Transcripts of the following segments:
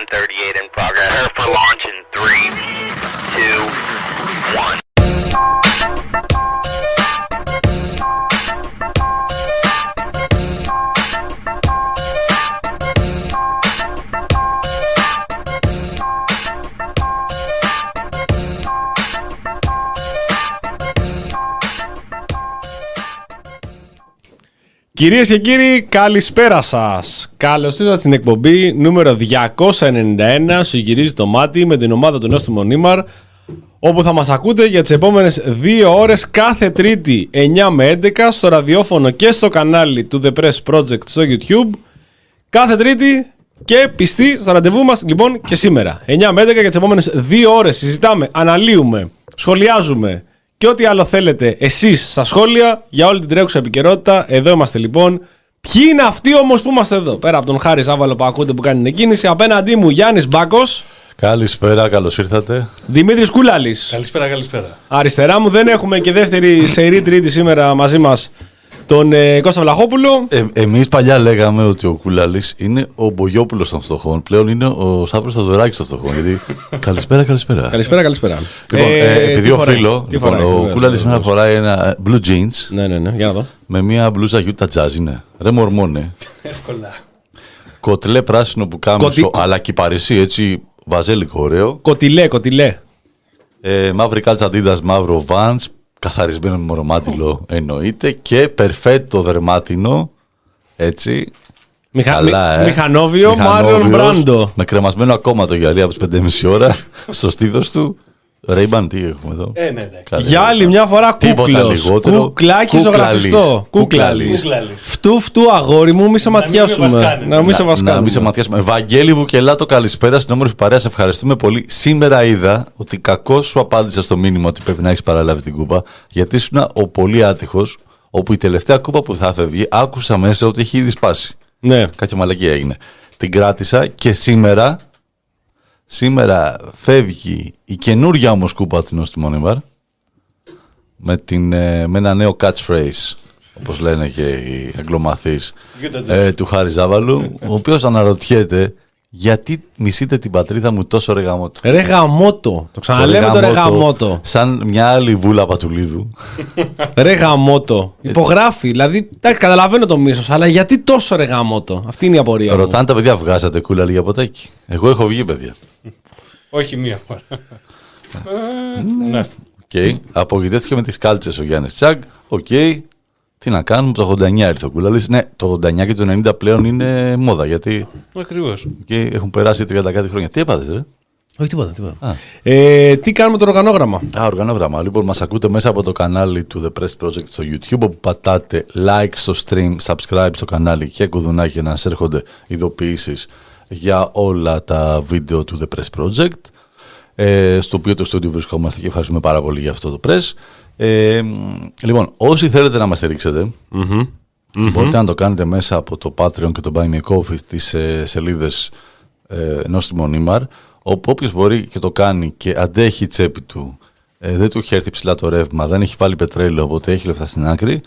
138 in progress. Her for launch in three, two, one. Κυρίες και κύριοι, καλησπέρα σας. Καλώς ήρθατε στην εκπομπή νούμερο 291 σου γυρίζει το μάτι με την ομάδα του Νόστου Μονίμαρ όπου θα μας ακούτε για τις επόμενες δύο ώρες κάθε τρίτη 9 με 11 στο ραδιόφωνο και στο κανάλι του The Press Project στο YouTube κάθε τρίτη και πιστή στο ραντεβού μας λοιπόν και σήμερα 9 με 11 για τις επόμενες δύο ώρες συζητάμε, αναλύουμε, σχολιάζουμε και ό,τι άλλο θέλετε εσείς στα σχόλια για όλη την τρέχουσα επικαιρότητα. Εδώ είμαστε λοιπόν. Ποιοι είναι αυτοί όμως που είμαστε εδώ, πέρα από τον Χάρη Σάβαλο που ακούτε που κάνει την κίνηση. Απέναντί μου Γιάννης Μπάκος. Καλησπέρα, καλώς ήρθατε. Δημήτρης Κούλαλης. Καλησπέρα, καλησπέρα. Αριστερά μου δεν έχουμε και δεύτερη σερή τρίτη σήμερα μαζί μας τον ε, Κώστα Βλαχόπουλο. Ε, Εμείς παλιά λέγαμε ότι ο Κούλαλη είναι ο Μπογιόπουλος των φτωχών. Πλέον είναι ο Σάβρο Θοδωράκη των φτωχών. Γιατί. καλησπέρα, καλησπέρα. Καλησπέρα, καλησπέρα. Λοιπόν, ε, επειδή τι ο φοράει, φίλο, τι λοιπόν, φοράει, ο βεβαίως, Κούλαλη σήμερα βεβαίως. φοράει ένα blue jeans Ναι, ναι, ναι, για να δω. με μια μπλούζα Utah Jazz. Είναι. Ρε μορμόνε. Εύκολα. Κοτλέ πράσινο που κάμισο, Κωτι- αλλά κυπαρισί έτσι βαζέλικο ωραίο. Κοτιλέ, κοτιλέ. Ε, μαύρη κάλτσα αντίδα, μαύρο vans, καθαρισμένο μορομάτιλο εννοείται και περφέτο δερμάτινο. Έτσι, Μηχα... Καλά, μη- ε. Μηχανόβιο Μάριον Μηχανόβιος, Μπράντο. Με κρεμασμένο ακόμα το γυαλί από τις 5.30 ώρα στο στήθος του. Ρέιμπαν, τι έχουμε εδώ; Ε, ναι, εντάξει. Καλά, Για άλλη μια φορά Τίποτα κούκλος. λιγότερο. Κουκλάκι Κούκλαλης. ζωγραφιστό. Κούκλαλης. Κούκλαλης. Φτού φτού αγόρι μου, μη σε Να μην με ματιάσουμε. βασκάνε. Να μην σε Να, βασκάνουμε. να μην σε ματιάσουμε. Βαγγέλη Βουκελάτο, καλησπέρα στην όμορφη παρέα. Σε ευχαριστούμε πολύ. Σήμερα είδα ότι κακός σου απάντησα στο μήνυμα ότι πρέπει να έχεις παραλάβει την κούπα. Γιατί ήσουν ο πολύ άτυχος, όπου η τελευταία κούπα που θα φεύγει, άκουσα μέσα ότι έχει ήδη σπάσει. Ναι. Κάποια μαλακία έγινε. Την κράτησα και σήμερα, σήμερα φεύγει η καινούργια όμως κούπα της Νόστιμο Μονίμαρ με, την, ε, με ένα νέο catchphrase, όπως λένε και οι αγγλομαθείς, Utah Jazz. ε, του Χάρη Ζάβαλου, ο οποίος αναρωτιέται γιατί μισείτε την πατρίδα μου τόσο ρε γαμότο. Ρε γαμότο. Το ξαναλέμε το ρε γαμότο. Σαν μια άλλη βούλα πατουλίδου. Ρε γαμότο. Υπογράφει. Δηλαδή, εντάξει, καταλαβαίνω το μίσος, αλλά γιατί τόσο ρε γαμότο. Αυτή είναι η απορία. μου. Ρωτάνε τα παιδιά, βγάζατε κούλα για ποτάκι; Εγώ έχω βγει, παιδιά. Όχι μία φορά. Ε, Ναι. Οκ. Απογοητεύτηκε με τις κάλτσες ο Γιάννης Τσάγκ. Οκ. Τι να κάνουμε, το 89 ήρθε ο Κούλαλη. Ναι, το 89 και το 90 πλέον είναι μόδα γιατί Ακριβώς. οκ, έχουν περάσει 30 κάτι χρόνια. Τι έπαθες, ρε; Όχι τίποτα, τίποτα. Α. Ε, τι κάνουμε το οργανόγραμμα; Α, οργανόγραμμα. Λοιπόν, μας ακούτε μέσα από το κανάλι του The Press Project στο YouTube, όπου πατάτε like στο stream, subscribe στο κανάλι και κουδουνάκι για να σας έρχονται ειδοποιήσεις για όλα τα βίντεο του The Press Project. Ε, στο οποίο το στούντιο βρισκόμαστε και ευχαριστούμε πάρα πολύ για αυτό το press. Ε, μ, λοιπόν, όσοι θέλετε να μας στηρίξετε, μπορείτε να το κάνετε μέσα από το Patreon και το Buy Me a Coffee στις ε, σελίδες ε, ενός Τιμονίμαρ, όπου όποιος μπορεί και το κάνει και αντέχει η τσέπη του, ε, δεν του έχει έρθει ψηλά το ρεύμα, δεν έχει βάλει πετρέλαιο, οπότε έχει λεφτά στην άκρη,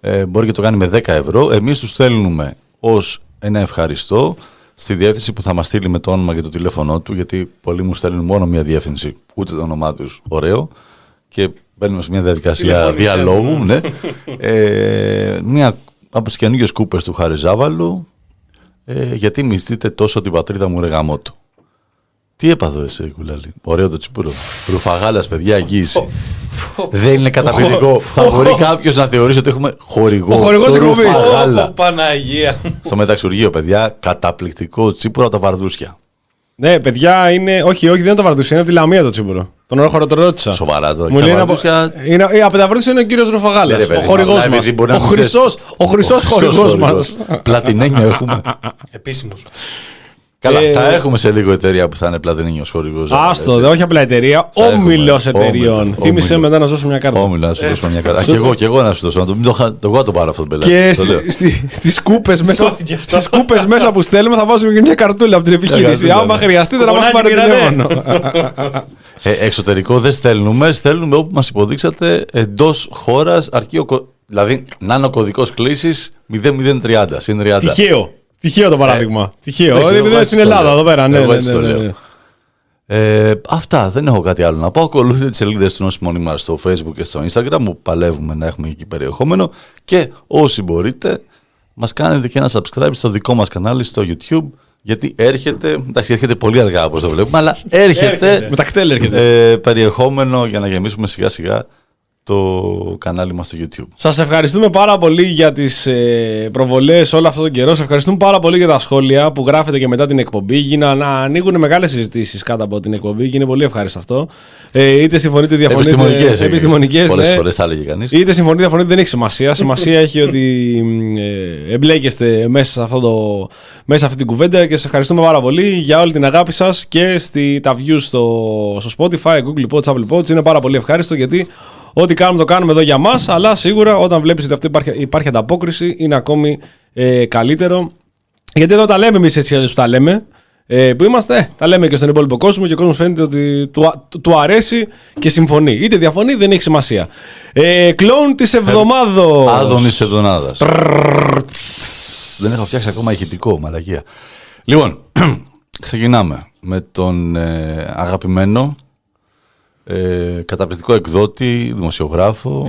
ε, μπορεί και το κάνει με 10 ευρώ. Εμείς τους στέλνουμε ως ένα ευχαριστώ στη διεύθυνση που θα μας στείλει με το όνομα και το τηλέφωνό του, γιατί πολλοί μου στέλνουν μόνο μια διεύθυνση, ούτε το όνομά τους, ωραίο, και μπαίνουμε σε μια διαδικασία Τηλεφώνησέ διαλόγου. μου. Ναι. Ε, μια από τις καινούργιες κούπες του Χαριζάβαλου, ε, γιατί μισθείτε τόσο την πατρίδα μου ρε γαμότο. Τι έπαθω εσύ, κουλάλη; Ωραίο το τσιπούρο. Ρουφαγάλας, παιδιά, εγγύηση. Δεν είναι καταπληκτικό. Θα μπορεί κάποιος να θεωρήσει ότι έχουμε χορηγό. Ο χορηγός το εκπομπής. Ρουφαγάλα. Ω, Παναγία. Στο μεταξουργείο, παιδιά, καταπληκτικό τσίπουρο από τα βαρδούσια. Ναι, παιδιά είναι. Όχι, όχι, δεν είναι το βαρδούσι, είναι από τη Λαμία το τσίπουρο. Τον όρο χωροτρότησα. Σοβαρά τώρα. Μου Και λέει τα είναι από. βαρδούσια- Είναι, ε, από τα βαρδούσια είναι ο κύριος Ρουφαγάλας. Ναι, ρε, ο παιδί, χορηγός απλά μας. επειδή μπορεί να Ο μην χρυσό ξέρεις- ο χρυσός χορηγός μας. χορηγός. Πλατινένιο έχουμε. Επίσημος. Καλά, Ε, θα έχουμε σε λίγο εταιρεία που θα είναι πλατινένιο χορηγός. Άστο, δε, όχι απλά εταιρεία. Θα έχουμε. Όμιλος Όμιλο, εταιρείων. Θύμησε όμιλο. μετά να σου δώσω μια κάρτα. Όμιλος, να σου δώσω μια κάρτα. Και εγώ, και εγώ να σου δώσω. Να το, μην το, χα- το, εγώ να το πάρω αυτό το πελάτη. Και Το λέω. στι κούπες μέσα, Σώθηκε αυτό. στις κούπες μέσα που στέλνουμε θα βάζουμε και μια καρτούλα από την επιχείρηση. καρτούλα, Άμα ναι. χρειαστείτε να μα Κουπονάκι πάρετε πήρατε. τηλέφωνο. Ε, εξωτερικό δεν στέλνουμε, στέλνουμε όπου μας υποδείξατε εντός χώρας, αρκεί ο κω- δηλαδή να είναι ο κωδικός κλήσης 0030 συν 30. Τυχαίο. Τυχαίο το παράδειγμα. Τυχαίο. εντάξει, Ε, εγώ είναι έτσι στην το Ελλάδα λέω. εδώ πέρα. Ναι, Εγώ ναι, έτσι ναι, το ναι, λέω. ναι. Ε, αυτά, δεν έχω κάτι άλλο να πω. Ακολουθείτε τις σελίδες του Νόση Μονίμαρ στο Facebook και στο Instagram που παλεύουμε να έχουμε εκεί περιεχόμενο. Και όσοι μπορείτε, μας κάνετε και ένα subscribe στο δικό μας κανάλι στο YouTube. Γιατί έρχεται, εντάξει, έρχεται πολύ αργά όπως το βλέπουμε, αλλά έρχεται, Έρχεται. Με τα κτέλ έρχεται. ε, περιεχόμενο για να γεμίσουμε σιγά σιγά το κανάλι μας στο YouTube. Σας ευχαριστούμε πάρα πολύ για τις ε, προβολές όλο αυτόν τον καιρό. Σας ευχαριστούμε πάρα πολύ για τα σχόλια που γράφετε και μετά την εκπομπή. Γίνα, να ανοίγουν μεγάλες συζητήσεις κάτω από την εκπομπή και είναι πολύ ευχάριστο αυτό. Ε, είτε συμφωνείτε, είτε διαφωνείτε. Επιστημονικές. Επιστημονικές, Πολλές ναι. φορές θα έλεγε κανείς. Είτε συμφωνείτε, διαφωνείτε, δεν έχει σημασία. Σημασία έχει ότι μ, ε, εμπλέκεστε μέσα σε, αυτό το, μέσα σε αυτή την κουβέντα και σας ευχαριστούμε πάρα πολύ για όλη την αγάπη σας και στη, τα views στο, στο Spotify, Google Pods, Apple Pods. Είναι πάρα πολύ ευχάριστο γιατί ό,τι κάνουμε το κάνουμε εδώ για μας. Αλλά σίγουρα όταν βλέπεις ότι αυτό υπάρχει, υπάρχει ανταπόκριση είναι ακόμη ε, καλύτερο. Γιατί εδώ τα λέμε εμείς έτσι αλλιώς που τα λέμε. Ε, που είμαστε, ε, τα λέμε και στον υπόλοιπο κόσμο και ο κόσμος φαίνεται ότι του, α- του, του αρέσει και συμφωνεί. Είτε διαφωνεί, δεν έχει σημασία. Ε, κλόουν της εβδομάδος. Άδωνης Εβδονάδας. Δεν έχω φτιάξει ακόμα ηχητικό, μαλακία. Λοιπόν, ξεκινάμε με τον ε, αγαπημένο ε, καταπληκτικό εκδότη, δημοσιογράφο.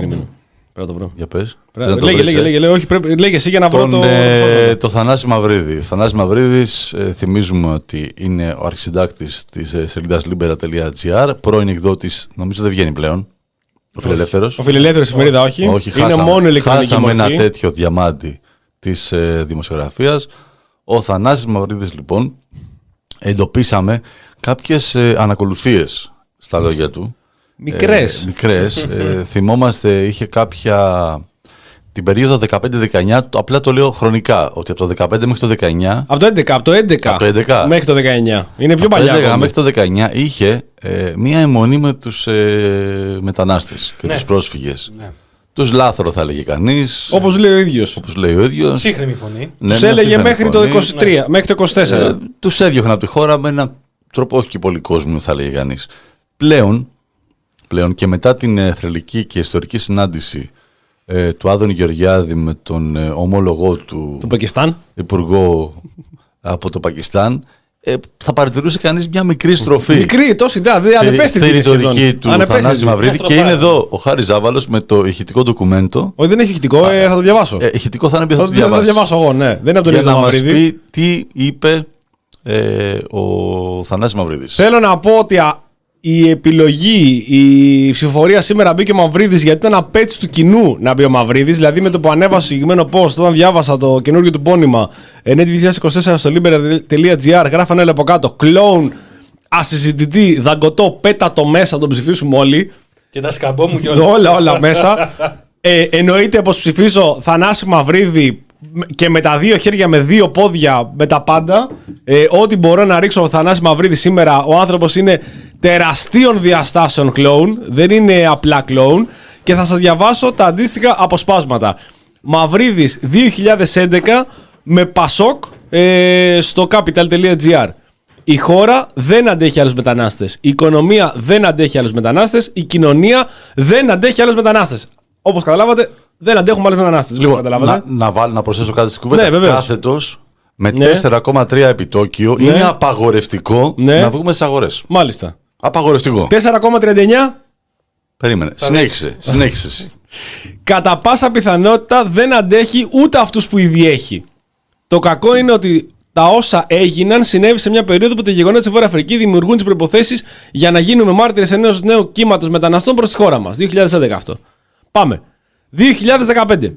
Πρέπει να το βρω. Για πες. Πρέπει- Δεν το Λέγε, βρεις, λέγε, ε. λέγε, λέγε, όχι, πρέπει, λέγε εσύ για να βρω Τον, το. ε, το Θανάση Μαυρίδη. Θανάση Μαυρίδης ε, θυμίζουμε ότι είναι ο αρχισυντάκτης της ε, σελίδας libera.gr, πρώην εκδότης, νομίζω δεν βγαίνει πλέον, ο φιλελεύθερος. Ο φιλελεύθερος εφημερίδα, όχι. Όχι, είναι χάσαμε, μόνο ηλεκτρονική χάσαμε μορφή. ένα τέτοιο διαμάντι της ε, δημοσιογραφίας. Ο Θανάσης Μαυρίδης λοιπόν εντοπίσαμε κάποιες ε, ανακολουθίες στα λόγια του. Μικρές. Ε, μικρές. Ε, θυμόμαστε είχε κάποια... Την περίοδο 15-19, το- απλά το λέω χρονικά, ότι από το 15 μέχρι το 19 από το 11, από το 11, Από το 11. μέχρι το 19. Είναι πιο από παλιά. το 11 ακόμη. μέχρι το 19 είχε ε, μία αιμονή με τους ε, μετανάστες και Ναι. τους πρόσφυγες. Ναι. Τους λάθρο θα έλεγε κανείς, Όπως λέει ο ίδιος. όπως λέει ο ίδιος. Ψύχρεμη φωνή. Ναι, Τους μια έλεγε σύγχρονη μέχρι το φωνή. 23, μέχρι το 24. Ε, τους έδιωχνε από τη χώρα με έναν τρόπο όχι και πολύ κόσμιο θα λέγει κανείς. Πλέον, πλέον και μετά την ε, θρελική και ιστορική συνάντηση ε, του Άδωνη Γεωργιάδη με τον ε, ομόλογό του Του Πακιστάν. υπουργό από το Πακιστάν ε, θα παρατηρούσε κανείς μια μικρή στροφή. Μικρή, τόση ιδέα. Δεν ανεπαίσθητη. Θεωρητική του Ανεπαίσθητη. Θανάση Μαυρίδη Μια και στροφάρα. είναι εδώ ο Χάρης Ζάβαλος με το ηχητικό ντοκουμέντο. Όχι, δεν έχει ηχητικό, ε, θα το διαβάσω. Ε, ηχητικό θα είναι πει θα θα, το το, θα το διαβάσεις. διαβάσω εγώ, ναι. Δεν είναι από τον Για ίδιο να τον μας Μαυρίδη. πει τι είπε ε, ο Θανάσης Μαυρίδης. Θέλω να πω ότι α, η επιλογή, η ψηφοφορία σήμερα μπήκε ο Μαυρίδης γιατί ήταν απέτηση του κοινού να μπει ο Μαυρίδης. Δηλαδή με το που ανέβασα το συγκεκριμένο post, όταν διάβασα το καινούργιο του πόνημα ενέτη 2024 στο libera.gr, γράφανε όλοι από κάτω κλόουν ασυζητητή, δαγκωτό, πέτα το μέσα, τον ψηφίσουμε όλοι. Και τα σκαμπό μου κιόλας. όλα, όλα μέσα. Ε, εννοείται πως ψηφίσω Θανάση Μαυρίδη και με τα δύο χέρια, με δύο πόδια, με τα πάντα. Ε, ό,τι μπορώ να ρίξω ο Θανάση Μαυρίδη σήμερα, ο άνθρωπος είναι τεραστίων διαστάσεων κλόουν, δεν είναι απλά κλόουν. Και θα σας διαβάσω τα αντίστοιχα αποσπάσματα. Μαυρίδης 2011 με Πασόκ ε, στο capital.gr. Η χώρα δεν αντέχει άλλους μετανάστες. Η οικονομία δεν αντέχει άλλους μετανάστες. Η κοινωνία δεν αντέχει άλλους μετανάστες. Όπως καταλάβατε, δεν αντέχουμε άλλους μετανάστες. Λοιπόν, να, καταλάβατε. να, βάλω, να προσθέσω κάτι στην κουβέντα. Ναι, βεβαίως. Κάθετος με Ναι. 4,3 επιτόκιο Ναι. είναι απαγορευτικό Ναι. να βγούμε στι αγορές. Μάλιστα. Απαγορευτικό. 4,39 Περίμενε. Συνέχισε. Συνέχισε. εσύ. κατά πάσα πιθανότητα δεν αντέχει ούτε αυτούς που ήδη έχει. Το κακό είναι ότι τα όσα έγιναν συνέβη σε μια περίοδο που τα γεγονότα στη Βόρειας Αφρικής δημιουργούν τις προποθέσει για να γίνουμε μάρτυρες ενός νέου κύματος μεταναστών προς τη χώρα μας. 2011 αυτό. Πάμε. 2015.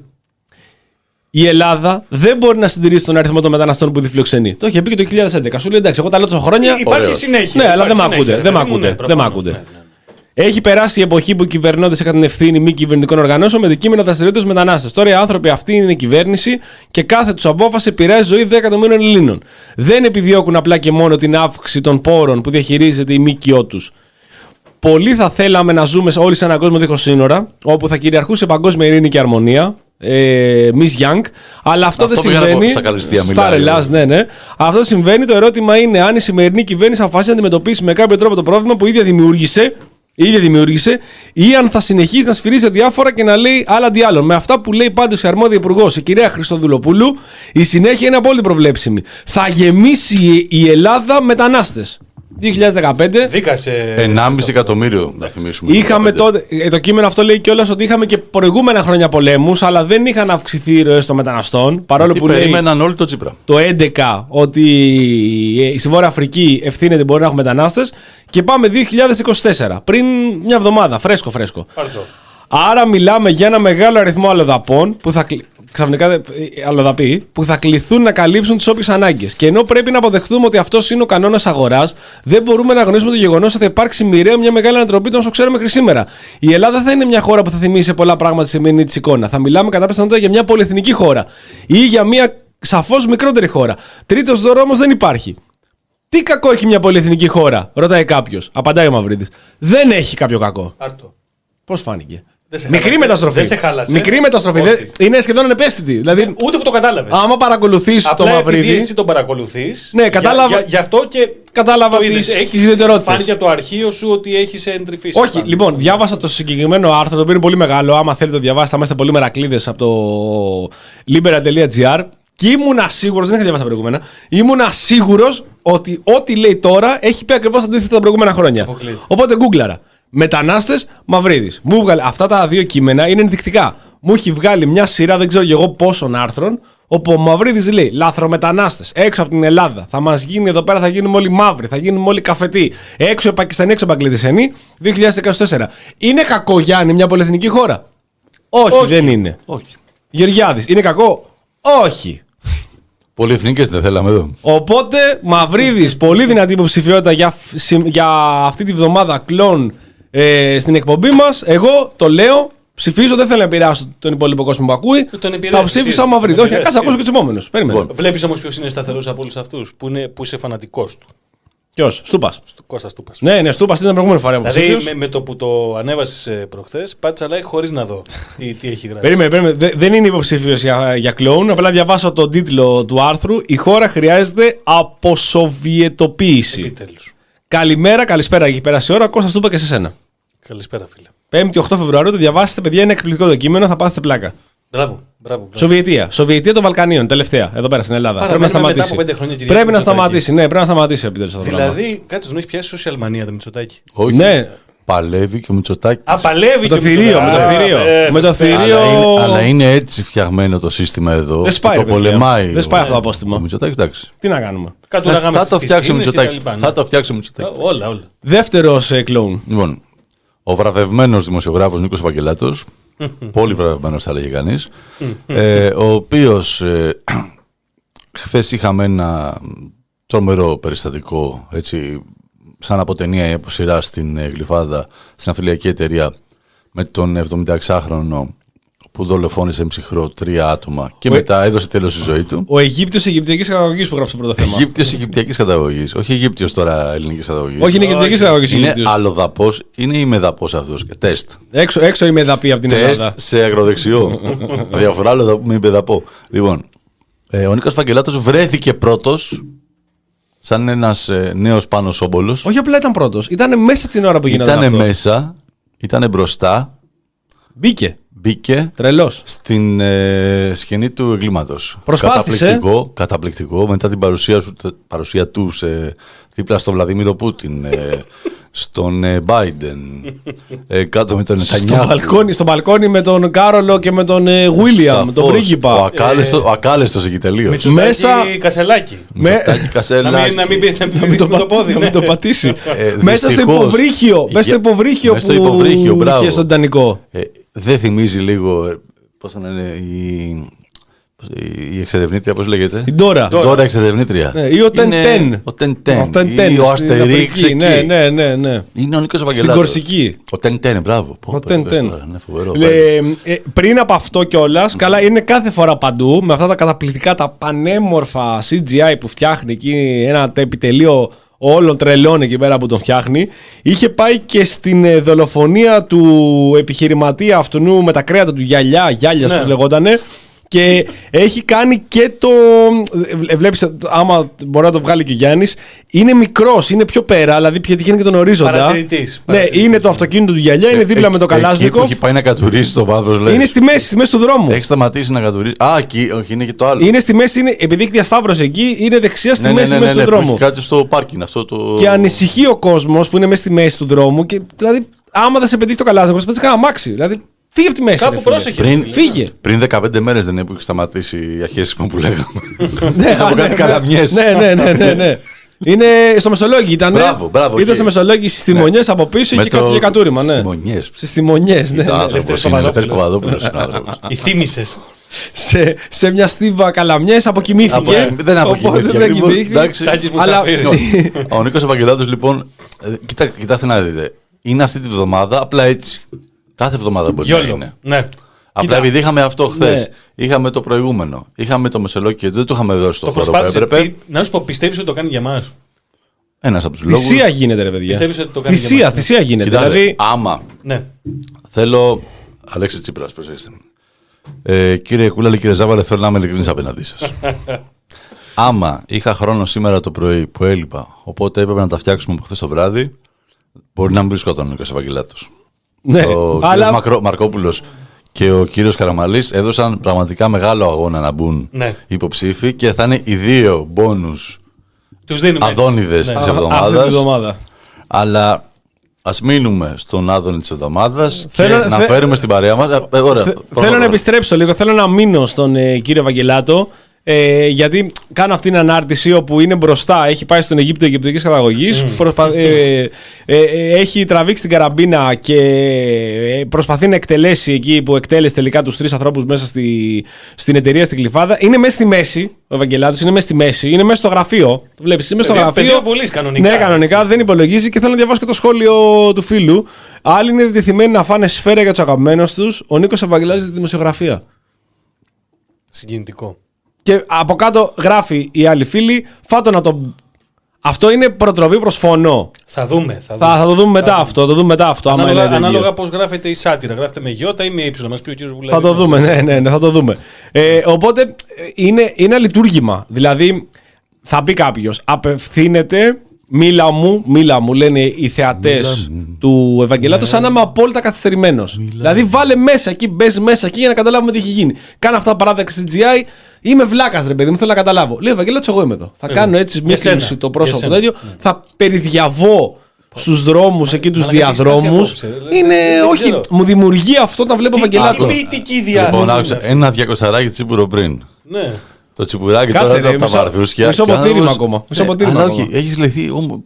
Η Ελλάδα δεν μπορεί να συντηρήσει τον αριθμό των μεταναστών που διφιλοξενεί. Το είχε πει και το 2011. Σου λέει εντάξει, εγώ τα λέω τόσο χρόνια. Υπάρχει Ωραίος. συνέχεια. Ναι, αλλά υπάρχει δεν μ' ακούτε, συνέχεια, δεν μ' ρε παιδί μου, ακούτε, ναι, δεν μ' προφανώς, ακούτε. ναι, ναι. Έχει περάσει η εποχή που οι κυβερνώντες είχαν την ευθύνη μη κυβερνητικών οργανώσεων με δικείμενο δραστηριότητες μετανάστες. Τώρα οι άνθρωποι αυτοί είναι η κυβέρνηση και κάθε τους απόφαση επηρεάζει ζωή 10 εκατομμύριων Ελλήνων. Δεν επιδιώκουν απλά και μόνο την αύξηση των πόρων που διαχειρίζεται η ΜΚΟ τους. Πολύ θα θέλαμε να ζούμε όλοι σε έναν κόσμο δίχως σύνορα, όπου θα κυριαρχούσε παγκόσμια ειρήνη και αρμονία. Ε, Miss Young. Αλλά αυτό, Αυτό δεν πήγα να πω, συμβαίνει. στα καλυστία Στα μιλάει, Ελλάς, ε. ναι, ναι. Αυτό συμβαίνει. Το ερώτημα είναι αν η σημερινή κυβέρνηση αποφασίσει να αντιμετωπίσει με κάποιο τρόπο το πρόβλημα που η ίδια δημιούργησε η ίδια δημιούργησε, ή αν θα συνεχίσει να σφυρίζει διάφορα και να λέει άλλα αντί άλλων. Με αυτά που λέει πάντως η αρμόδια υπουργός, η κυρία Χριστοδουλοπούλου, η συνέχεια είναι απόλυτη προβλέψιμη. Θα γεμίσει η Ελλάδα μετανάστες. 2015. Δίκασε. 1,5 εκατομμύριο, να θυμίσουμε. Είχαμε 15. τότε, ε, το κείμενο αυτό λέει κιόλας ότι είχαμε και προηγούμενα χρόνια πολέμους, αλλά δεν είχαν αυξηθεί οι ροές των μεταναστών. Παρόλο Τι που λέει περίμεναν όλοι το Τσίπρα. το 11 ότι η στη Βόρεια Αφρική ευθύνεται μπορεί να έχουμε μετανάστες. Και πάμε 2024, πριν μια εβδομάδα, φρέσκο φρέσκο. Πάρ' το. Άρα μιλάμε για ένα μεγάλο αριθμό αλλοδαπών που θα, κλ- ξαφνικά ε, αλλοδαποί που θα κληθούν να καλύψουν τις όποιες ανάγκες. Και ενώ πρέπει να αποδεχτούμε ότι αυτός είναι ο κανόνας αγοράς, δεν μπορούμε να αγνοήσουμε το γεγονός ότι θα υπάρξει μοιραίο μια μεγάλη ανατροπή των όσο ξέρουμε μέχρι σήμερα. Η Ελλάδα θα είναι μια χώρα που θα θυμίσει σε πολλά πράγματα τη σημερινή της εικόνα. Θα μιλάμε κατά πιθανότητα για μια πολυεθνική χώρα ή για μια σαφώς μικρότερη χώρα. Τρίτος δώρο όμω δεν υπάρχει. Τι κακό έχει μια πολυεθνική χώρα, ρωτάει κάποιος. Απαντάει ο Μαυρίδης. Δεν έχει κάποιο κακό. Πάρ' το. Πώς φάνηκε; Δεν σε Μικρή χάλασε. μεταστροφή. Δεν σε χάλασε. Μικρή μεταστροφή. Όχι. Δεν- Είναι σχεδόν ανεπαίσθητη. Δηλαδή, Ούτε που το κατάλαβες. άμα παρακολουθείς το Απλά επειδή Μαυρίδη. εσύ τον παρακολουθείς. Ναι, κατάλαβα- Γι' αυτό και. Κατάλαβα το τις- είδες. τις Έχεις- ιδιαιτερότητες. Φάνηκε από το αρχείο σου ότι έχεις εντρυφήσει. Όχι, πάνω. λοιπόν, διάβασα το συγκεκριμένο άρθρο, το οποίο είναι πολύ μεγάλο. Άμα θέλετε το διαβάσετε, θα είμαστε πολύ μερακλείδες από το libera.gr. Και ήμουνα σίγουρο, δεν είχα διαβάσει τα προηγούμενα, ήμουνα σίγουρο ότι ό,τι λέει τώρα έχει πει ακριβώς αντίθετα τα προηγούμενα χρόνια. Αποκλείεται. Οπότε γκούγκλαρα. Μετανάστες Μαυρίδης. Μου βγάλε. Αυτά τα δύο κείμενα είναι ενδεικτικά. Μου έχει βγάλει μια σειρά, δεν ξέρω και εγώ πόσων άρθρων, όπου ο Μαυρίδης λέει Λαθρομετανάστες έξω από την Ελλάδα. Θα μας γίνει εδώ πέρα, θα γίνουμε όλοι μαύροι, θα γίνουμε όλοι καφετοί. Έξω οι Πακιστανοί, έξω οι Μπαγκλαντεσανοί. 2024. Είναι κακό, Γιάννη, μια πολυεθνική χώρα; Όχι, Όχι. δεν είναι. Όχι. Γεωργιάδης, είναι κακό; Όχι. Πολυεθνικές δεν θέλαμε εδώ. Οπότε Μαυρίδης, πολύ δυνατή υποψηφιότητα για, φ- συμ- για αυτή τη βδομάδα κλόν ε, στην εκπομπή μας. Εγώ το λέω, ψηφίζω, δεν θέλω να επηρεάσω τον υπόλοιπο κόσμο που ακούει. Τον επηρέασες θα ψήφισα ήδη. Μαυρίδη. Τον Όχι, κάτσε επηρέασες ακούσω και τους επόμενους. Περίμενε. Λοιπόν. Βλέπεις όμως ποιος είναι σταθερός από όλους αυτούς που, είναι- που είσαι φανατικός του. Ποιος, Στούπας. Κώστας Τούπα. Ναι, ναι, Στούπας ήταν την προηγούμενη φορά. Δηλαδή υποψήφιος. με, με το που το ανέβασες προχθές, πάτησα like χωρίς να δω τι, τι έχει γράψει. Περίμενε, περίμενε. Δε- δεν είναι υποψήφιος για, για κλόουν. Απλά διαβάσω τον τίτλο του άρθρου. Η χώρα χρειάζεται αποσοβιετοποίηση. Επιτέλους. Καλημέρα, καλησπέρα. Έχει περάσει η ώρα. Κώστα Στούπα και σε σένα. Καλησπέρα, φίλε. 5η 8 Φεβρουαρίου το διαβάσετε, παιδιά. Είναι εκπληκτικό το κείμενο. Θα πάθετε πλάκα. Μπράβο, μπράβο. μπράβο. Σοβιετία. Σοβιετία των Βαλκανίων, τελευταία, εδώ πέρα στην Ελλάδα. Παραμένουμε πρέπει να μετά σταματήσει. από πέντε χρόνια, κυρία πρέπει να Μητσοτάκη. σταματήσει, ναι, πρέπει να σταματήσει επιτέλους αυτός το πράγμα. Δηλαδή, κάτι τον έχει πιάσει social mania το Μητσοτάκι. Όχι. Ναι. Παλεύει και ο Μητσοτάκης. Α, παλεύει Με το και ο θηρίο, με το Μητσοτάκης. θηρίο. Α, Με το ε, θηρίο. Αλλά είναι, αλλά είναι έτσι φτιαγμένο το σύστημα εδώ. Δεν σπάει, Το ρε παιδιά. πολεμάει. Δεν σπάει αυτό το απόστημα. Ο Μητσοτάκης, εντάξει. Τι να κάνουμε. Κατουράγαμε Θα στις το φτιάξει ο πισίνες και τα Μητσοτάκης. λοιπά, ναι. Θα το φτιάξει ο Μητσοτάκης. Όλα, όλα. Δεύτερος ε, κλόουν. Λοιπόν, ο βραβευμένος δημοσιογράφος Νίκος Βαγγελάτο, πολύ βραβευμένος θα έλεγε κανείς, ε, ο οποίος ε, χθες είχαμε ένα τρομερό περιστατικό, έτσι, σαν από ταινία ή από σειρά στην ε, Γλυφάδα, στην αυτιλιακή εταιρεία, με τον 76χρονο που δολοφόνησε με ψυχρό τρία άτομα και Ο- μετά έδωσε τέλος στη ζωή του. Ο Αιγύπτιος Αιγυπτιακής καταγωγής που γράψε το πρώτο θέμα. Αιγύπτιος Αιγυπτιακής καταγωγής, όχι Αιγύπτιος τώρα ελληνικής καταγωγής. Όχι, είναι Αιγυπτιακής καταγωγής Είναι Αιγύπτιος. αλλοδαπός, είναι ημεδαπός αυτός. Τεστ. Έξω, έξω είμαι δαπή από την Τεστ Ελλάδα. σε αγροδεξιό. Διαφορά αλλοδαπού με ημεδαπό. Λοιπόν, ε, ο Νίκος Βαγγελάτος βρέθηκε πρώτος σαν ένας ε, νέος πάνω σόμπολος. Όχι απλά ήταν πρώτος. Ήταν μέσα την ώρα που γινόταν Ήτανε αυτό. μέσα, ήτανε μπροστά, Μπήκε. Μπήκε Τρελός. στην ε, σκηνή του εγκλήματος. Προσπάθησε. Καταπληκτικό, καταπληκτικό μετά την παρουσία, σου, παρουσία του σε, δίπλα στον Βλαδίμηρο Πούτιν, ε, στον ε, Biden, ε, κάτω με τον Στο Νετανιάχου. μπαλκόνι, στο μπαλκόνι με τον Κάρολο και με τον ε, Βίλιαμ, τον Σαφώς, πρίγκιπα. Ο, ακάλεστο, ο ακάλεστος εκεί τελείως. Μητσοτάκη Μέσα- κασελάκι. Με... Μητσοτάκη, Κασέλας. Να μην, να μην, πει- να μην να μην πεις το, με το πα- πόδι. να ναι. μην το πατήσει. Ε, μέσα στο δυστυχώς. υποβρύχιο, μέσα στο Για- υποβρύχιο μέσα στο που υποβρύχιο, μπράβο. είχε στον Τιτανικό. Ε, δεν θυμίζει λίγο, ε, πώς θα λένε, η, πώς- η, η εξερευνήτρια, πώς λέγεται; Η Ντόρα. Τώρα εξερευνήτρια. Ναι, ή ο Τεν Είναι Τεν. Ο Τεν Τεν. Ο Τεν Ή Τεν ο στην Αστερίξ Αφρική. εκεί. Ναι, ναι, ναι, ναι. Είναι ο Νίκος Στην Ευαγγελάτος. Κορσική. Ο Τεν Τεν, μπράβο. Πω, Ο πω, Τεν πες Τεν. τώρα, Είναι φοβερό. Ε, ε, πριν από αυτό κιόλας, καλά είναι κάθε φορά παντού με αυτά τα καταπληκτικά, τα πανέμορφα CGI που φτιάχνει εκεί ένα επιτελείο όλων τρελών εκεί πέρα που τον φτιάχνει. Είχε πάει και στην ε, δολοφονία του επιχειρηματία αυτού με τα κρέατα του γυαλιά, γυάλια Ναι. που λεγότανε, Και έχει κάνει και το. Βλέπεις, άμα μπορεί να το βγάλει και ο Γιάννης, είναι μικρός, είναι πιο πέρα, δηλαδή πετυχαίνει και τον ορίζοντα. Παρατηρητής, Ναι, παρατηρητής, είναι το αυτοκίνητο του γυαλιά, είναι δίπλα με το Ε, Εκεί που Καλάζνικοφ. έχει πάει να κατουρίσει το βάθος, λέει. Είναι στη μέση, στη μέση του δρόμου. Έχει σταματήσει να κατουρίσει. Α, εκεί, όχι, είναι και το άλλο. Είναι στη μέση, είναι, επειδή έχει διασταύρωση εκεί, είναι δεξιά στη ναι, ναι, μέση, ναι, ναι, μέση ναι, του που δρόμου. έχει κάτσει στο πάρκινγκ αυτό το. Και ανησυχεί ο κόσμος που είναι μέσα στη μέση του δρόμου. Και, δηλαδή, άμα δεν σε πετύχει το Καλάζνικοφ, θα πετύχει κανένα αμάξι. Δηλαδή, φύγε από τη μέση. Κάπου ρε φίλε. πρόσεχε. Πριν- φίλε. Φύγε. Πριν 15 μέρες δεν είναι που έχει σταματήσει η αχέσιμο που λέγαμε. Ναι, Μέσα από α, κάτι ναι, καλαμιές. Ναι, ναι, ναι, ναι, ναι. Είναι στο Μεσολόγγι ήταν. Μπράβο, μπράβο, Ήταν εκεί. στο Μεσολόγγι στις τιμονιέ από πίσω είχε κάτσει για κατούριμα. Ναι. Στιμονιές. Στις τιμονιέ, ναι. Το ναι. άνθρωπος Ελεύθερος είναι Ελεύθερος Παπαδόπουλος. Παπαδόπουλος. είναι ο άνθρωπος. Οι θύμησες. σε, σε μια στίβα καλαμιές αποκοιμήθηκε. Απο- Δεν Οπότε αποκοιμήθηκε. δεν Λοιπόν, κοιμήθηκε. εντάξει. Τάκης μου Αλλά- Σαφύρης. Ο Νίκος Ευαγγελάτος, λοιπόν, ε, κοιτά, κοιτάξτε να δείτε. Είναι αυτή τη βδομάδα, απλά έτσι. Κάθε εβδομάδα μπορεί να Γιόλο. είναι. Ναι. Απλά επειδή είχαμε αυτό χθες, Ναι. είχαμε το προηγούμενο, είχαμε το Μεσολόγιο και δεν το είχαμε δώσει το, Το χώρο που προσπάθησε. έπρεπε. Πι- Να σου πω, πιστεύεις ότι το κάνει για μας; Ένας από τους λόγους. Θυσία γίνεται, ρε παιδιά. Πιστεύεις ότι το κάνει για Θυσία, μας, ναι. θυσία γίνεται. Κοιτάξτε, Δηλαδή, άμα Ναι. θέλω. Αλέξη Τσίπρας, προσέξτε. Ε, κύριε Κούλαλη, κύριε Ζάβαρε, θέλω να είμαι ειλικρινής απέναντί σας. άμα είχα χρόνο σήμερα το πρωί που έλειπα, οπότε έπρεπε να τα φτιάξουμε από χθες το βράδυ, μπορεί να μην βρισκόταν ο Νίκο Ευαγγελάτο. Ναι, ο αλλά κύριος Μακρο, Μαρκόπουλος και ο κύριος Καραμαλής έδωσαν πραγματικά μεγάλο αγώνα να μπουν Ναι. υποψήφοι και θα είναι οι δύο μπόνους Τους δίνουμε. έτσι. αδόνιδες Ναι. της α- αυτή εβδομάδας. τη βδομάδα. αλλά ας μείνουμε στον άδωνη της εβδομάδας και Θέλω- να θε- φέρουμε στην παρέα μας. Ε, ε, ωραία, Θε- πρώτα, θέλω να πρώτα. επιστρέψω λίγο. Θέλω να μείνω στον ε, κύριο Ευαγγελάτο. Ε, γιατί κάνω αυτή την ανάρτηση όπου είναι μπροστά, έχει πάει στον Αιγύπτο Αιγυπτιακής καταγωγής. ε, ε, ε, έχει τραβήξει την καραμπίνα και ε, προσπαθεί να εκτελέσει εκεί που εκτέλεσε τελικά τους τρεις ανθρώπους μέσα στη, στην εταιρεία στην Κλειφάδα. Είναι μέσα στη μέση ο Ευαγγελάτο, είναι μέσα στη μέση, είναι μέσα στο γραφείο. Το βλέπεις, είναι μέσα στο Παιδί- γραφείο. παιδί βολής κανονικά. Ναι, κανονικά δεν υπολογίζει και θέλω να διαβάσω και το σχόλιο του φίλου. Άλλοι είναι διτεθειμένοι να φάνε σφαίρα για τους αγαπημένους τους. Ο Νίκος Ευαγγελάτο στη δημοσιογραφία. Συγκινητικό. Και από κάτω γράφει η άλλη φίλη, φάτο να το. Αυτό είναι προτροπή προς φωνό. Θα δούμε. Θα, δούμε. Θα, θα το δούμε μετά αυτό. Θα το δούμε μετά αυτό. άμα Ανάλογα, είναι τέτοιο. ανάλογα πώς γράφεται η σάτυρα. Γράφεται με γιώτα ή με ύψιλο. Μας πει ο κύριος Βουλάρη. Θα το δούμε, ναι, ναι, ναι, θα το δούμε. Ε, οπότε ε, είναι, είναι ένα λειτουργήμα. Δηλαδή, θα πει κάποιος, απευθύνεται, μίλα μου, μίλα μου, λένε οι θεατές του Ευαγγελάτου, σαν να είμαι απόλυτα καθυστερημένος. Δηλαδή, βάλε μέσα εκεί, μπες μέσα εκεί για να καταλάβουμε τι έχει γίνει. Κάνω αυτά τα παράδειγμα στην GI, είμαι βλάκας, ρε παιδί μου, θέλω να καταλάβω. Λέει Ευαγγελάτος, εγώ είμαι εδώ. Θα κάνω έτσι μια Για σένα. κλίση το Για πρόσωπο σένα. τέτοιο, θα περιδιαβώ στους δρόμους εκεί τους Μαλάκα, τι έχεις πάθει διαδρόμους. απόψε, ρε. Είναι, Δεν όχι, ξέρω. μου δημιουργεί αυτό όταν βλέπω Τι Ευαγγελάτο. ποιητική Λοιπόν, διάθεση. άκουσα, είναι αυτή. ένα διακοσαράκι τσίπουρο πριν. Ναι. Το τσιπουράκι Κάτσε, τώρα ρε, από τα μισό- βαρδούσκια. μισό και ποτήρι άνθρωπος- είμαι ακόμα, μισό Ναι, ποτήρι είμαι Αλλά ακόμα. όχι, έχεις λεχθεί όμω,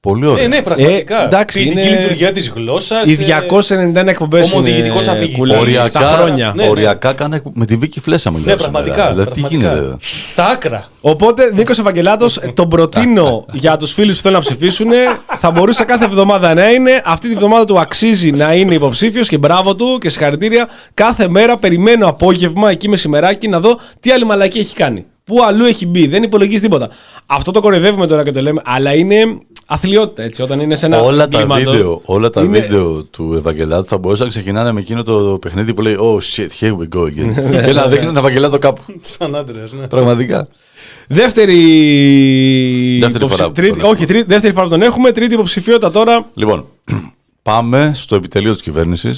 πολύ ωραία. Ναι, ναι, πραγματικά. Ε, εντάξει, Ποιητική είναι- λειτουργία της γλώσσας. Οι 291 εκπομπές. ομοδιοικητικός αφηγητής. Στα Οριακά, χρόνια. Ναι, ναι. οριακά κάνα με τη Βίκη Φλέσσα μιλάω. Ναι, πραγματικά. Δηλαδή, τι πραγματικά. γίνεται; Εδώ. Στα άκρα. Οπότε, Νίκος Ευαγγελάτος, τον προτείνω για τους φίλους που θέλουν να ψηφίσουν. Θα μπορούσε κάθε εβδομάδα να είναι. Αυτή τη βδομάδα του αξίζει να είναι υποψήφιος και μπράβο του και συγχαρητήρια. Κάθε μέρα περιμένω απόγευμα εκεί μεσημεράκι να δω τι άλλη μαλακή έχει κάνει. Πού αλλού έχει μπει. Δεν υπολογίζει τίποτα. Αυτό το κοροϊδεύουμε τώρα και το λέμε, αλλά είναι αθλειότητα έτσι. Όταν είναι σε ένα όλα τα, κλίματο. βίντεο, όλα τα είναι- βίντεο του Ευαγγελάτου θα μπορούσαν να ξεκινάνε με εκείνο το παιχνίδι που λέει Oh shit, here we go again. και να δείχνει τον Ευαγγελάτο κάπου. Σαν άντρες, ναι. Πραγματικά. Δεύτερη. Δεύτερη υποψη- φορά που τρίτη- τον έχουμε. Όχι, τρίτη, δεύτερη φορά που τον έχουμε. Τρίτη υποψηφιότητα τώρα. Λοιπόν, πάμε στο επιτελείο της κυβερνηση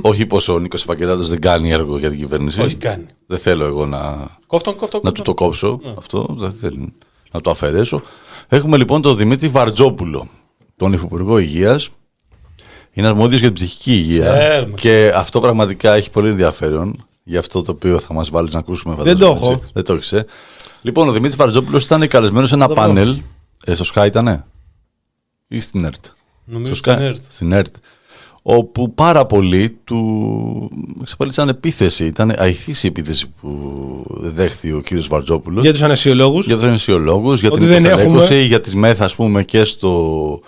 Όχι πω ο Νίκος Ευαγγελάτος δεν κάνει έργο για την κυβέρνηση. Όχι, κάνει. Δεν θέλω εγώ να, Κόφτον, κόφτον. να του το κόφτον. κόψω. Αυτό δεν θέλω να το αφαιρέσω. Έχουμε λοιπόν τον Δημήτρη Βαρτζόπουλο, τον Υφυπουργό Υγείας. Είναι αρμόδιος για την ψυχική υγεία. Ξέρουμε. Και αυτό πραγματικά έχει πολύ ενδιαφέρον. Για αυτό το οποίο θα μας βάλεις να ακούσουμε. Δεν το φαντάζομαι, έχω. έτσι. Δεν το έχεις, ε. Λοιπόν, ο Δημήτρης Βαρτζόπουλος ήταν καλεσμένος σε ένα πάνελ. Ε, στο Sky ήτανε; Ή στην ΕΡΤ; Νομίζω Στο Sky. στην ΕΡΤ. Στην ΕΡΤ. Όπου πάρα πολλοί του εξαπέλυσαν επίθεση. Ήταν αηθής η επίθεση που δέχθη ο κύριος Βαρτζόπουλος. Για τους ανεσιολόγου. Για τους ενσιολόγους, για Ότι την δεν υποστελέχωση, έχουμε- για τις μεθ ας πούμε και στο,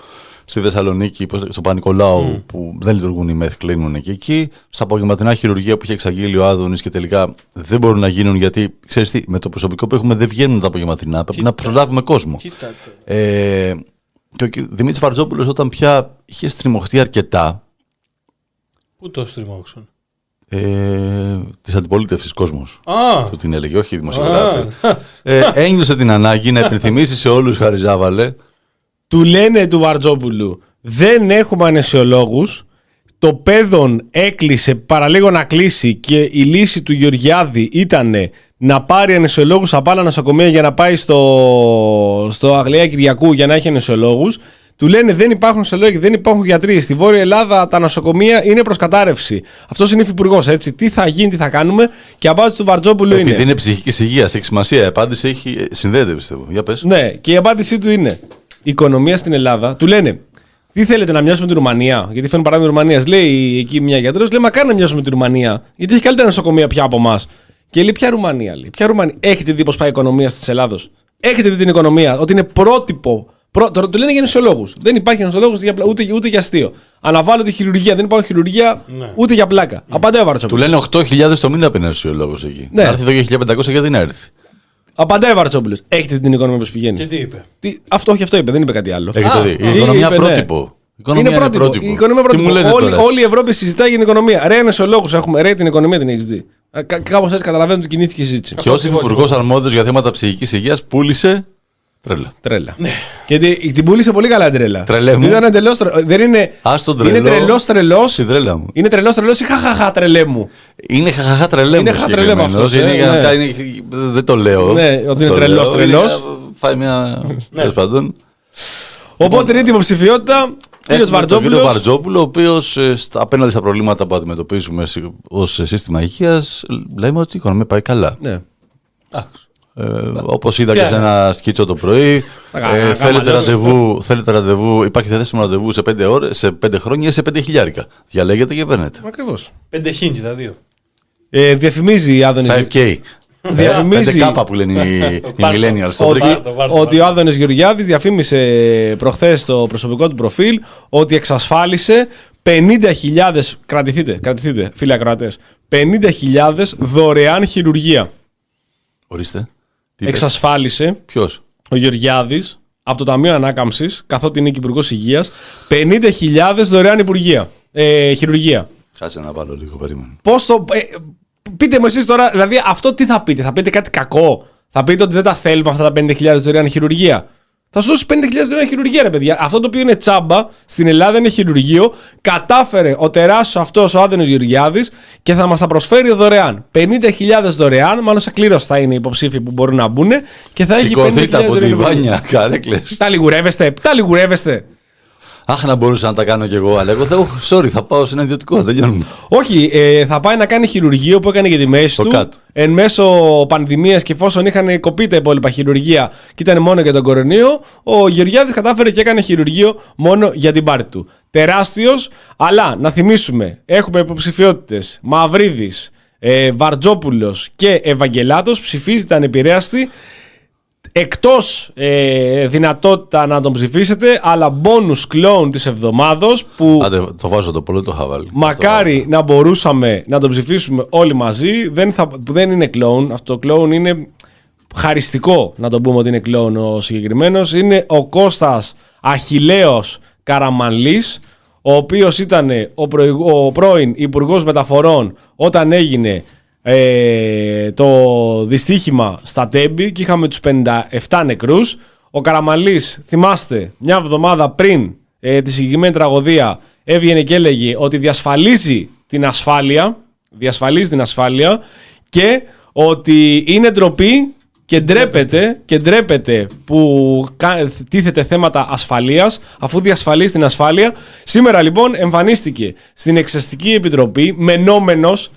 στη Θεσσαλονίκη, πώς- στο Πανικολάου που δεν λειτουργούν οι μεθ, κλείνουν και εκεί. Στα απογευματινά χειρουργία που είχε εξαγγείλει ο Άδωνης και τελικά δεν μπορούν να γίνουν γιατί, ξέρεις τι, με το προσωπικό που έχουμε δεν βγαίνουν τα απογευματινά, πρέπει να προλάβουμε κόσμο. Κοίτα το. Ε, και ο κ- Δημήτρης Βαρτζόπουλος όταν πια είχε στριμωχτεί αρκετά, Πού το στριμώξουν; Ε, της αντιπολίτευσης κόσμος. Α, Του την έλεγε, όχι η δημοσιογράφη. ε, ένιωσε την ανάγκη να υπενθυμίσει σε όλους Χαριζάβαλε. Του λένε του Βαρτζόπουλου, δεν έχουμε ανεσιολόγους, το παιδόν έκλεισε παραλίγο να κλείσει και η λύση του Γεωργιάδη ήταν να πάρει ανεσιολόγους από άλλα νοσοκομεία για να πάει στο, στο Αγλαία Κυριακού για να έχει ανεσιολόγους. Του λένε δεν υπάρχουν νοσολόγοι, δεν υπάρχουν γιατροί. Στη Βόρεια Ελλάδα τα νοσοκομεία είναι προς κατάρρευση. Αυτός είναι υφυπουργός, έτσι. Τι θα γίνει, τι θα κάνουμε. Και η απάντηση του Βαρτζόπουλου είναι. Επειδή είναι ψυχική υγείας, έχει σημασία. Η απάντηση έχει, συνδέεται, πιστεύω. Για πες. Ναι, και η απάντησή του είναι: Η οικονομία στην Ελλάδα του λένε. Τι θέλετε να μοιάσουμε τη Ρουμανία, Γιατί φέρνουν παράδειγμα Ρουμανία. Λέει εκεί μια γιατρός, λέει Μακάρι να μοιάσουμε τη Ρουμανία, Γιατί έχει καλύτερα νοσοκομεία πια από εμάς. Και λέει Ποια Ρουμανία, λέει. Ποια Ρουμανία. Έχετε δει πώς πάει η οικονομία τη Ελλάδος; Έχετε δει την οικονομία, ότι είναι πρότυπο. Πρό... Το, το λένε για νοσολόγου. Δεν υπάρχει νοσολόγο ούτε, ούτε για αστείο. Αναβάλλονται χειρουργία. Δεν υπάρχει χειρουργία Ναι. ούτε για πλάκα. Απαντάει ο Του Βαρτσόπουλο. λένε 8.000 το μήνα πενέσει ο λόγο εκεί. Ναι. Να έρθει εδώ και 1.500 γιατί να έρθει; Απαντάει ο Βαρτσόπουλος. Έχετε δει την οικονομία πώ πηγαίνει. και τι είπε; Τι... Αυτό όχι αυτό είπε, δεν είπε κάτι άλλο. Έχετε Α, δει. Η είπε, οικονομία ναι. πρότυπο. Η οικονομία είναι πρότυπο. Η οικονομία Τι πρότυπο. μου λέτε όλη, τώρα. όλη η Ευρώπη συζητάει για την οικονομία. Ρε, ένα λόγο έχουμε. Ρε, την οικονομία την έχεις δει. Κάπως έτσι καταλαβαίνω ότι κινήθηκε η συζήτηση. Και ως υπουργός αρμόδιος για θέματα ψυχικής υγείας πούλησε. Τρέλα. Τρέλα. Και τη- την πούλησε πολύ καλά η τρέλα. Τρελέ μου. Ήταν εντελώς τρε- Δεν είναι. Ας τον Είναι τρελός. τρελός τρελό. Στην τρέλα μου. Είναι τρελός τρελός ή χαχαχά τρελέ μου. Είναι χαχαχά τρελέ μου. Είναι χαχαχά τρελέ μου συγκεκριμένος. αυτός, Είναι ε, για να ναι. κάνει. Δεν το λέω. Ναι, ότι είναι Το τρελός, λέω. τρελός. Είναι, Φάει μια. Τέλος πάντων. Οπότε είναι έτοιμη υποψηφιότητα. Κύριος Έχουμε τον κύριο Βαρτζόπουλος. Βαρτζόπουλο, ο οποίος απέναντι στα προβλήματα που αντιμετωπίζουμε ως σύστημα υγείας, λέμε ότι η οικονομία πάει καλά. Ναι. Ε, Όπως είδα και Ποια σε ένα σκίτσο το πρωί, Γα- ε, γα- θέλετε, γαμαλιός. ραντεβού, θέλετε ραντεβού, υπάρχει διαθέσιμο ραντεβού σε 5, ώρες, σε 5 χρόνια ή σε 5 χιλιάρικα. Διαλέγετε και παίρνετε. Ακριβώς. Πέντε χίντι τα δύο. Ε, διαφημίζει η Άδωνης. 5K. Διαφημίζει 5K που λένε οι, οι Πάρ' το. millennials. Το ότι, βρήκε. Βάρ' το, βάρ' το, ότι βάρ' ο Άδωνης Γεωργιάδης διαφήμισε προχθές στο προσωπικό του προφίλ ότι εξασφάλισε 50.000, κρατηθείτε, κρατηθείτε φίλοι ακροατές, 50.000 δωρεάν χειρουργία. Ορίστε. Τι είπες; Εξασφάλισε Ποιος; ο Γεωργιάδης από το Ταμείο Ανάκαμψης, καθότι είναι και Υπουργός Υγείας, 50.000 δωρεάν υπουργεία, ε, χειρουργία. Κάτσε να βάλω λίγο, περίμενε. Πώς το... ε, πείτε μου εσείς τώρα, δηλαδή αυτό τι θα πείτε, θα πείτε κάτι κακό, θα πείτε ότι δεν τα θέλουμε αυτά τα 50.000 δωρεάν χειρουργία. Θα σου δώσει 50.000 δωρεάν χειρουργία, ρε παιδιά. Αυτό το οποίο είναι τσάμπα στην Ελλάδα είναι χειρουργείο. Κατάφερε ο τεράστιος αυτός ο Άδενος Γεωργιάδης και θα μας τα προσφέρει δωρεάν. 50.000 δωρεάν, μάλλον σε κλήρωση θα είναι οι υποψήφοι που μπορούν να μπουν και θα έχει 50.000 Σηκωθείτε από τη δωρεάν. βάνια, καρέκλες. Τα λιγουρεύεστε, τα λιγουρεύεστε. Αχ, να μπορούσα να τα κάνω κι εγώ, αλλά εγώ θα, «Οχ, sorry, θα πάω σε ένα ιδιωτικό, τελειώνουμε. Όχι, ε, θα πάει να κάνει χειρουργείο που έκανε για τη μέση Στο του. ΚΑΤ. Εν μέσω πανδημίας και εφόσον είχαν κοπεί τα υπόλοιπα χειρουργεία και ήταν μόνο για τον κορονοϊό, ο Γεωργιάδης κατάφερε και έκανε χειρουργείο μόνο για την πάρτη του. Τεράστιος, αλλά να θυμίσουμε, έχουμε υποψηφιότητες Μαυρίδης, ε, Βαρτζόπουλος και Ευαγγελάτος. Ψηφίζεται ανεπηρέαστη. Εκτός ε, δυνατότητα να τον ψηφίσετε, αλλά bonus clone της εβδομάδος που Άντε, το βάζω το πολύ, το είχα βάλει. Μακάρι να μπορούσαμε να τον ψηφίσουμε όλοι μαζί. Δεν, θα, δεν είναι κλόουν. Αυτό το κλόουν είναι χαριστικό να τον πούμε ότι είναι κλόουν ο συγκεκριμένος. Είναι ο Κώστας Αχιλέος Καραμανλής, ο οποίος ήταν ο, προηγ- ο πρώην Υπουργός Μεταφορών όταν έγινε ε, το δυστύχημα στα Τέμπη και είχαμε τους 57 νεκρούς. Ο Καραμανλής, θυμάστε, μια εβδομάδα πριν ε, τη συγκεκριμένη τραγωδία έβγαινε και έλεγε ότι διασφαλίζει την ασφάλεια, διασφαλίζει την ασφάλεια και ότι είναι ντροπή και ντρέπεται, και ντρέπεται που κα- τίθεται θέματα ασφαλείας αφού διασφαλίζει την ασφάλεια. Σήμερα λοιπόν εμφανίστηκε στην Εξαστική Επιτροπή μενόμενος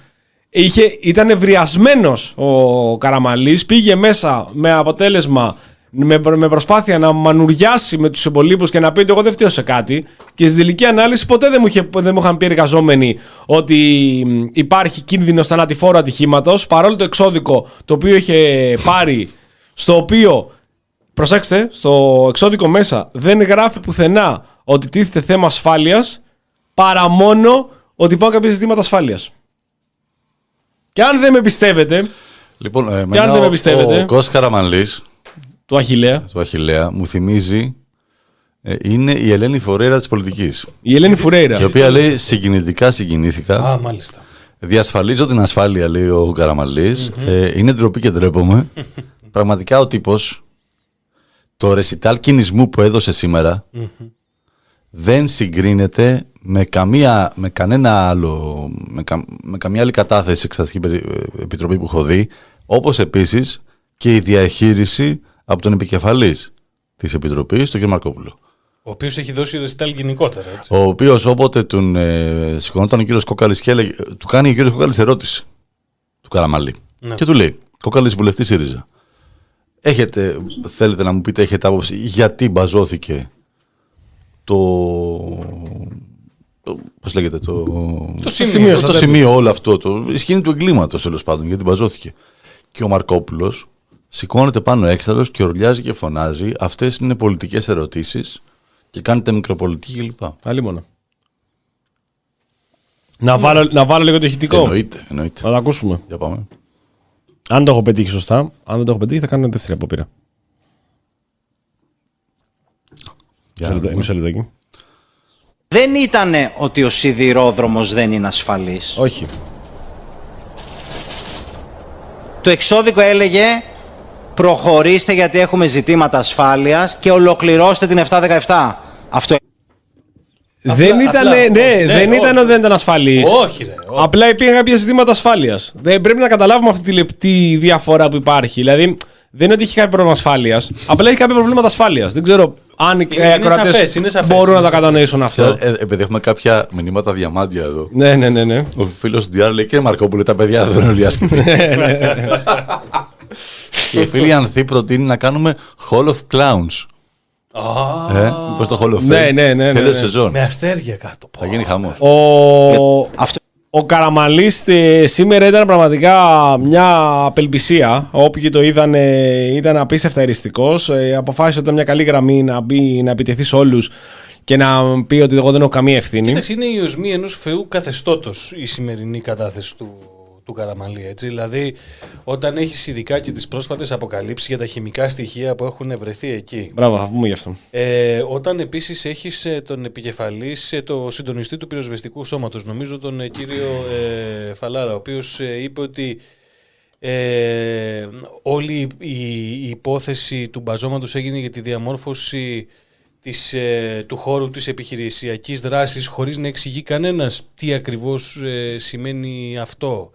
Είχε, ήταν ευριασμένος ο Καραμαλής, πήγε μέσα με αποτέλεσμα, με, με προσπάθεια να μανουριάσει με τους υπολείπους και να πει ότι εγώ δεν φταίω σε κάτι και στη τελική ανάλυση ποτέ δεν μου, είχε, δεν μου είχαν πει εργαζόμενοι ότι μ, υπάρχει κίνδυνος θανατηφόρου ατυχήματος παρόλο το εξώδικο το οποίο είχε πάρει στο οποίο προσέξτε, στο εξώδικο μέσα δεν γράφει πουθενά ότι τίθεται θέμα ασφάλειας παρά μόνο ότι υπάρχουν κάποια ζητήματα ασφάλειας. Και αν δεν με πιστεύετε, Λοιπόν, ε, αν εμένα δεν με ο- πιστεύετε. Ο Κώστας Καραμανλής, του Αχιλέα, του Αχιλέα, μου θυμίζει. ε, είναι η Ελένη Φορέρα της πολιτικής. η Ελένη Φουρέιρα. Η οποία λέει συγκινητικά συγκινήθηκα. Α, μάλιστα. Διασφαλίζω την ασφάλεια, λέει ο καραμαλης Ε, είναι ντροπή και ντρέπομαι. Πραγματικά ο τύπος, το ρεσιτάλ κινησμού που έδωσε σήμερα, δεν συγκρίνεται με, καμία, με κανένα άλλο, με, κα- με καμία άλλη κατάθεση εξεταστική περι- ε, επιτροπή που έχω δει, όπως επίσης και η διαχείριση από τον επικεφαλής της Επιτροπής, τον κ. Μαρκόπουλο. Ο οποίος έχει δώσει ρεστάλ γενικότερα. Έτσι. Ο οποίος όποτε τον ε, σηκωνόταν ο κύριος Κόκαλης και έλεγε, του κάνει ο κύριος Κόκαλης ερώτηση του Καραμαλή. Ναι. Και του λέει: Κόκαλης βουλευτής ΣΥΡΙΖΑ. Έχετε, θέλετε να μου πείτε, έχετε άποψη γιατί μπαζώθηκε το. Το πώς λέγεται, το. Το σημείο, σημείο. το, στο το τέλος. σημείο όλο αυτό, το, η σκηνή του εγκλήματος τέλος πάντων, γιατί μπαζώθηκε. Και ο Μαρκόπουλος σηκώνεται πάνω έξταρο και ορλιάζει και φωνάζει. Αυτές είναι πολιτικές ερωτήσεις και κάνετε μικροπολιτική κλπ. Αλλήμον. Να, βάλω, να βάλω λίγο το ηχητικό. Εννοείται, εννοείται. Να το ακούσουμε. Για πάμε. Αν το έχω πετύχει σωστά, αν δεν το έχω πετύχει, θα κάνω δεύτερη απόπειρα. Για Μισό να λεπτό- δούμε. Μισό λεπτάκι. Δεν ήταν ότι ο σιδηρόδρομος δεν είναι ασφαλής. Όχι. Το εξώδικο έλεγε προχωρήστε γιατί έχουμε ζητήματα ασφάλειας και ολοκληρώστε την 717. Αυτό δεν ήταν, απλά, ναι, όχι, ναι, δεν όχι. ήταν ότι δεν ήταν ασφαλής. Όχι, ρε. όχι. Απλά υπήρχαν κάποια ζητήματα ασφάλειας. Δεν πρέπει να καταλάβουμε αυτή τη λεπτή διαφορά που υπάρχει. Δηλαδή, δεν είναι ότι έχει κάποιο πρόβλημα ασφάλειας. απλά έχει κάποια προβλήματα ασφάλειας. Δεν ξέρω αν οι Είναι ε, ακροατές σαφές, είναι σαφές, μπορούν είναι να τα σαφές. κατανοήσουν αυτό. Ε, ε, επειδή έχουμε κάποια μηνύματα διαμάντια εδώ. Ναι, ναι, ναι. ναι. Ο φίλος του Διάρ λέει και Μαρκόπουλο, τα παιδιά δεν είναι όλοι άσχετοι. Και η φίλη Ανθή προτείνει να κάνουμε Hall of Clowns. Α, Ε, Πώς το Hall of Fame; Ναι, ναι, ναι, ναι, Τέλος ναι. σεζόν. Με αστέρια κάτω. Θα γίνει χαμός. Ο, Αυτό ο Καραμαλής ε, σήμερα ήταν πραγματικά μια απελπισία. Όποιοι το είδαν ε, ήταν απίστευτα εριστικός. Ε, αποφάσισε ότι ήταν μια καλή γραμμή να, μπει, να επιτεθεί σε όλους και να πει ότι εγώ δεν έχω καμία ευθύνη. Κοίταξε, είναι η οσμή ενός φεού καθεστώτος η σημερινή κατάθεση του, του Καραμαλή. Έτσι. Δηλαδή, όταν έχεις ειδικά και τις πρόσφατες αποκαλύψεις για τα χημικά στοιχεία που έχουν βρεθεί εκεί. Μπράβο, θα πούμε γι' αυτό. Ε, όταν επίσης έχεις ε, τον επικεφαλής, ε, το συντονιστή του πυροσβεστικού σώματος, νομίζω τον ε, κύριο ε, Φαλάρα, ο οποίος ε, είπε ότι ε, όλη η, η υπόθεση του μπαζώματος έγινε για τη διαμόρφωση της, ε, του χώρου της επιχειρησιακής δράσης χωρίς να εξηγεί κανένας τι ακριβώς ε, σημαίνει αυτό.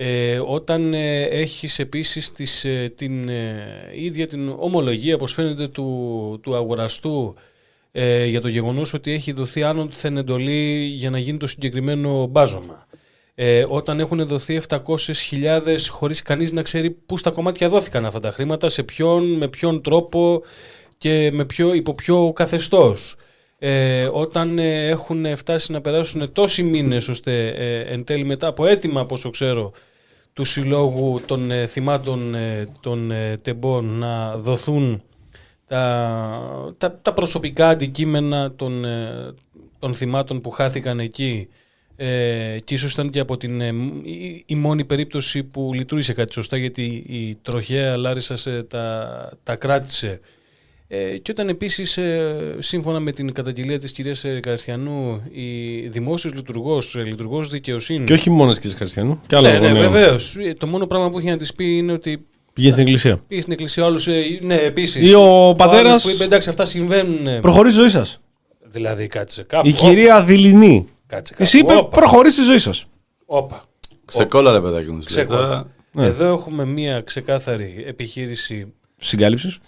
Ε, όταν ε, έχεις επίσης τις, ε, την ε, ίδια την ομολογία, όπως φαίνεται, του, του αγοραστού ε, για το γεγονός ότι έχει δοθεί άνωθεν εντολή για να γίνει το συγκεκριμένο μπάζωμα. Ε, όταν έχουν δοθεί 700.000 χωρίς κανείς να ξέρει πού στα κομμάτια δόθηκαν αυτά τα χρήματα, σε ποιον, με ποιον τρόπο και με ποιο, υπό ποιο καθεστώς. Ε, όταν ε, έχουν φτάσει να περάσουν τόσοι μήνες ώστε ε, εν τέλει μετά από έτοιμα από όσο ξέρω του συλλόγου των ε, θυμάτων ε, των ε, τεμπών να δοθούν τα, τα, τα προσωπικά αντικείμενα των, ε, των θυμάτων που χάθηκαν εκεί. Ε, και ίσως ήταν και από την ε, μ- η, η μόνη περίπτωση που λειτουργήσε κάτι σωστά γιατί η τροχαία Λάρισας σε τα, τα κράτησε ε, και όταν επίσης ε, σύμφωνα με την καταγγελία της κυρίας ε, Καριστιανού η δημόσιος λειτουργός, ε, λειτουργός δικαιοσύνη Και όχι μόνος τη Χριστιανού. Και άλλο ναι, ναι, γονέο. βεβαίως. Το μόνο πράγμα που έχει να της πει είναι ότι Πήγε στην εκκλησία. πήγε στην εκκλησία όλους. Ναι, επίσης. Ή ο πατέρας- που είπε εντάξει, αυτά συμβαίνουν. ε, Προχωρήσει τη ζωή σας. Δηλαδή, κάτσε κάπου. Η κυρία Δηληνή. Κάτσε κάπου. Εσύ είπε Όπα, προχωρήσει τη ζωή σας. Όπα. Ξεκόλα ρε παιδάκι μου. Ξεκόλα. Ναι. Εδώ έχουμε μία ξεκάθαρη επιχείρηση. Συγκάλυψης.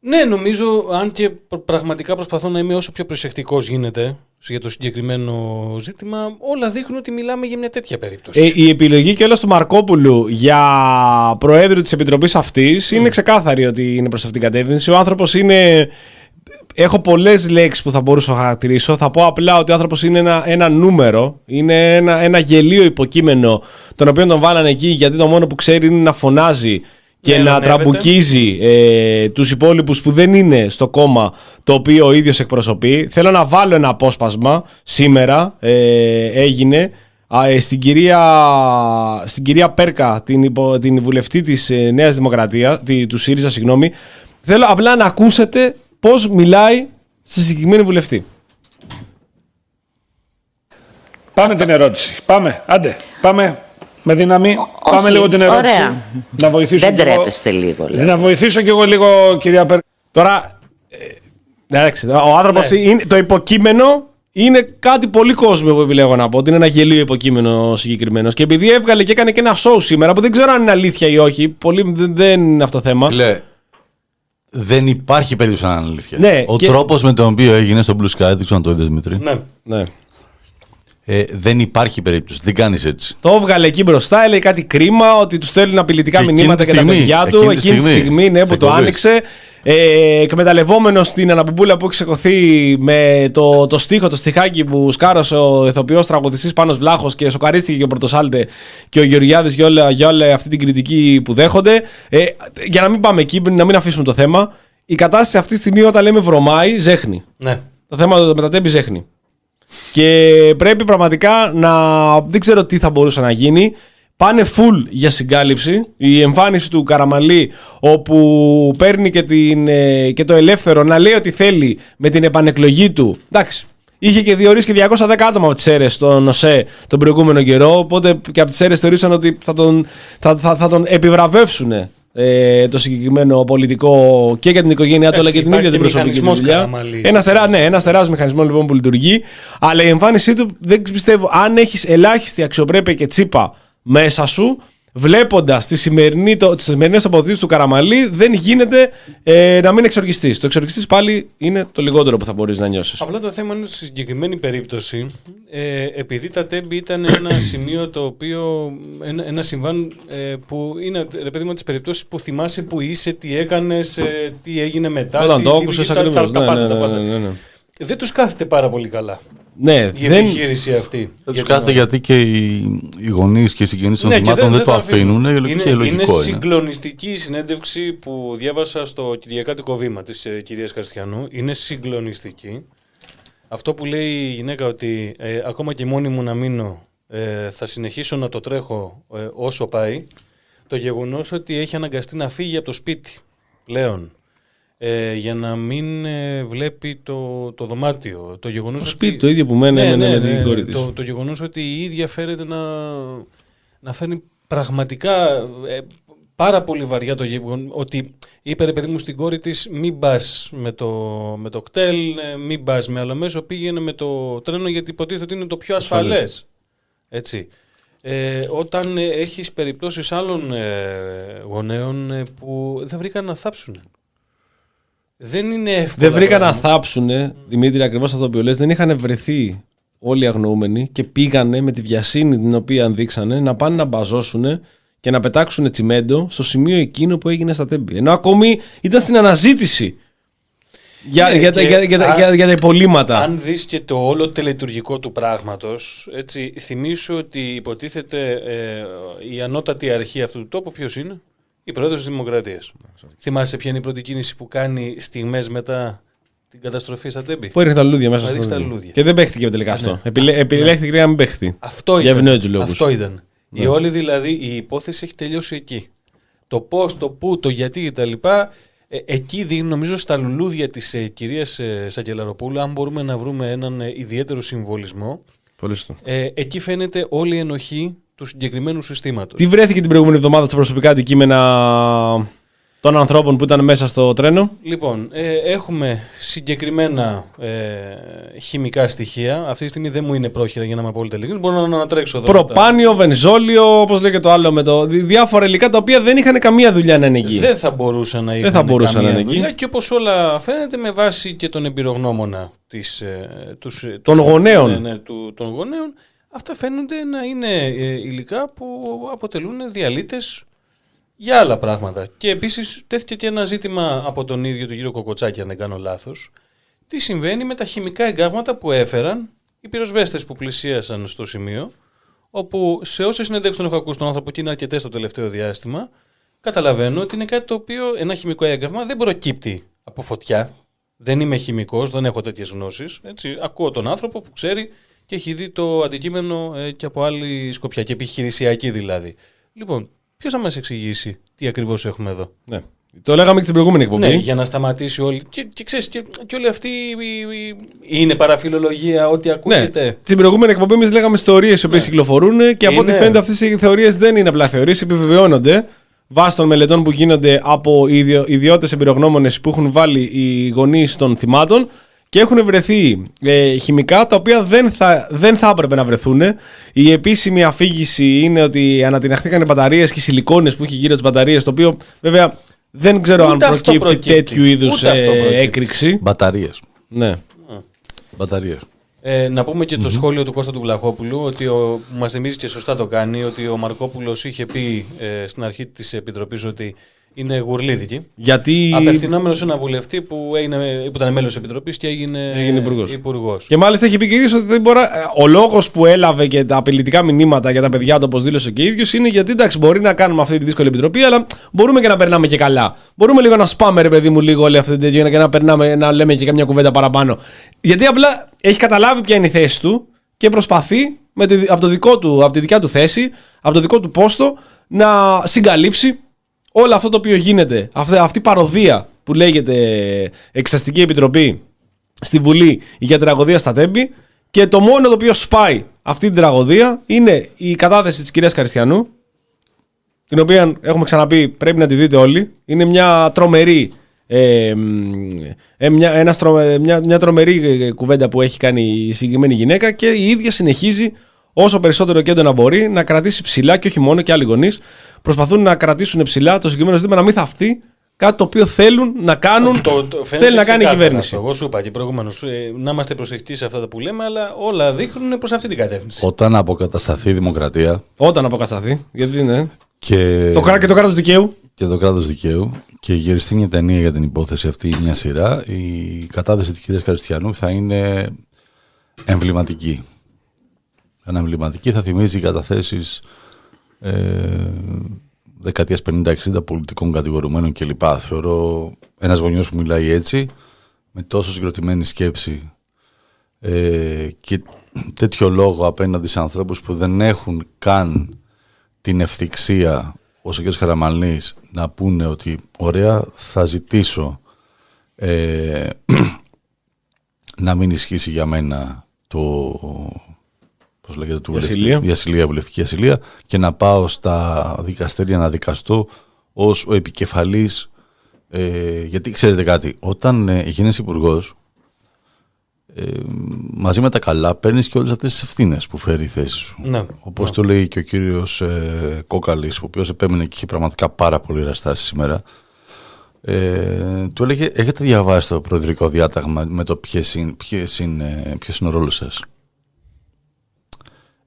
Ναι, νομίζω, αν και πr- πραγματικά προσπαθώ να είμαι όσο πιο προσεκτικός γίνεται για το συγκεκριμένο ζήτημα, όλα δείχνουν ότι μιλάμε για μια τέτοια περίπτωση. Ε, η επιλογή κιόλα του Μαρκόπουλου για προέδρου της επιτροπής αυτής είναι ξεκάθαρη ότι είναι προς αυτήν την κατεύθυνση. Ο άνθρωπος είναι. Έχω πολλές λέξεις που θα μπορούσα να χαρακτηρίσω. Θα πω απλά ότι ο άνθρωπος είναι ένα, ένα νούμερο. Είναι ένα, ένα γελίο υποκείμενο τον οποίο τον βάλανε εκεί γιατί το μόνο που ξέρει είναι να φωνάζει και Ναι, να ελωνεύεται. τραμπουκίζει ε, τους υπόλοιπους που δεν είναι στο κόμμα το οποίο ο ίδιος εκπροσωπεί. Θέλω να βάλω ένα απόσπασμα σήμερα, ε, έγινε, α, ε, στην, κυρία, στην κυρία Πέρκα, την, υπο, την βουλευτή της ε, Νέας Δημοκρατίας, τη, του ΣΥΡΙΖΑ, συγγνώμη. Θέλω απλά να ακούσετε πώς μιλάει στη συγκεκριμένη βουλευτή. Πάμε την ερώτηση. Πάμε. Άντε. Πάμε. Με δύναμη. όχι, Πάμε λίγο την ερώτηση. ωραία. Να βοηθήσω Δεν κι εγώ- τρέπεστε λίγο, λέω. Να βοηθήσω κι εγώ λίγο, κυρία Πέρ. Τώρα, ε, εντάξει, ο άνθρωπος Ναι. το υποκείμενο είναι κάτι πολύ κόσμο που επιλέγω να πω. Ότι είναι ένα γελίο υποκείμενο συγκεκριμένος. Και επειδή έβγαλε και έκανε και ένα show σήμερα που δεν ξέρω αν είναι αλήθεια ή όχι. Πολύ, δεν, δεν είναι αυτό το θέμα. Φίλε, δεν υπάρχει περίπτωση να είναι αλήθεια. Ναι, Ο και- τρόπος με τον οποίο έγινε στο Blue Sky, δεν ξέρω αν το είδες Δημήτρη. Ναι. Ναι. Ε, δεν υπάρχει περίπτωση. Δεν κάνεις έτσι. Το έβγαλε εκεί μπροστά, έλεγε κάτι κρίμα, ότι τους στέλνουν απειλητικά Εκείνη μηνύματα τη και τα στιγμή, παιδιά του. εκείνη τη Εκείνη τη στιγμή, στιγμή, ναι, σε που το εκπομπή. άνοιξε. Ε, Εκμεταλλευόμενος την αναπομπούλα που έχει ξεκωθεί με το, το στίχο, το στιχάκι που σκάρωσε ο ηθοποιός τραγουδιστής Πάνος Βλάχος και σοκαρίστηκε και ο Πρωτοσάλτε και ο Γεωργιάδης για, όλα- για όλη αυτή την κριτική που δέχονται. Ε, για να μην πάμε εκεί, να μην αφήσουμε το θέμα. Η κατάσταση αυτή τη στιγμή, όταν λέμε βρωμάει, ζέχνει. ναι. Το θέμα με τα τέμπη ζέχνει. Και πρέπει πραγματικά να. Δεν ξέρω τι θα μπορούσε να γίνει. Πάνε full για συγκάλυψη. Η εμφάνιση του Καραμαλή, όπου παίρνει και, την, ε, και το ελεύθερο να λέει ότι θέλει με την επανεκλογή του. Εντάξει. Είχε και διορίσει και 210 άτομα από τις αίρες στον ΟΣΕ τον προηγούμενο καιρό. Οπότε και από τις αίρες θεωρήσαν ότι θα τον, θα, θα, θα τον επιβραβεύσουν ε, το συγκεκριμένο πολιτικό και για την οικογένειά του αλλά Εντάξει, και την ίδια την υπάρχει και προσωπική του μηχανισμός δουλειά. Καραμαλής, Ένα έτσι. τερά, ναι, ένα τεράστιο μηχανισμό λοιπόν που λειτουργεί. Αλλά η εμφάνισή του δεν πιστεύω, αν έχεις ελάχιστη αξιοπρέπεια και τσίπα μέσα σου, βλέποντας τις σημερινές τοποθετήσεις του Καραμαλή, δεν γίνεται ε, να μην εξοργιστείς. Το εξοργιστής πάλι είναι το λιγότερο που θα μπορείς να νιώσεις. Απλά το θέμα είναι ότι στη συγκεκριμένη περίπτωση, ε, επειδή τα τέμπη ήταν ένα σημείο το οποίο, ένα, ένα συμβάν ε, που είναι, ρε παιδί μου, τις περιπτώσεις που θυμάσαι που είσαι, τι έκανες, ε, τι έγινε μετά, Όταν τι, το τι- άκουσες τα- τα, ακριβώς. τα, Ναι, πάντα, ναι, τα ναι, πάντα. ναι, ναι. Δεν τους κάθεται πάρα πολύ καλά Ναι, η δεν, επιχείρηση αυτή. Δεν Για τους την κάθεται ώρα. γιατί και οι, οι γονείς και οι συγγενείς των Ναι, και θυμάτων δεν, το τα αφήνουν. Είναι, και λογικό είναι είναι. συγκλονιστική η συνέντευξη που διάβασα στο Κυριακάτικο Βήμα της ε, κυρίας Καριστιανού. Είναι συγκλονιστική. Αυτό που λέει η γυναίκα ότι ε, ακόμα και μόνη μου να μείνω ε, θα συνεχίσω να το τρέχω ε, όσο πάει. Το γεγονός ότι έχει αναγκαστεί να φύγει από το σπίτι πλέον ε, για να μην ε, βλέπει το, το δωμάτιο. Το, γεγονός το ότι- σπίτι το ίδιο που μένει ναι, έμενε ναι, με την ναι. κόρη της. Το, το γεγονός ότι η ίδια φέρεται να, να φέρνει πραγματικά ε, πάρα πολύ βαριά το γεγονός ότι είπε ρε παιδί μου στην κόρη της μην πας με το, με το κτέλ, ε, μην πας με άλλο μέσο, πήγαινε με το τρένο γιατί υποτίθεται ότι είναι το πιο ασφαλές. Έτσι. Ε, όταν ε, έχεις περιπτώσεις άλλων ε, γονέων ε, που δεν βρήκαν να θάψουν. Δεν είναι εύκολο. Δεν βρήκαν να θάψουν, Δημήτρη, ακριβώς αυτό που λες. Δεν είχαν βρεθεί όλοι οι αγνοούμενοι και πήγανε με τη βιασύνη την οποία δείξανε να πάνε να μπαζώσουν και να πετάξουν τσιμέντο στο σημείο εκείνο που έγινε στα τέμπη. Ενώ ακόμη ήταν στην αναζήτηση για, Ναι, για, τα- και για, για, τα- αν- για, για τα υπολείμματα. Αν δεις και το όλο τελετουργικό του πράγματος, έτσι, θυμίσου ότι υποτίθεται ε, η ανώτατη αρχή αυτού του τόπου ποιος είναι; Η πρόεδρος της Δημοκρατίας. Θυμάσαι ποια είναι η πρώτη κίνηση που κάνει στιγμές μετά την καταστροφή στα τέμπη; Που έριχνε τα λουλούδια μέσα Να στο ρίξει τα δέντρο. λουλούδια. Και δεν παίχτηκε τελικά αυτό. ναι. Επιλέ, επιλέχθηκε να μην παίχθει. Αυτό Για ήταν. ευνόητους λόγους. Αυτό ήταν. Ναι. Η όλη δηλαδή η υπόθεση έχει τελειώσει εκεί. Το πώς, το πού, το γιατί κτλ. Ε, εκεί δίνει νομίζω στα λουλούδια της ε, κυρίας ε, Σακελαροπούλου αν μπορούμε να βρούμε έναν ε, ιδιαίτερο συμβολισμό Πολύ σωστό. ε, εκεί φαίνεται όλη η ενοχή του συγκεκριμένου συστήματος. Τι βρέθηκε την προηγούμενη εβδομάδα στα προσωπικά αντικείμενα των ανθρώπων που ήταν μέσα στο τρένο; Λοιπόν, ε, έχουμε συγκεκριμένα ε, χημικά στοιχεία. Αυτή τη στιγμή δεν μου είναι πρόχειρα για να είμαι απόλυτα ειλικρινής. Μπορώ να ανατρέξω εδώ. Προπάνιο, βενζόλιο, όπως λέει και το άλλο με το. δι- Διάφορα υλικά τα οποία δεν είχαν καμία δουλειά να είναι εκεί. Δεν θα μπορούσαν να είχαν θα μπορούσαν καμία να είναι εκεί. δουλειά και όπως όλα φαίνεται με βάση και τον εμπειρογνώμονα της, ε, τους, ε, Των τους- γονέων. ναι, ναι, του, των γονέων αυτά φαίνονται να είναι ε, υλικά που αποτελούν διαλύτες για άλλα πράγματα. Και επίσης τέθηκε και ένα ζήτημα από τον ίδιο τον κύριο Κοκοτσάκη αν δεν κάνω λάθος τι συμβαίνει με τα χημικά εγκάγματα που έφεραν οι πυροσβέστες που πλησίασαν στο σημείο όπου σε όσες συνέντευξει τον έχω ακούσει τον άνθρωπο και είναι αρκετές το τελευταίο διάστημα, καταλαβαίνω ότι είναι κάτι το οποίο ένα χημικό έγκαυμα δεν προκύπτει από φωτιά. Δεν είμαι χημικός, δεν έχω τέτοιες γνώσεις. Ακούω τον άνθρωπο που ξέρει και έχει δει το αντικείμενο ε, και από άλλη σκοπιά, και επιχειρησιακή δηλαδή. Λοιπόν, ποιος θα μας εξηγήσει τι ακριβώς έχουμε εδώ; Ναι. Το λέγαμε και στην προηγούμενη εκπομπή. Ναι, για να σταματήσει όλη. Και, και ξέρεις, και, και όλη αυτή η- η- η- είναι παραφιλολογία, ό,τι ακούγεται. Ναι. Στην προηγούμενη εκπομπή εμείς λέγαμε ιστορίες οι οποίες κυκλοφορούν και από ό,τι Είναι. φαίνεται αυτές οι θεωρίες δεν είναι απλά θεωρίες, επιβεβαιώνονται βάσει των μελετών που γίνονται από ιδιώτες εμπειρογνώμονες που έχουν βάλει οι γονείς των θυμάτων και έχουν βρεθεί ε, χημικά τα οποία δεν θα, δεν θα έπρεπε να βρεθούν. Η επίσημη αφήγηση είναι ότι ανατιναχθήκαν οι μπαταρίες και οι σιλικόνες που έχει γύρω τις μπαταρίες, το οποίο βέβαια δεν ξέρω Ούτε αν αυτό προκύπτει, προκύπτει. τέτοιου είδους Ούτε αυτό προκύπτει. έκρηξη. Μπαταρίες. Ναι. Μπαταρίες. Ε, να πούμε και το σχόλιο του Κώστα του Βλαχόπουλου, ότι ο, που μας θυμίζει και σωστά το κάνει, ότι ο Μαρκόπουλος είχε πει ε, στην αρχή της Επιτροπής ότι είναι γουρλίδικη. Γιατί. Απευθυνόμενος σε ένα βουλευτή που, έγινε, που ήταν μέλος της Επιτροπής και έγινε, Έγινε υπουργός. υπουργός. Και μάλιστα έχει πει και ο ίδιος ότι δεν μπορεί. Ο λόγος που έλαβε και τα απειλητικά μηνύματα για τα παιδιά του, όπως δήλωσε και ο ίδιος, είναι γιατί εντάξει, μπορεί να κάνουμε αυτή τη δύσκολη επιτροπή, αλλά μπορούμε και να περνάμε και καλά. Μπορούμε λίγο να σπάμε, ρε παιδί μου, λίγο όλη αυτή την τέτοια και να, περνάμε, να λέμε και καμιά κουβέντα παραπάνω. Γιατί απλά έχει καταλάβει ποια είναι η θέση του και προσπαθεί με τη, από, το δικό του, από τη δικιά του θέση, από το δικό του πόστο, να συγκαλύψει όλο αυτό το οποίο γίνεται. Αυτή, αυτή η παροδία που λέγεται Εξαστική Επιτροπή στη Βουλή για τραγωδία στα Τέμπη και το μόνο το οποίο σπάει αυτή την τραγωδία είναι η κατάθεση της κυρίας Καριστιανού την οποία έχουμε ξαναπεί πρέπει να τη δείτε όλοι είναι μια τρομερή ε, μ, ε, μια, ένας τρο- ε, μια, μια τρομερή ε, κουβέντα που έχει κάνει η συγκεκριμένη γυναίκα και η ίδια συνεχίζει όσο περισσότερο και έντονα μπορεί να κρατήσει ψηλά και όχι μόνο και άλλοι γονείς προσπαθούν να κρατήσουν ψηλά το συγκεκριμένο ζήτημα να μην θαυτεί κάτι το οποίο θέλουν να κάνουν Το- το- φαίνεται θέλει να κάνει η ξεκάθαρα κυβέρνηση. αυτό. Εγώ σου είπα και προηγουμένως να είμαστε προσεκτικοί σε αυτά που λέμε, αλλά όλα δείχνουν προς αυτή την κατεύθυνση. Όταν αποκατασταθεί η δημοκρατία Όταν αποκατασταθεί. Γιατί είναι. και Το κράτο και το κράτος δικαίου. και το κράτος δικαίου και γυριστεί μια ταινία για την υπόθεση αυτή ή μια σειρά, η κατάθεση της κυρίας Καριστιανού θα είναι εμβληματική. Θα είναι εμβληματική, θα θυμίζει καταθέσεις ε, δεκαετίας 50-60 πολιτικών κατηγορουμένων κλπ. Θεωρώ ένας γονιός που μιλάει έτσι, με τόσο συγκροτημένη σκέψη ε, και τέτοιο λόγο απέναντι σε ανθρώπους που δεν έχουν καν την ευθυξία ως ο κ. Χαραμαλής να πούνε ότι ωραία θα ζητήσω ε, να μην ισχύσει για μένα το πώς λέγεται, του Η βουλευτή- ασυλία. η ασυλία, βουλευτική ασυλία και να πάω στα δικαστήρια να δικαστώ ως ο επικεφαλής ε, γιατί ξέρετε κάτι, όταν ε, γίνεσαι υπουργός, ε, μαζί με τα καλά παίρνεις και όλες αυτές τις ευθύνες που φέρει η θέση σου. Ναι. Όπως το λέει και ο κύριος ε, Κόκαλης, ο οποίος επέμενε και είχε πραγματικά πάρα πολύ ραστάσει σήμερα. Ε, του έλεγε: Έχετε διαβάσει το προεδρικό διάταγμα με το ποιο είναι, ποιος είναι, ποιος είναι ο ρόλος σας;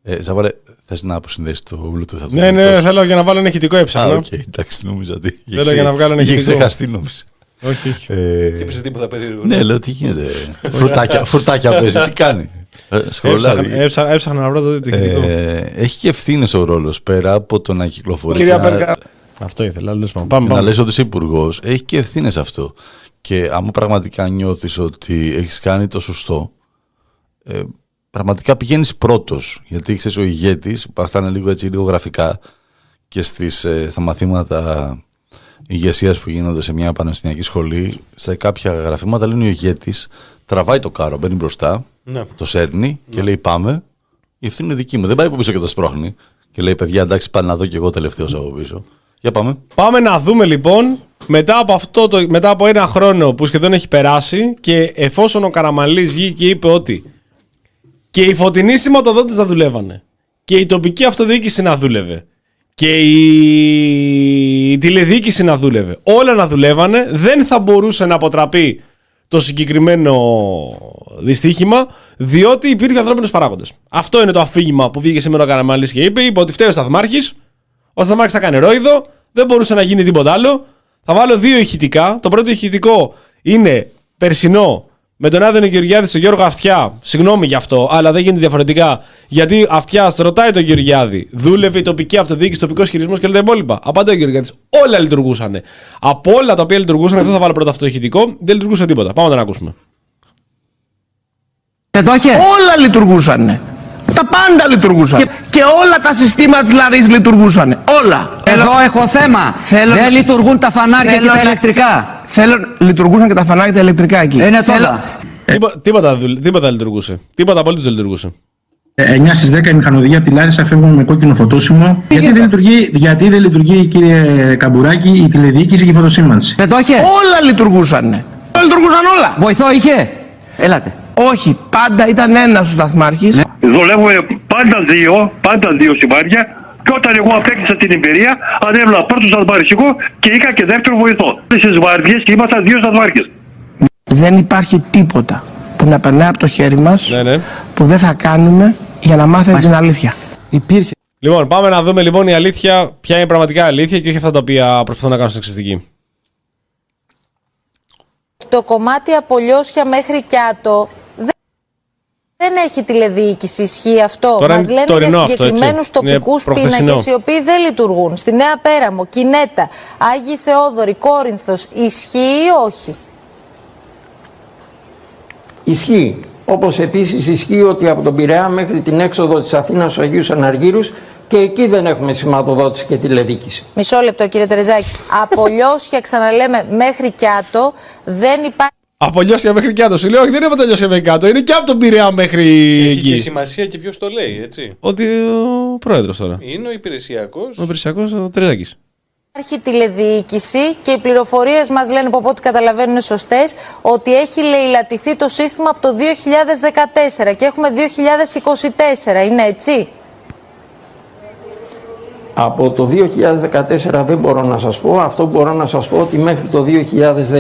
Ε, Ζαβάρε, θες να αποσυνδέσεις το Bluetooth από το Ναι, ναι, κινητό σου; θέλω για να βάλω ένα ηχητικό Α, έψαχνα. οκ, εντάξει, νόμιζα ότι. είχε Θέλω για να βγάλω ένα είχε ηχητικό. ξεχαστεί, νόμιζα. Όχι, όχι. Ε, Χτύπησε τίποτα περίεργο. ναι, λέω τι γίνεται. φρουτάκια, φρουτάκια παίζει, τι κάνει; Ε, Έψαχνα, Σχολάρι. έψαχνα, έψαχνα να βρω το το ηχητικό. Ε, έχει και ευθύνες ο ρόλος πέρα από το να κυκλοφορεί. Κυρία και να- Μπέρκα, Αυτό ήθελα, αλλά δεν πάμε. Πάμε, να πάμε. λες ότι είσαι υπουργός, έχει και ευθύνες αυτό. Και άμα πραγματικά νιώθεις ότι έχεις κάνει το σωστό, ε, πραγματικά πηγαίνεις πρώτος. Γιατί ξέρεις, ο ηγέτης, αυτά είναι λίγο έτσι, λίγο γραφικά και στις, ε, στα μαθήματα ηγεσίας που γίνονται σε μια πανεπιστημιακή σχολή, σε κάποια γραφήματα λένε ο ηγέτης, τραβάει το κάρο, μπαίνει μπροστά, Ναι. το σέρνει και λέει πάμε. Η ευθύνη είναι δική μου. Δεν πάει από πίσω και το σπρώχνει. Και λέει παιδιά, εντάξει, πάνε να δω και εγώ τελευταίος από πίσω. Για πάμε. Πάμε να δούμε λοιπόν μετά από, αυτό το, μετά από ένα χρόνο που σχεδόν έχει περάσει και εφόσον ο Καραμαλής βγήκε και είπε ότι και οι φωτεινοί σηματοδότες να δουλεύανε. Και η τοπική αυτοδιοίκηση να δούλευε. Και η τηλεδιοίκηση να δούλευε. Όλα να δουλεύανε. Δεν θα μπορούσε να αποτραπεί το συγκεκριμένο δυστύχημα διότι υπήρχε ανθρώπινος παράγοντες. Αυτό είναι το αφήγημα που βγήκε σήμερα ο Καραμαλής και είπε, είπε ότι φταίει ο Σταθμάρχης. Ο Σταμάρχης θα κάνει ρόιδο, δεν μπορούσε να γίνει τίποτα άλλο. Θα βάλω δύο ηχητικά. Το πρώτο ηχητικό είναι περσινό με τον Άδενο Γεωργιάδη στον Γιώργο Αυτιά. Συγγνώμη γι' αυτό, αλλά δεν γίνεται διαφορετικά. Γιατί Αυτιά ρωτάει τον Γεωργιάδη, δούλευε η τοπική αυτοδιοίκηση, τοπικός χειρισμός και όλα τα υπόλοιπα. Απαντάει ο Γεωργιάδη, όλα λειτουργούσαν. Από όλα τα οποία λειτουργούσαν, αυτό θα βάλω πρώτα αυτό το ηχητικό, δεν λειτουργούσε τίποτα. Πάμε να τον ακούσουμε. Δεν το είχε. Όλα λειτουργούσαν. Τα πάντα λειτουργούσαν. Και, όλα τα συστήματα της Λαρής λειτουργούσαν. Όλα. Εδώ έχω θέμα. Θέλω- Δεν λειτουργούν τα φανάρια Θέλω και τα να- ηλεκτρικά. Θέλω, λειτουργούσαν και τα φανάρια τα ηλεκτρικά εκεί. Είναι Θέλω- τώρα. Τίποτα, τίποτα, δουλ- τίποτα λειτουργούσε. Τίποτα απολύτως δεν λειτουργούσε. 9 στις 10 η μηχανοδηγία από τη Λάρισα φεύγουν με κόκκινο φωτόσημο. Γιατί δεν, λειτουργεί, γιατί δεν λειτουργεί, κύριε Καμπουράκη, η τηλεδιοίκηση και η φωτοσύμανση; Δεν το είχε; Όλα λειτουργούσαν. Λειτουργούσαν όλα. Βοηθό είχε; Έλατε. Όχι, πάντα ήταν ένας ο σταθμάρχης. Ναι. Δουλεύουμε πάντα δύο, πάντα δύο σημάδια. Και όταν εγώ απέκτησα την εμπειρία, ανέβαλα πρώτο σταθμάρχηγο και είχα και δεύτερο βοηθό. Στις βάρδιε και ήμασταν δύο σταθμάρχε. Δεν υπάρχει τίποτα που να περνάει από το χέρι μας Ναι, ναι. που δεν θα κάνουμε για να μάθουμε την αλήθεια. Υπήρχε. Λοιπόν, πάμε να δούμε λοιπόν η αλήθεια, ποια είναι η πραγματικά αλήθεια και όχι αυτά τα οποία προσπαθούν να κάνουν στην εξαιρετική. Το κομμάτι από Λιώσια μέχρι Κιάτο δεν- δεν έχει τηλεδιοίκηση. Ισχύει αυτό. Τώρα Μας είναι λένε τωρινό για αυτό, έτσι. συγκεκριμένους Είναι τοπικούς προχθεσινό. πίνακε οι οποίοι δεν λειτουργούν. Στη Νέα Πέραμο, Κινέτα, Άγιοι Θεόδωροι, Κόρινθος. Ισχύει ή όχι; Ισχύει. Όπως επίσης ισχύει ότι από τον Πειραιά μέχρι την έξοδο της Αθήνας στους Αγίους Αναργύρους και εκεί δεν έχουμε σηματοδότηση και τηλεδίκηση. Μισό λεπτό κύριε Τερεζάκη. από Λιώσια, ξαναλέμε, μέχρι Κιάτο δεν υπάρχει. Από Λιώσια μέχρι κάτω. Σου λέω, όχι, δεν είναι από τα Λιώσια μέχρι κάτω. Είναι και από τον Πειραιά μέχρι Έχει και εκεί. σημασία και ποιος το λέει, έτσι. Ότι ο πρόεδρος τώρα. Είναι ο υπηρεσιακός. Ο υπηρεσιακός ο Τερζάκη. Υπάρχει τηλεδιοίκηση και οι πληροφορίες μας λένε που από ό,τι καταλαβαίνουν είναι σωστές ότι έχει λαιλατηθεί το σύστημα από το 2014 και έχουμε 2024. Είναι έτσι; Από το 2014 δεν μπορώ να σας πω. Αυτό που μπορώ να σας πω ότι μέχρι το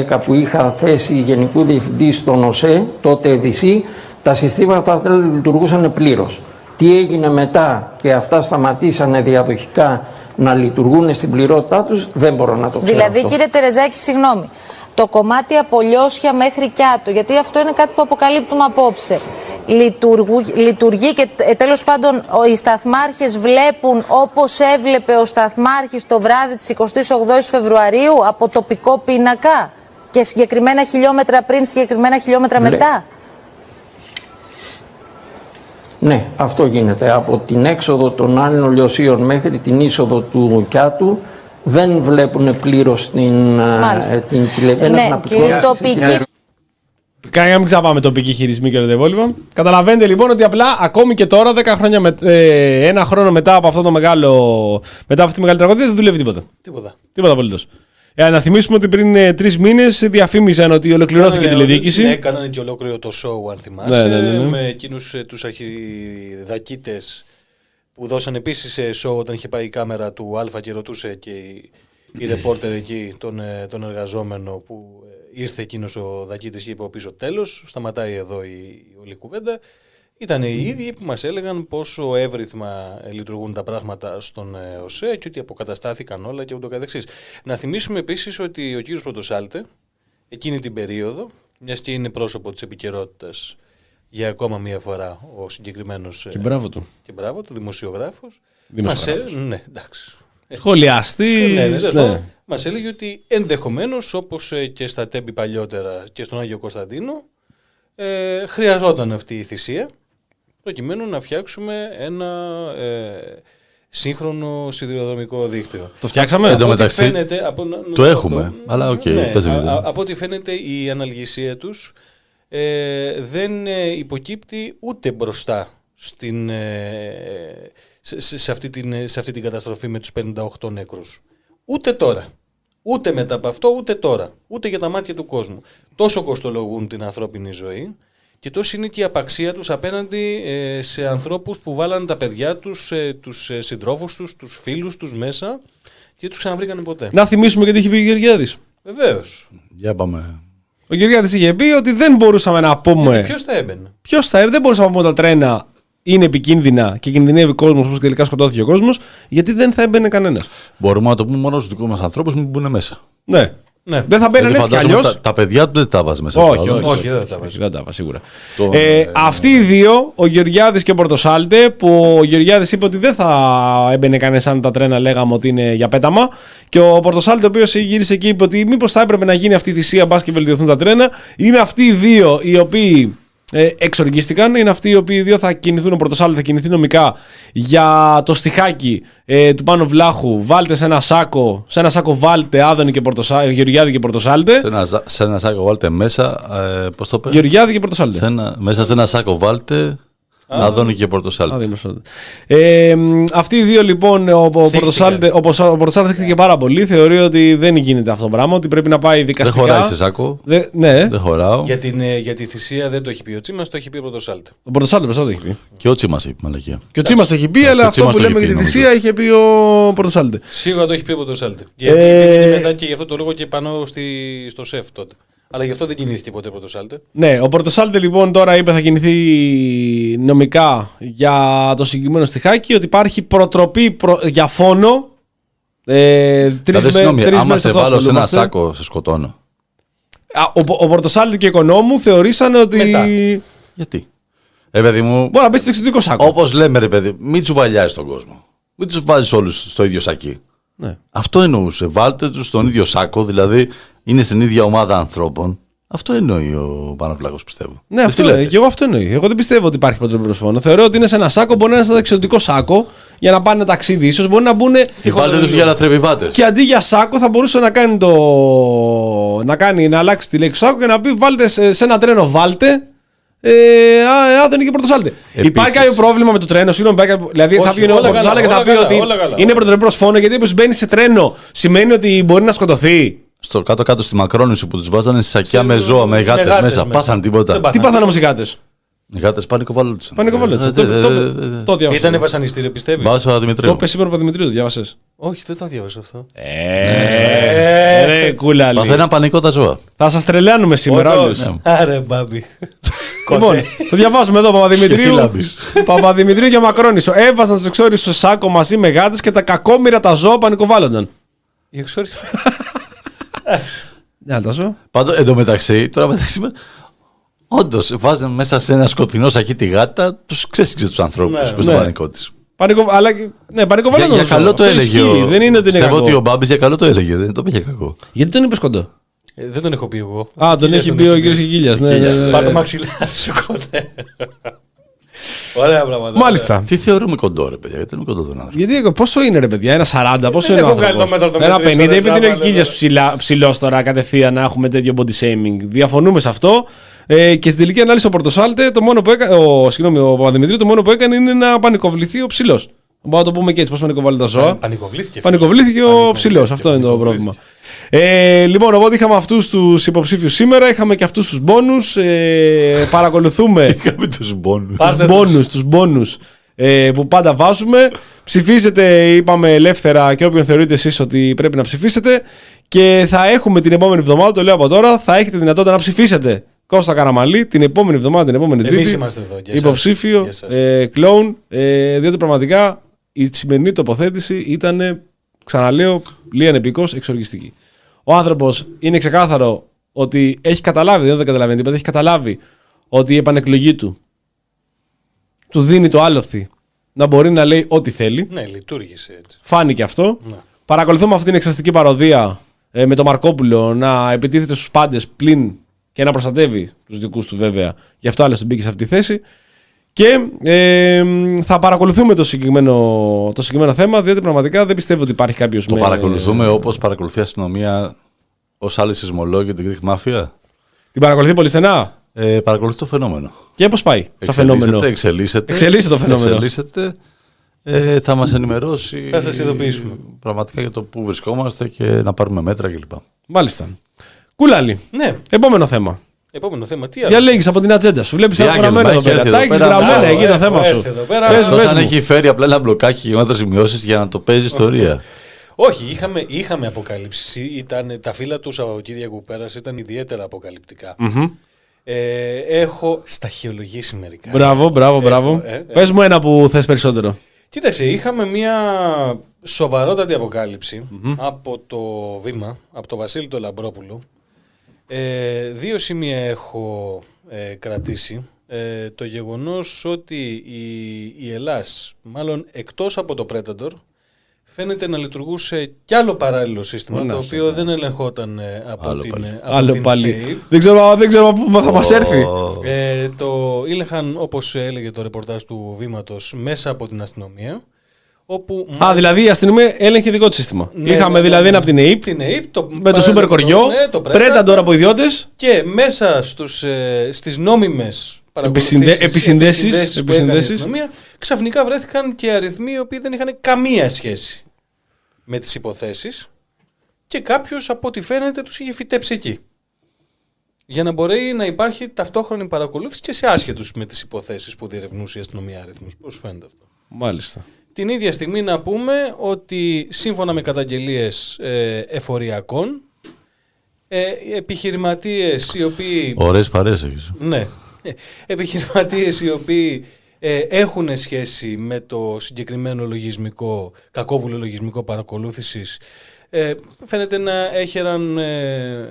2010 που είχα θέση Γενικού Διευθυντή στον ΟΣΕ, τότε ΕΔΙΣΥ, τα συστήματα αυτά λειτουργούσαν πλήρως. Τι έγινε μετά και αυτά σταματήσανε διαδοχικά να λειτουργούν στην πληρότητά τους, δεν μπορώ να το ξέρω Δηλαδή, αυτό. κύριε Τερεζάκη, συγγνώμη. Το κομμάτι από Λιώσια μέχρι Κιάτο, γιατί αυτό είναι κάτι που αποκαλύπτουμε απόψε. Λειτουργού, λειτουργεί και ε, τέλος πάντων ο- οι σταθμάρχες βλέπουν όπως έβλεπε ο σταθμάρχης το βράδυ της 28ης Φεβρουαρίου από τοπικό πίνακα και συγκεκριμένα χιλιόμετρα πριν, συγκεκριμένα χιλιόμετρα Βλέ- μετά; Ναι, αυτό γίνεται. Από την έξοδο των άλλων λιωσίων μέχρι την είσοδο του Κιάτου δεν βλέπουν πλήρως την, ε, Μάλιστα. την τηλε... δεν Ναι, έχουν απεικόνιση η τοπική την- Κάνει να μην ξαπάμε τοπική χειρισμή και όλα τα υπόλοιπα. Καταλαβαίνετε λοιπόν ότι απλά ακόμη και τώρα, 10 χρόνια με, ε, ένα χρόνο μετά από αυτό το μεγάλο. μετά από αυτή τη μεγάλη τραγωδία, δεν δουλεύει τίποτα. Τίποτα. Τίποτα απολύτως. Ε, να θυμίσουμε ότι πριν ε, τρεις μήνες διαφήμισαν ότι ολοκληρώθηκε η Ναι, τηλεδιοίκηση. Ναι, έκαναν και ολόκληρο το show, αν θυμάσαι. Ναι, ναι, ναι, ναι. Με εκείνους τους αρχιδακίτες που δώσαν επίσης show όταν είχε πάει η κάμερα του Α και ρωτούσε και η, η ρεπόρτερ εκεί τον, ε, τον εργαζόμενο που ε, ήρθε εκείνος ο Δακίτης και είπε ο πίσω τέλος. Σταματάει εδώ η, η όλη κουβέντα. Ήταν οι ίδιοι που μας έλεγαν πόσο εύρυθμα ε, λειτουργούν τα πράγματα στον ε, ΟΣΕ και ότι αποκαταστάθηκαν όλα και ούτω καθεξής. Να θυμίσουμε επίσης ότι ο κύριος Πρωτοσάλτε εκείνη την περίοδο, μιας και είναι πρόσωπο της επικαιρότητας για ακόμα μία φορά ο συγκεκριμένος Και μπράβο του. και μπράβο του, δημοσιογράφος. Δημοσιογράφος. Μας, ε- ναι, εντάξει. Σχολιαστής, Ναι, ναι, τέλος ναι. Πάντων, Μας έλεγε ότι ενδεχομένως όπως ε, και στα τέμπη παλιότερα και στον Άγιο Κωνσταντίνο ε, χρειαζόταν αυτή η θυσία προκειμένου να φτιάξουμε ένα ε, σύγχρονο σιδηροδρομικό δίκτυο. Το φτιάξαμε; Από Εν τω ό,τι μεταξύ, φαίνεται, από, να- να το πω έχουμε, αυτό. αλλά οκ, Ναι, πες α- μου. α- από ό,τι φαίνεται η αναλγησία τους ε, δεν ε, υποκύπτει ούτε μπροστά στην, ε, σε, σε- σε αυτή την, σε αυτή την καταστροφή με τους 58 νεκρούς. Ούτε τώρα. Ούτε μετά από αυτό, ούτε τώρα. Ούτε για τα μάτια του κόσμου. Τόσο κοστολογούν την ανθρώπινη ζωή και τόσο είναι και η απαξία τους απέναντι ε, σε ανθρώπους που βάλαν τα παιδιά τους, ε, τους ε, συντρόφους τους, τους φίλους τους μέσα και τους ξαναβρήκανε ποτέ. Να θυμίσουμε και τι είχε πει ο Γεωργιάδης. Βεβαίως. Για πάμε. Ο Γεωργιάδης είχε πει ότι δεν μπορούσαμε να πούμε. Ποιος θα έμπαινε; Ποιος θα δεν μπορούσαμε να πούμε ότι τα τρένα είναι επικίνδυνα και κινδυνεύει ο κόσμος όπως τελικά σκοτώθηκε ο κόσμος, γιατί δεν θα έμπαινε κανένας. Μπορούμε να το πούμε μόνο στους δικούς μας ανθρώπους, μην μπουν μέσα. Ναι. Ναι. Δεν θα μπαίνουν Γιατί έτσι κι φαντάζομαι αλλιώς. Τα, τα παιδιά του δεν τα βάζει μέσα. Όχι, αυτά, όχι, δεν. όχι, δεν τα όχι, δεν τα βάζω σίγουρα. Το- Ε, ε, αυτοί οι δύο, ο Γεωργιάδης και ο Πορτοσάλτε, που ο Γεωργιάδης είπε ότι δεν θα έμπαινε κανένας αν τα τρένα λέγαμε ότι είναι για πέταμα. Και ο Πορτοσάλτε, ο οποίος γύρισε εκεί, είπε ότι μήπως θα έπρεπε να γίνει αυτή η θυσία, μπας και βελτιωθούν τα τρένα. Είναι αυτοί οι δύο οι οποίοι ε, εξοργίστηκαν. Είναι αυτοί οι οποίοι οι δύο θα κινηθούν. Ο Πρωτοσάλτε θα κινηθεί νομικά για το στιχάκι ε, του Πάνο Βλάχου. Βάλτε σε ένα σάκο, σε ένα σάκο βάλτε Άδωνη και Πορτοσά, Γεωργιάδη και Πορτοσάλτε. Σε ένα, ζα- σε ένα σάκο βάλτε μέσα. Ε, Πώς το είπε. Γεωργιάδη και Πορτοσάλτε. Σε ένα, μέσα σε ένα σάκο βάλτε. Άδωνη και Πορτοσάλτε. Άδωνη και Πορτοσάλτε. Ε, μ, αυτοί οι δύο λοιπόν, ο, ο Πορτοσάλτε, ο, Πορτοσα- ο Πορτοσάλτε δέχτηκε πάρα πολύ. Θεωρεί ότι δεν γίνεται αυτό το πράγμα, ότι πρέπει να πάει Δεν δικαστικά. χωράει σε σάκο. Δε- ναι, Δεν χωράω. Για, την, ε, για τη θυσία δεν το έχει πει ο Τσίμας, το έχει πει ο Πρωτοσάλτε. ο Πορτοσάλτε Πορτοσάλτε έχει πει. Και ο Τσίμας είπε μαλακία. Και ο Τσίμας το έχει πει, αλλά ο αυτό Τσίμας που το λέμε έχει για τη πει, θυσία είχε πει ο Πορτοσάλτε. Σίγουρα το έχει πει ο Πρωτοσάλτε. Ε, Γιατί πήγαινε μετά και γι' αυτό το λόγο και πάνω στη, στο σεφ τότε. Αλλά γι' αυτό δεν κινήθηκε ποτέ ο Πρωτοσάλτε. Ναι, ο Πορτοσάλτε λοιπόν τώρα είπε θα κινηθεί νομικά για το συγκεκριμένο στιχάκι ότι υπάρχει προτροπή προ- για φόνο. Ε, τρεις Δηλαδή, με- συγγνώμη, τρεις άμα μέρες σε αυτό βάλω σε ένα ασχολούμαστε. σάκο, σε σκοτώνω. Α, ο, ο Πορτοσάλτε και ο οικονόμου θεωρήσαν ότι. Μετά. Γιατί; Ε, παιδί μου, Μπορεί να μπεις στο εξωτερικό σάκο. όπως λέμε, ρε παιδί, μην τσουβαλιάζει τον κόσμο. Μην τους βάζεις όλους στο ίδιο σακί. Ναι. Αυτό εννοούσε. Βάλτε τους στον ίδιο σάκο, δηλαδή είναι στην ίδια ομάδα ανθρώπων. Αυτό εννοεί ο Παναπλάκο, πιστεύω. Ναι, Ε, αυτό τι λέτε; είναι. Και εγώ αυτό εννοεί. Εγώ δεν πιστεύω ότι υπάρχει προτροπή προ φόνο. Θεωρώ ότι είναι σε ένα σάκο, μπορεί να είναι σε ένα εξωτικό σάκο για να πάνε ταξίδι. ίσως μπορεί να μπουν. Και βάλτε τους για λαθρεπιβάτε. Και αντί για σάκο θα μπορούσε να κάνει το. να, κάνει, να αλλάξει τη λέξη σάκο και να πει βάλτε σε, σε ένα τρένο, βάλτε. Ε, α, Άδωνη και Πρωτοσάλτε. Επίσης. Υπάρχει κάποιο πρόβλημα με το τρένο, συγγνώμη, υπάρχει κάποιο- δηλαδή Όχι, θα βγει ο όλα Πρωτοσάλτε και καλά, θα πει όλα ότι καλά, όλα καλά. είναι προτροπή προ φόνο γιατί όπως μπαίνει σε τρένο σημαίνει ότι μπορεί να σκοτωθεί. Στο κάτω-κάτω στη Μακρόνισο που τους βάζανε σε σακιά Σε- με ζώα, με με γάτες γάτες μέσα. μέσα. Πάθαν τίποτα. Δεν Τι πάθανε. πάθανε όμως οι γάτες; Οι γάτες πανικοβάλλονταν. Πανικοβάλλονταν. Ε, ε, ε, ε, Το διάβασα. Ήταν βασανιστήριο, πιστεύεις; Μπάσα Το Δημητρίου. είπε σήμερα ο Παπαδημητρίου, το διάβασες. Όχι, δεν το διάβασα αυτό. Ε, ρε κούλαλη. Παθαίναν πανικό τα ζώα. Θα σας τρελαίνουμε σήμερα Όντως. όλους. Άρε, μπάμπι. Λοιπόν, το διαβάζουμε εδώ Και εσύ Παπαδημητρίου. λάμπεις. Παπαδημητρίου και Μακρόνισο. Έβαζαν τους εξόριστου σε σάκο μαζί με γάτες και τα κακόμοιρα τα ζώα πανικοβάλλονταν. Η εξόριστη. Ναι, τα ζώα. Πάντω εντωμεταξύ, τώρα μεταξύ με. Όντως, βάζανε μέσα σε ένα σκοτεινό σακί τη γάτα, τους ξέσυξε τους ανθρώπους Ναι, με στον ναι. πανικό της. Πανικο... Αλλά, ναι, Για, πανικοβάλλονταν. για τα ζώα. καλό το Αυτό έλεγε. ισχύει. ο- Δεν είναι ότι είναι Πιστεύω ότι ο κακό. Μπάμπης για καλό το έλεγε, δεν το πήγε κακό. Γιατί τον είπες κοντό; Ε, Δεν τον έχω πει εγώ. Α, τον Κίλιας έχει πει ο κ. Κικίλια. Ναι, ναι, ναι, Πάρ' το ναι. μαξιλάρι σου κοντέ. Ωραία πράγματα. Μάλιστα. Τι θεωρούμε κοντό, ρε παιδιά, γιατί είναι κοντό τον άνθρωπο. Γιατί πόσο είναι ρε παιδιά, ένα 40, πόσο Δεν είναι ο έχω βγάλει το άνθρωπος; μέτρο των Ένα 50, μετρήσεων, επειδή είναι ο άμα, Κικίλια ναι. ψηλός τώρα κατευθείαν να έχουμε τέτοιο body shaming. Διαφωνούμε σε αυτό. Ε, και στην τελική ανάλυση ο Πορτοσάλτε, το μόνο που έκανε, ο, συγγνώμη, ο Παπαδημητρίου, το μόνο που έκανε είναι να πανικοβληθεί ο ψηλός. Μπορούμε να το πούμε και έτσι, πώς πανικοβάλλουν τα ζώα. Πανικοβλήθηκε. Πανικοβλήθηκε ο Πανικοβλήθηκε, ψηλός. Αυτό είναι το πανικοβλήθηκε. πρόβλημα. Ε, λοιπόν, οπότε είχαμε αυτούς τους υποψήφιους σήμερα, είχαμε και αυτούς τους μπόνους. Ε, παρακολουθούμε Είχαμε τους μπόνους. τους μπόνους, τους μπόνους ε, που πάντα βάζουμε. Ψηφίζετε, είπαμε ελεύθερα και όποιον θεωρείτε εσείς ότι πρέπει να ψηφίσετε. Και θα έχουμε την επόμενη εβδομάδα, το λέω από τώρα, θα έχετε δυνατότητα να ψηφίσετε Κώστα Καραμαλή την επόμενη εβδομάδα, την επόμενη Εμείς Τρίτη. είμαστε εδώ, για εσάς. Υποψήφιο, Για εσάς. ε, κλόουν. Ε, διότι πραγματικά η σημερινή τοποθέτηση ήταν, ξαναλέω, λίγαν επικός, εξοργιστική. Ο άνθρωπος είναι ξεκάθαρο ότι έχει καταλάβει, δεν το καταλαβαίνει τίποτα, έχει καταλάβει ότι η επανεκλογή του του δίνει το άλοθη να μπορεί να λέει ό,τι θέλει. Ναι, λειτουργήσε έτσι. Φάνηκε αυτό. Ναι. Παρακολουθούμε αυτή την εξαστική παροδία ε, με τον Μαρκόπουλο να επιτίθεται στους πάντες πλην και να προστατεύει τους δικούς του βέβαια. Γι' αυτό άλλωστε μπήκε σε αυτή τη θέση. Και ε, θα παρακολουθούμε το συγκεκριμένο, το συγκεκριμένο θέμα, διότι πραγματικά δεν πιστεύω ότι υπάρχει κάποιος. Το παρακολουθούμε όπως παρακολουθεί η αστυνομία ως άλλη σεισμολόγοι την Greek Mafia. Την παρακολουθεί πολύ στενά; Ε, παρακολουθεί το φαινόμενο. Και πώς πάει, σαν φαινόμενο; Εξελίσσεται. Εξελίσσεται το φαινόμενο. Εξελίσσεται. Ε, θα μας ενημερώσει. Θα σας ειδοποιήσουμε. Πραγματικά για το πού βρισκόμαστε και να πάρουμε μέτρα κλπ. Μάλιστα. Κούλαλη. Ναι. Επόμενο θέμα. Επόμενο θέμα. Τι άλλο; Διαλέγεις από την ατζέντα σου. Βλέπεις Τι τα άγγελμα, γραμμένα εδώ έχει πέρα. έρθει Τα εδώ έχει πέρα. γραμμένα Μπράβο, εκεί το έχω θέμα έρθει σου. εδώ πέρα. Πες, Εκτό πες αν μου. έχει φέρει απλά ένα μπλοκάκι γεμάτο σημειώσεις για να το παίζεις ιστορία. Όχι, είχαμε, είχαμε αποκαλύψει. Ήταν, τα φύλλα τους Σαββατοκύριακου που πέρασε ήταν ιδιαίτερα αποκαλυπτικά. Ε, έχω σταχυολογήσει μερικά. Μπράβο, μπράβο, μπράβο. ε, ε. Πες μου ένα που θες περισσότερο. Κοίταξε, είχαμε μια σοβαρότατη αποκάλυψη από το βήμα, από τον Βασίλη τον Λαμπρόπουλο. Ε, δύο σημεία έχω ε, κρατήσει. Ε, το γεγονός ότι η, η Ελλάς, μάλλον εκτός από το Predator, φαίνεται να λειτουργούσε κι άλλο παράλληλο σύστημα, Ω, να το σε οποίο δεν ελεγχόταν ε, από Άλλο την, πάλι. ε, από Άλλο την πάλι. ΕΕΠ. Δεν ξέρω, δεν ξέρω από πού θα μας έρθει. Ε, το ήλεγχαν, όπως έλεγε το ρεπορτάζ του Βήματος, μέσα από την αστυνομία, όπου... Α, δηλαδή η αστυνομία έλεγχε δικό τη σύστημα. Ναι, Είχαμε ναι, δηλαδή ναι, ένα από την ΑΕΠ την ΑΕΠ, το με το σούπερ κοριό, ναι, το πρέτα τώρα από ιδιώτες. Και μέσα στους, ε, στις νόμιμες Επισυνδε- επισυνδέσεις, επισυνδέσεις που έκανε η επισυνδέσεις. αστυνομία, ξαφνικά βρέθηκαν και αριθμοί οι οποίοι δεν είχαν καμία σχέση με τις υποθέσεις και κάποιος από ό,τι φαίνεται τους είχε φυτέψει εκεί. Για να μπορεί να υπάρχει ταυτόχρονη παρακολούθηση και σε άσχετους με τις υποθέσεις που διερευνούσε η αστυνομία αριθμούς. Πώς φαίνεται αυτό; Μάλιστα. Την ίδια στιγμή να πούμε ότι σύμφωνα με καταγγελίες ε, εφοριακών, ε, οι επιχειρηματίες οι οποίοι... Ωραίες παρέες έχεις. Ναι. Ε, Επιχειρηματίες οι οποίοι ε, έχουν σχέση με το συγκεκριμένο λογισμικό, κακόβουλο λογισμικό παρακολούθησης, ε, φαίνεται να έχεραν ε,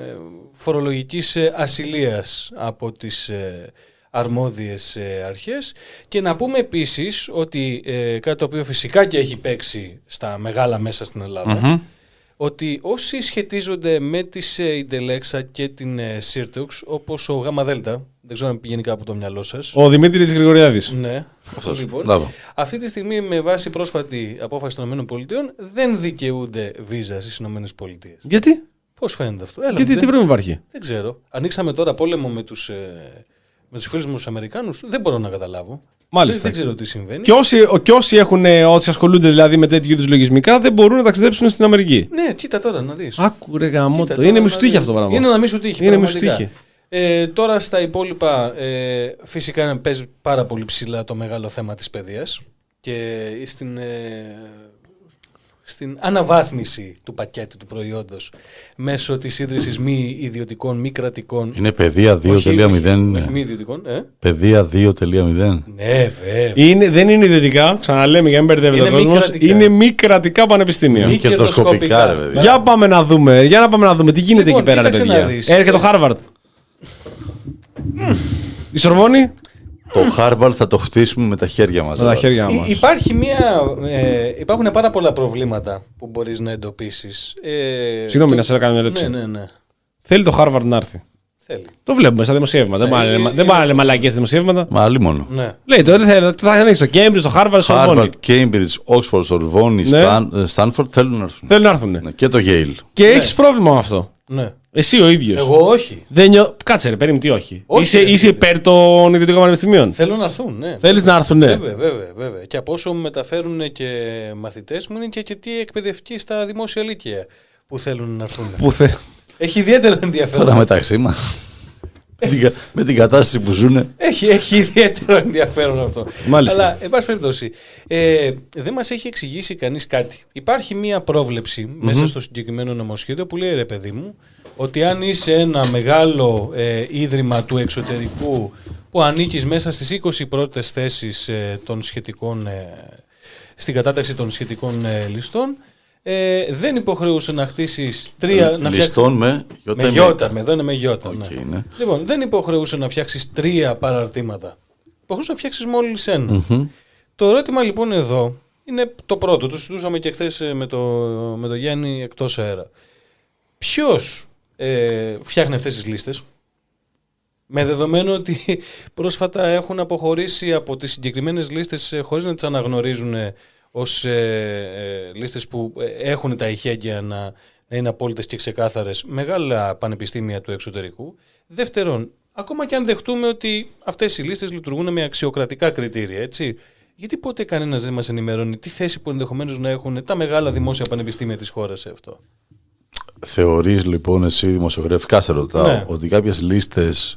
φορολογικής ε, ασυλίας από τις ε, αρμόδιες ε, αρχές και να πούμε επίσης ότι ε, κάτι το οποίο φυσικά και έχει παίξει στα μεγάλα μέσα στην Ελλάδα Μμμ. ότι όσοι σχετίζονται με τις ε, Ιντελέξα και την ε, Sirtux όπως ο Γάμα Δέλτα, δεν ξέρω αν πηγαίνει κάπου το μυαλό σας. Ο Δημήτρης Γρηγοριάδης. Ναι, Αυτός. λοιπόν. Μπράβο. Αυτή τη στιγμή με βάση πρόσφατη απόφαση των ΗΠΑ δεν δικαιούνται βίζας στις ΗΠΑ. Γιατί; Πώς φαίνεται αυτό; Έλα, Γιατί, δεν- τι πρέπει να υπάρχει; Δεν ξέρω. Ανοίξαμε τώρα πόλεμο με τους, ε, με τους φίλους μου τους Αμερικάνους. Δεν μπορώ να καταλάβω. Μάλιστα. Δεν, δεν ξέρω τι συμβαίνει. Και όσοι, ο- και όσοι, έχουν, ε, όσοι ασχολούνται δηλαδή με τέτοιου είδους λογισμικά δεν μπορούν να ταξιδέψουν στην Αμερική. Ναι, κοίτα τώρα να δεις. Άκου ρε γαμότο. Κοίτα, Είναι τώρα μισοτύχη να αυτό το δεις. πράγμα. Είναι να μη σου τύχει. Είναι πραγματικά. μισοτύχη. Ε, τώρα στα υπόλοιπα, ε, φυσικά παίζει πάρα πολύ ψηλά το μεγάλο θέμα της παιδείας και στην, ε, στην αναβάθμιση του πακέτου του προϊόντος μέσω της ίδρυσης μη ιδιωτικών, μη κρατικών. Είναι παιδεία Όχι, 2.0. όχι, Μη ιδιωτικών, ε. Παιδεία 2.0. Ναι, βέβαια. Είναι, δεν είναι ιδιωτικά, ξαναλέμε για να μην μπερδεύεται ο Είναι μη κόσμος. κρατικά. Είναι μη κρατικά πανεπιστήμια. Μη κερδοσκοπικά, ρε παιδιά. Για πάμε να δούμε, για να πάμε να δούμε τι γίνεται Λοιπόν, εκεί πέρα, ρε κοίταξε να παιδιά. δεις. Έρχεται το Ε, Χάρβαρτ. Η Σορβόνη. Το Harvard θα το χτίσουμε με τα χέρια μας. Με τα ρε. χέρια Υ- μας. Υπάρχει μια, ε, υπάρχουν πάρα πολλά προβλήματα που μπορείς να εντοπίσεις. Ε, Συγγνώμη, το- να σε κάνω μια ερώτηση. Ναι, ναι, ναι. Θέλει το Χάρβαρτ να έρθει. Θέλει. Το βλέπουμε στα δημοσιεύματα. Δεν Ε, πάνε- ε, Δεν ε, πάνε να λέμε μαλακίες δημοσιεύματα. Μα άλλη μόνο. Ναι. Λέει τώρα θα, θα ανοίξει το Cambridge, το Harvard, το Σορβόνη. Harvard, Cambridge, Oxford, Sorbonne, Ναι. Stan- Stanford θέλουν να έρθουν. Θέλουν να έρθουν. Ναι, Και το Yale. Και έχεις πρόβλημα με αυτό. Ναι. Εσύ ο ίδιος. Εγώ όχι. Δεν νιώ... Κάτσε ρε, περίμενε τι όχι. Όχι, είσαι, ρε, είσαι φίλε. υπέρ των ιδιωτικών πανεπιστημίων. Θέλω να έρθουν, ναι. Θέλεις να έρθουν, ναι. Βέβαια, βέβαια, βέβαια. Και από όσο μου μεταφέρουν και μαθητές μου είναι και αρκετοί εκπαιδευτικοί στα δημόσια λύκεια που θέλουν να έρθουν. Που θε... Έχει ιδιαίτερο ενδιαφέρον. Τώρα μεταξύ μας. με την κατάσταση που ζουν. Έχει, έχει ιδιαίτερο ενδιαφέρον αυτό. Μάλιστα. Αλλά, εν πάση περιπτώσει, ε, δεν μας έχει εξηγήσει κανείς κάτι. Υπάρχει μία πρόβλεψη μέσα στο συγκεκριμένο νομοσχέδιο που λέει ρε παιδί μου, ότι αν είσαι ένα μεγάλο ε, ίδρυμα του εξωτερικού που ανήκεις μέσα στις 20 πρώτες θέσεις ε, των σχετικών, ε, στην κατάταξη των σχετικών ε, λιστών, ε, δεν υποχρεούσαι να χτίσεις τρία... να φτιάξεις- Λιστών με γιώτα με ή γιώτα, με- με εδώ είναι με γιώτα. Οκ, ναι. ναι. Λοιπόν, δεν υποχρεούσαι να φτιάξεις τρία παραρτήματα. Υποχρεούσαι να φτιάξεις μόλις ένα. Το ερώτημα λοιπόν εδώ είναι το πρώτο. Το συζητούσαμε και χθες με, το, με το Γιάννη εκτός αέρα. Ποιος ε, φτιάχνει αυτές τις λίστες, με δεδομένο ότι πρόσφατα έχουν αποχωρήσει από τις συγκεκριμένες λίστες ε, χωρίς να τις αναγνωρίζουν ε, ως ε, ε, λίστες που ε, έχουν τα ηχέγγυα να, να είναι απόλυτες και ξεκάθαρες μεγάλα πανεπιστήμια του εξωτερικού. Δεύτερον, ακόμα και αν δεχτούμε ότι αυτές οι λίστες λειτουργούν με αξιοκρατικά κριτήρια, έτσι, γιατί ποτέ κανένας δεν μας ενημερώνει τι θέση που ενδεχομένως να έχουν τα μεγάλα δημόσια πανεπιστήμια της χώρας σε αυτό. Θεωρείς λοιπόν εσύ δημοσιογραφικά σε ρωτάω Ναι. ότι κάποιες λίστες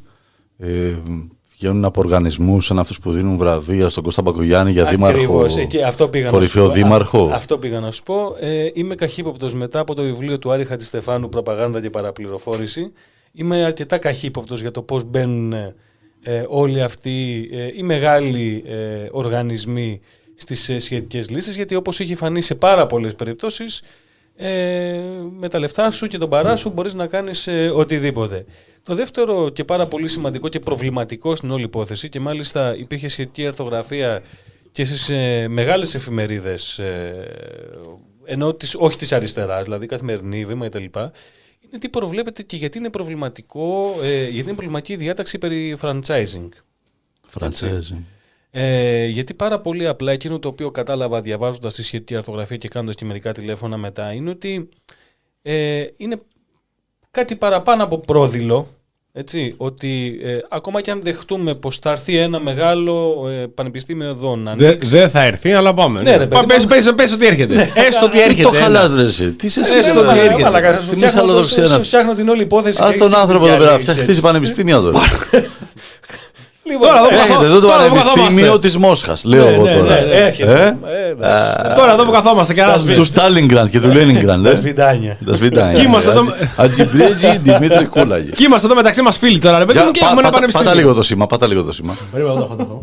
ε, βγαίνουν από οργανισμούς σαν αυτούς που δίνουν βραβεία στον Κώστα Μπακογιάννη για δήμαρχο, Ακριβώς, εκεί, αυτό πήγα να κορυφαίο σου πω. δήμαρχο; Α- Αυτό πήγα να σου πω. Ε, είμαι καχύποπτος μετά από το βιβλίο του Άρη Χατζηστεφάνου «Προπαγάνδα και παραπληροφόρηση». Είμαι αρκετά καχύποπτος για το πώς μπαίνουν ε, όλοι αυτοί ε, οι μεγάλοι ε, οργανισμοί στις ε, σχετικές λύσεις, γιατί όπως έχει φανεί σε πάρα πολλές περιπτώσεις, ε, με τα λεφτά σου και τον παρά σου μπορείς να κάνεις ε, οτιδήποτε. Το δεύτερο και πάρα πολύ σημαντικό και προβληματικό στην όλη υπόθεση και μάλιστα υπήρχε σχετική αρθογραφία και στις ε, μεγάλες εφημερίδες ε, ενώ της, όχι της αριστεράς, δηλαδή καθημερινή, βήμα κτλ. Είναι τι προβλέπεται και γιατί είναι προβληματικό, ε, γιατί είναι προβληματική η διάταξη περί franchising. Franchising. Ε, γιατί πάρα πολύ απλά εκείνο το οποίο κατάλαβα διαβάζοντας τη σχετική αρθογραφία και κάνοντας και μερικά τηλέφωνα μετά είναι ότι ε, είναι κάτι παραπάνω από πρόδειλο. Έτσι, ότι ε, ακόμα και αν δεχτούμε πως θα έρθει ένα μεγάλο ε, πανεπιστήμιο εδώ να Δεν ανοίξει. δεν θα έρθει, αλλά πάμε. Ναι, ρε, παιδί, πες, πάμε- πες, πες ότι έρχεται. Έστω ότι έρχεται. Το ένα. χαλάς ρε εσύ. Τι σε Ε, εσύ ρε, ρε, μαλάκα, έρχεται. μαλάκα, θα σου Τι φτιάχνω το- μυσαλλοδοξία σου να- φτιάχνω την όλη υπόθεση. και Ας έχεις τον και άνθρωπο την εδώ πέρα, διάλεξη, φτιαχτεί έτσι. πανεπιστήμια εδώ. Λοιπόν, Τώρα εδώ που Έρχεται καθό- εδώ το τώρα εδώ που πανεπιστήμιο καθόμαστε. της Μόσχας, λέω Ναι, εγώ ναι, τώρα. ναι, ναι, έρχεται. Ε; Ε, εντάξει. Τώρα εδώ που καθόμαστε και Του ένας Στάλινγκραντ και του Λένιγκραντ. Τα σβιντάνια. Τα σβιντάνια. Κι είμαστε εδώ- Ατζιμπρέτζι Δημήτρη Κούλαγε. Και είμαστε εδώ μεταξύ μας φίλοι τώρα, ρε παιδί Για, μου, και πά- έχουμε ένα πάτα- πανεπιστήμιο. Πάτα λίγο το σήμα, πάτα λίγο το σήμα. Περίμενα, το έχω,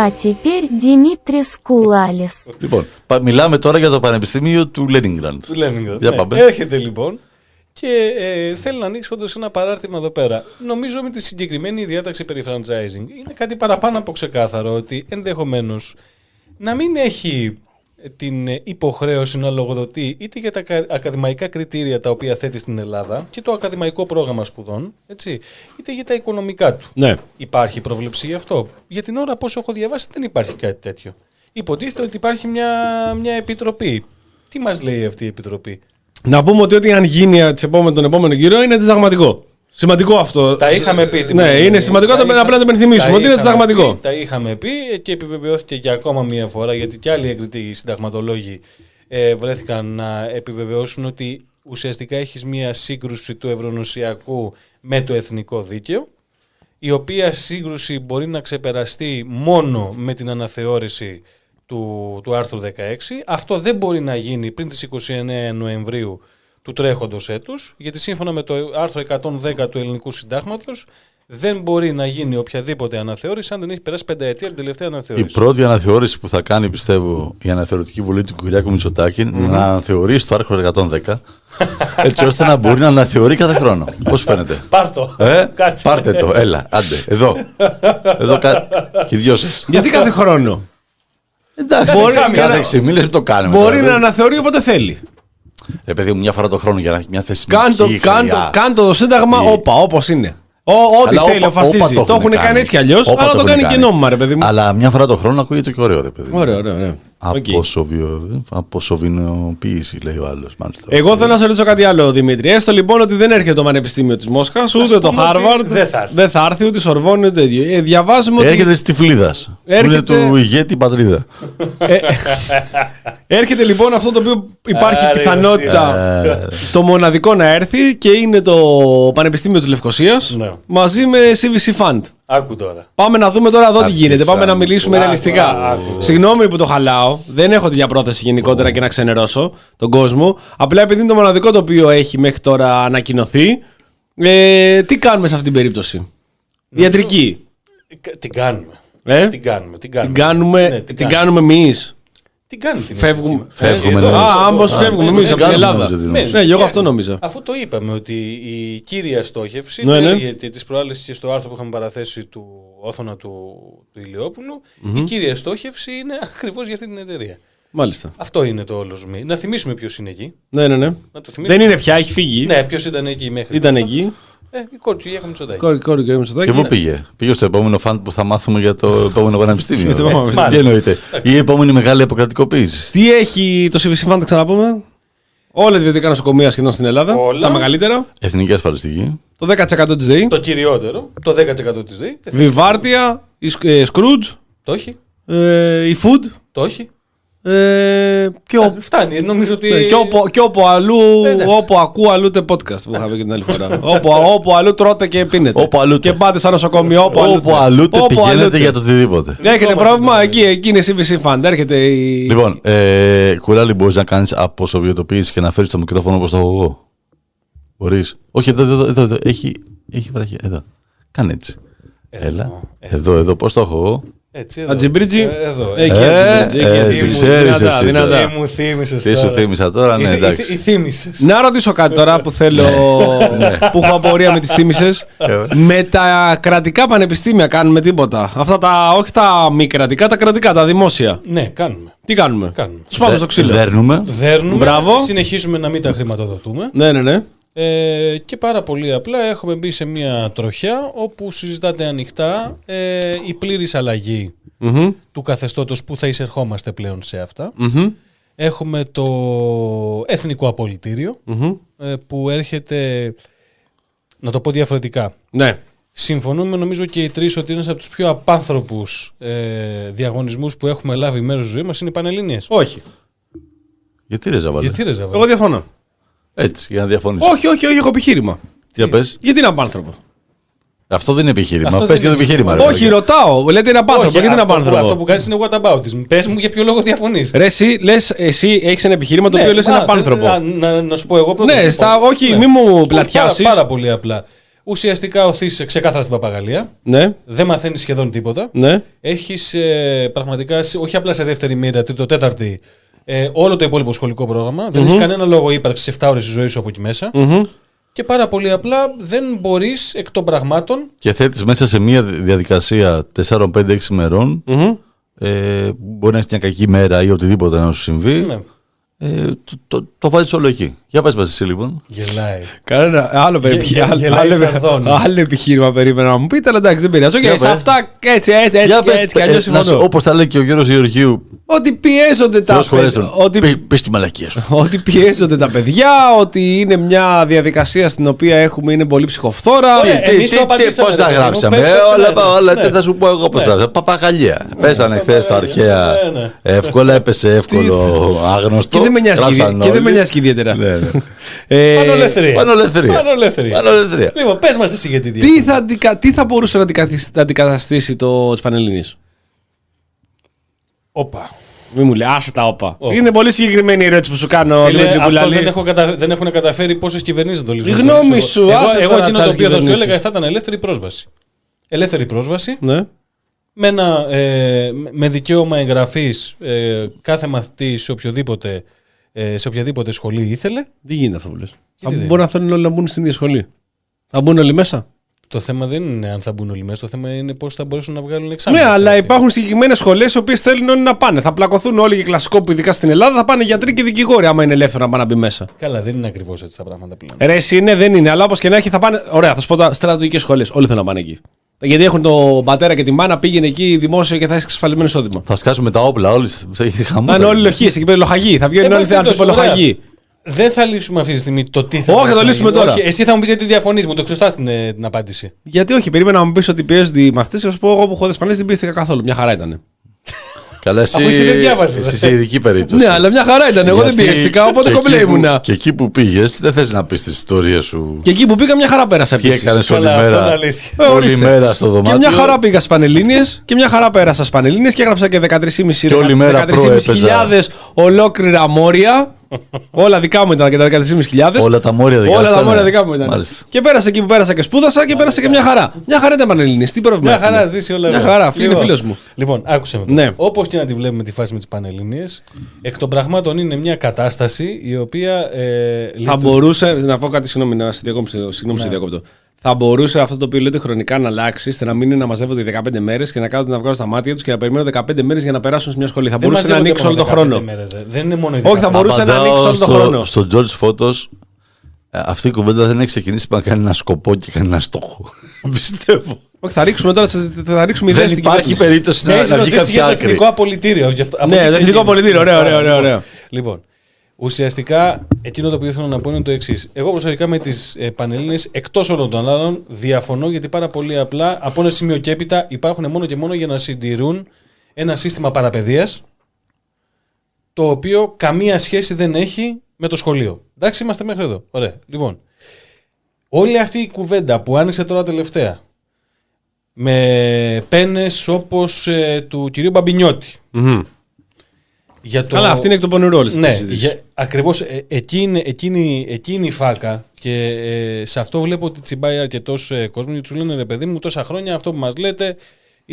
το έχω. А теперь Димитрис Кулалис. Λοιπόν, πα- μιλάμε τώρα για το Πανεπιστήμιο του Λένιγκραντ. Του Leningrad. Για Ναι. πάμε. Έρχεται λοιπόν και ε, θέλει να ανοίξει όντω ένα παράρτημα εδώ πέρα. Νομίζω με τη συγκεκριμένη διάταξη περί franchising είναι κάτι παραπάνω από ξεκάθαρο ότι ενδεχομένω να μην έχει ε, την ε, υποχρέωση να λογοδοτεί είτε για τα κα- ακαδημαϊκά κριτήρια τα οποία θέτει στην Ελλάδα και το ακαδημαϊκό πρόγραμμα σπουδών, έτσι, είτε για τα οικονομικά του. Ναι. Υπάρχει πρόβλεψη γι' αυτό; Για την ώρα, πόσο έχω διαβάσει, δεν υπάρχει κάτι τέτοιο. Υποτίθεται ότι υπάρχει μια, μια επιτροπή. Τι μας λέει αυτή η επιτροπή; Να πούμε ότι ό,τι αν γίνει τις επόμενο- τον επόμενο γύρο είναι αντισταγματικό. Σημαντικό αυτό. Τα είχαμε πει. στην Ναι, προηγούμενη- είναι σημαντικό τα το- απλά να το υπενθυμίσουμε τα ότι είναι είχαμε αντισταγματικό. πει, Τα είχαμε πει και επιβεβαιώθηκε και ακόμα μία φορά γιατί και άλλοι εγκριτοί συνταγματολόγοι ε, βρέθηκαν να επιβεβαιώσουν ότι ουσιαστικά έχεις μία σύγκρουση του ευρωνοσιακού με το εθνικό δίκαιο η οποία σύγκρουση μπορεί να ξεπεραστεί μόνο με την αναθεώρηση του, του άρθρου 16. Αυτό δεν μπορεί να γίνει πριν τις 29 Νοεμβρίου του τρέχοντος έτους, γιατί σύμφωνα με το άρθρο 110 του ελληνικού συντάγματος δεν μπορεί να γίνει οποιαδήποτε αναθεώρηση αν δεν έχει περάσει πενταετία από την τελευταία Η αναθεώρηση. πρώτη αναθεώρηση που θα κάνει, πιστεύω, η αναθεωρητική βουλή του Κυριάκου Μητσοτάκη είναι να αναθεωρήσει το άρθρο 110 έτσι ώστε να μπορεί να αναθεωρεί κάθε χρόνο. Πώς φαίνεται; Πάρτο. Ε, Κάτσε. πάρτε το, έλα, άντε, εδώ. εδώ κα... και οι δυο σας. Γιατί κάθε χρόνο; Εντάξει, Μπορεί κάθε να- εξημίλες που το κάνουμε. Μπορεί τώρα, να αναθεωρεί όποτε θέλει. Ε, παιδί μου, μια φορά το χρόνο για να έχει μια θεσμική Κάν το, κάν το, χρειά. κάν το σύνταγμα Η- όπα, όπως είναι. Ο, ό,τι Αλλά θέλει, όπα- αποφασίζει. όπα Το έχουν κάνει έτσι κι αλλιώς, Όπα αλλά το έχουν κάνει και νόμιμα, ρε παιδί μου. Αλλά μια φορά το χρόνο ακούγεται και ωραίο, ρε παιδί μου. Ωραίο, ωραίο, ωραίο. Οκ. Αποσοβιο... Αποσοβινοποίηση, λέει ο άλλος. Μάλιστα. Εγώ θέλω να σε ρωτήσω κάτι άλλο, Δημήτρη. Έστω λοιπόν ότι δεν έρχεται το Πανεπιστήμιο της Μόσχας, ούτε το πούμε ότι Χάρβαρντ. δεν θα έρθει. Δεν θα έρθει, ούτε η Σορβόνη, ούτε τέτοιο. Ε, διαβάζουμε ότι. Έρχεται στη Φλίδας. Έρχεται- Είναι του ηγέτη πατρίδα. Έρχεται λοιπόν αυτό το οποίο υπάρχει Άρε, πιθανότητα Ε, το μοναδικό να έρθει και είναι το Πανεπιστήμιο της Λευκοσίας Ναι. μαζί με CVC Fund. Άκου τώρα. Πάμε να δούμε τώρα εδώ τι Άρχισαν. γίνεται. Πάμε να μιλήσουμε Άκου, ρεαλιστικά. άκου. Συγγνώμη που το χαλάω. Δεν έχω τη πρόθεση γενικότερα και να ξενερώσω τον κόσμο. Απλά επειδή είναι το μοναδικό το οποίο έχει μέχρι τώρα ανακοινωθεί. Ε, τι κάνουμε σε αυτή την περίπτωση; Ιατρική. Ε, Την κάνουμε. Ε; Την κάνουμε. Την κάνουμε. Την κάνουμε, Ναι, την κάνουμε εμείς; Την κάνει την Φεύγουμε. ιατρική. Φεύγουμε, Εδώ. ναι. Α, άμπως Α, φεύγουμε ναι, εμείς ναι, από την κάνουμε, Ελλάδα. νομίζω, την Ναι, νόμιζα. ναι, εγώ και- αυτό νόμιζα. Αφού το είπαμε ότι η κύρια στόχευση, Ναι, ναι. γιατί τις προάλλες και στο άρθρο που είχαμε παραθέσει του όθωνα του, του ηλιοπουλου η κύρια στόχευση είναι ακριβώς για αυτή την εταιρεία. Μάλιστα. Αυτό είναι το όλος ζουμί. Να θυμίσουμε ποιος είναι εκεί. Ναι, ναι, ναι. Να το θυμίσουμε. Δεν είναι πια, έχει φύγει. Ναι, ποιος ήταν εκεί μέχρι. Ήταν τώρα. εκεί. Ε, η κόρη του Γιώργου Μητσοτάκη. Κόρη, κόρη, κόρη Μητσοτάκη. Και πού πήγε; Πήγε στο επόμενο φαντ που θα μάθουμε για το επόμενο πανεπιστήμιο. Για το επόμενο Τι πανεπιστήμιο. εννοείται; Η επόμενη μεγάλη αποκρατικοποίηση. Τι έχει το CVC Fund, θα ξαναπούμε. Όλα τα ιδιωτικά νοσοκομεία σχεδόν στην Ελλάδα. Όλα. Τα μεγαλύτερα. Εθνική ασφαλιστική. Το 10% της ΔΕΗ. Το κυριότερο, το 10% της ΔΕΗ. Βιβάρτια, η Σκ- ε, Scrooge, Το έχει. ε, η Food. Το έχει. Ε, και, ο, Φτάνει, νομίζω ότι. ναι, και, όπου, και όπου αλλού, Ε, εντάξει. όπου ακούω αλλού τε podcast που είχαμε και την άλλη φορά. όπου, όπου αλλού τρώτε και πίνετε. Όπου αλλού Και πάτε σαν νοσοκομείο. Όπου, Όπου αλλού Όπου πηγαίνετε αλλούτε. για το οτιδήποτε. Έχετε Ακόμα πρόβλημα, στην- εκεί, εκεί είναι CVC Fund. Έρχεται η. Λοιπόν, ε, κουράλι μπορείς να κάνεις αποσοβιωτοποίηση και να φέρεις το μικρόφωνο όπως το έχω εγώ. Μπορείς. Όχι, εδώ, εδώ, εδώ, εδώ. Έχει, έχει βραχή. Εδώ. Κάνε έτσι. Εδώ, Έλα. έτσι. Εδώ, εδώ. Πώς το έχω εγώ; Έτσι, εδώ. Ατζιμπρίτζι. Ε, εδώ. Εκεί, Ε, Ατζιμπρίτζι, εκεί, έτσι, εκεί. ξέρεις Δυνατά, εσύ δυνατά. τώρα. Τι μου θύμισες Τι σου τώρα. θύμισα τώρα, ναι, Η- η- εντάξει. Η θύμισες. Να ρωτήσω κάτι τώρα που θέλω. που έχω απορία με τις θύμησε. με τα κρατικά πανεπιστήμια κάνουμε τίποτα. Αυτά τα, όχι τα μη κρατικά, τα κρατικά, τα δημόσια. Ναι, κάνουμε. Τι κάνουμε; Κάνουμε. Του πάμε στο ξύλο. Δέρνουμε. Δέρνουμε, Μπράβο. συνεχίζουμε να μην τα χρηματοδοτούμε. Ναι, ναι, ναι. Ε, και πάρα πολύ απλά έχουμε μπει σε μια τροχιά όπου συζητάτε ανοιχτά ε, η πλήρης αλλαγή Μμμ. του καθεστώτος που θα εισερχόμαστε πλέον σε αυτά. Μμμ. Έχουμε το Εθνικό Απολυτήριο Μμμ. ε, που έρχεται, να το πω διαφορετικά, Ναι. Συμφωνούμε νομίζω και οι τρεις ότι είναι από τους πιο απάνθρωπους ε, διαγωνισμούς που έχουμε λάβει μέρος στη ζωή μας είναι οι Πανελλήνιες. Όχι. Γιατί ρε Ζαβάλε. Γιατί ρε Ζαβάλε. Εγώ διαφωνώ. Έτσι, για να διαφωνήσω. Όχι, όχι, όχι, έχω επιχείρημα. Για πες. Γιατί είναι απάνθρωπο. Αυτό δεν είναι επιχείρημα. Αυτό Πες δεν για το είναι επιχείρημα. ρε Όχι, παιδιά. ρωτάω. Λέτε είναι απάνθρωπο. Όχι, Γιατί είναι αυτό, που, απάνθρωπο; αυτό που κάνεις είναι what about it. Πες μου για ποιο λόγο διαφωνείς. Ρε, εσύ, λες, εσύ έχεις ένα επιχείρημα το Ναι, οποίο λες είναι α, απάνθρωπο. Να, να, να σου πω εγώ πρώτα. Ναι, λοιπόν. στα- όχι, Ναι. μη μου Όχι, πλατιάσεις. Πάρα, πάρα πολύ απλά. Ουσιαστικά οθείς ξεκάθαρα στην παπαγαλία. Ναι, Δεν μαθαίνεις σχεδόν τίποτα. ναι. Έχεις ε, πραγματικά, σε- όχι απλά σε δεύτερη μοίρα, τρίτο, τέταρτη, ε, όλο το υπόλοιπο σχολικό πρόγραμμα. Δεν έχει κανένα λόγο ύπαρξης 7 ώρες της ζωής σου από εκεί μέσα. Μμμ. Και πάρα πολύ απλά δεν μπορείς εκ των πραγμάτων. Και θέτεις μέσα σε μια διαδικασία 4-5-6 ημερών Μμμ. ε, μπορεί να έχεις μια κακή μέρα ή οτιδήποτε να σου συμβεί. Ναι, Ε, το, το, το βάζεις όλο εκεί. Για πες μας εσύ λοιπόν. γελάει. Κανένα άλλο, Γε- περι- γε- άλλο, γελάει άλλο, σαρδόνι. άλλο επιχείρημα περίμενα να μου πείτε, αλλά εντάξει, δεν πειράζει. Οκ, Για σε πες. αυτά έτσι, έτσι, έτσι, Για και πες, έτσι, και ε, αλλιώ να σου- συμφωνώ. όπως τα λέει και ο Γιώργος Γεωργίου. Ότι πιέζονται τα Θεός χωρέσει παιδιά. τον. Ότι, Πες- Πες τη μαλακία σου. ότι πιέζονται τα παιδιά, ότι είναι μια διαδικασία στην οποία έχουμε, είναι πολύ ψυχοφθόρα. Ωραία, Τι- εμείς τι- το τι- απαντήσαμε, Πώς ρε τα παιδί μου. γράψαμε. Πες- Ε, πες- Όλα, ναι, πα- όλα, ναι. τι θα σου πω εγώ πώς Ναι. τα γράψαμε. Παπαγαλία. Πέσανε χθες τα αρχαία. ναι, ναι. Εύκολα έπεσε εύκολο άγνωστο. Και δεν με νοιάζει Γράψαν και- και δεν με όλοι. νοιάζει και ιδιαίτερα. Ναι, ναι. Ε, Πανολεθρία. Πανολεθρία. Πανολεθρία. Πανολεθρία. Λοιπόν, πες μας εσύ γιατί τι, θα, αντικα- τι θα μπορούσε να αντικαθισ- να αντικαταστήσει το της Πανελλήνης. Όπα. Μην μου λέει, άσε τα όπα. Όπα. Είναι πολύ συγκεκριμένη η ερώτηση που σου κάνω. Φίλε, Δημήτρη αυτό Πουλαλή. δεν, έχω κατα... δεν έχουν καταφέρει πόσες κυβερνήσεις να το λύσουν. Η γνώμη Εγώ- σου, Εγώ, άσε εγώ τώρα εκείνο τις το άλλες οποίο θα σου κυβερνήσεις. έλεγα θα ήταν ελεύθερη πρόσβαση. Ελεύθερη πρόσβαση Ναι. με, ένα, ε, με δικαίωμα εγγραφής ε, κάθε μαθητής σε οποιοδήποτε, ε, σε οποιαδήποτε σχολή ήθελε. Δεν γίνεται αυτό που λες; Γιατί Θα δεν Μπορεί να θέλουν όλοι να μπουν στην ίδια σχολή. Θα μπουν όλοι μέσα; Το θέμα δεν είναι αν θα μπουν όλοι μέσα, το θέμα είναι πώς θα μπορέσουν να βγάλουν εξάμεινο. Ναι, αλλά υπάρχουν συγκεκριμένες σχολές οι οποίες θέλουν όλοι να πάνε. Θα πλακωθούν όλοι και κλασικό που ειδικά στην Ελλάδα θα πάνε γιατροί και δικηγόροι, άμα είναι ελεύθερο να πάνε να μπει μέσα. Καλά, δεν είναι ακριβώς έτσι τα πράγματα πλέον. Ρε, εσύ είναι, δεν είναι. Αλλά όπως και να έχει, θα πάνε. Ωραία, θα σου πω τώρα στρατιωτικές σχολές. Όλοι θέλουν να πάνε εκεί. Γιατί έχουν τον πατέρα και τη μάνα, πήγαινε εκεί δημόσιο και θα έχεις εξασφαλισμένο εισόδημα. Θα σκάσουμε τα όπλα όλοι. Θα έχει Θα χαμός. είναι όλοι λοχίες εκεί πέρα, λοχαγοί. Θα βγαίνουν Εν όλοι πάση περιπτώσει, αντιπολοχαγοί. Ωραία. Δεν θα λύσουμε αυτή τη στιγμή το τι θα Όχι, θα μπορέσει το να λύσουμε γίνει. τώρα. Όχι, εσύ θα μου πεις γιατί διαφωνείς, μου το χρωστάς την, ε, την απάντηση. Γιατί όχι, περίμενα να μου πεις ότι πιέζονται οι μαθητές. Θα σου πω εγώ που έχω δει Πανέλληνε δεν πιέστηκα καθόλου. Μια χαρά ήταν. Καλά, εσύ, Αφού εσύ δεν διάβαζες. εσύ σε ειδική περίπτωση. Ναι, αλλά μια χαρά ήταν. Εγώ δεν Γιατί πιέστηκα, οπότε και κομπλέ εκεί που- ήμουνα. Και εκεί που πήγες, δεν θες να πεις τις ιστορίες σου. Και εκεί που πήγα, μια χαρά πέρασα. Τι επίσης. έκανες όλη Καλά, αυτό είναι μέρα. αλήθεια. Ε, Όλη ορίστε. μέρα στο δωμάτιο. Και μια χαρά πήγα στις Πανελλήνιες και μια χαρά πέρασα στις Πανελλήνιες και έγραψα και 13.500 Και όλη μέρα χιλιάδες ολόκληρα μόρια. Όλα δικά μου ήταν και τα 13.500. Όλα τα μόρια δικά Όλα σου τα ήταν. μόρια δικά μου ήταν. Μάλιστα. Και πέρασα εκεί που πέρασα και σπούδασα και πέρασα και μια χαρά. Μια χαρά ήταν Πανελλήνιε. Τι πρόβλημα. Μια χαρά, έχουμε; σβήσει όλα Μια εδώ. χαρά, φίλο Λοιπόν, φίλος μου. Λοιπόν, άκουσε με. Ναι. Όπως και να τη βλέπουμε τη φάση με τις Πανελλήνιε, εκ των πραγμάτων είναι μια κατάσταση η οποία. Ε, Θα λειτουργεί- μπορούσε, να πω κάτι, συγγνώμη, να σε διακόψω, συγγνώμη, σε Ναι. διακόπτω. Θα μπορούσε αυτό το οποίο λέτε χρονικά να αλλάξει, ώστε να μην είναι να μαζεύονται 15 μέρες και να κάθονται να βγάζουν στα μάτια τους και να περιμένουν 15 μέρες για να περάσουν σε μια σχολή. Θα Δεν μπορούσε να μαζεύονται ανοίξει όλο μόνο το χρόνο. 15 μέρες, ρε. Δεν είναι μόνο οι Όχι, θα 15. μπορούσε να ανοίξει όλο το στο, χρόνο. στο George Photos ε, αυτή η κουβέντα δεν έχει ξεκινήσει που να κάνει ένα σκοπό και κάνει ένα στόχο. Πιστεύω. Όχι, θα ρίξουμε τώρα, θα, θα ρίξουμε ιδέες Δεν στην υπάρχει κυβέρνηση. περίπτωση να, Έχεις να βγει ρωτήσει για κάποια το άκρη. εθνικό απολυτήριο. γι' αυτό- από Ναι, εκεί το εθνικό ξεκίνησε. απολυτήριο, ωραία, ωραία, Λοιπόν, ωραία, ωραία. Λοιπόν, ουσιαστικά εκείνο το οποίο θέλω να πω είναι το εξής. Εγώ προσωπικά με τις ε, Πανελλήνες, εκτός όλων των άλλων, διαφωνώ γιατί πάρα πολύ απλά από ένα σημείο και έπειτα υπάρχουν μόνο και μόνο για να συντηρούν ένα σύστημα παραπαιδείας το οποίο καμία σχέση δεν έχει με το σχολείο. Εντάξει, είμαστε μέχρι εδώ. Ωραία. Λοιπόν, όλη αυτή η κουβέντα που άνοιξε τώρα τελευταία με πένες όπως ε, του κυρίου Μπαμπινιώτη Μμμ. Για το... Καλά, αυτή είναι εκ των πονηρών όλη Ναι, για, ακριβώς ε, εκείνη, εκείνη, εκείνη η φάκα και ε, σε αυτό βλέπω ότι τσιμπάει αρκετός ε, κόσμος γιατί σου λένε ρε παιδί μου τόσα χρόνια αυτό που μας λέτε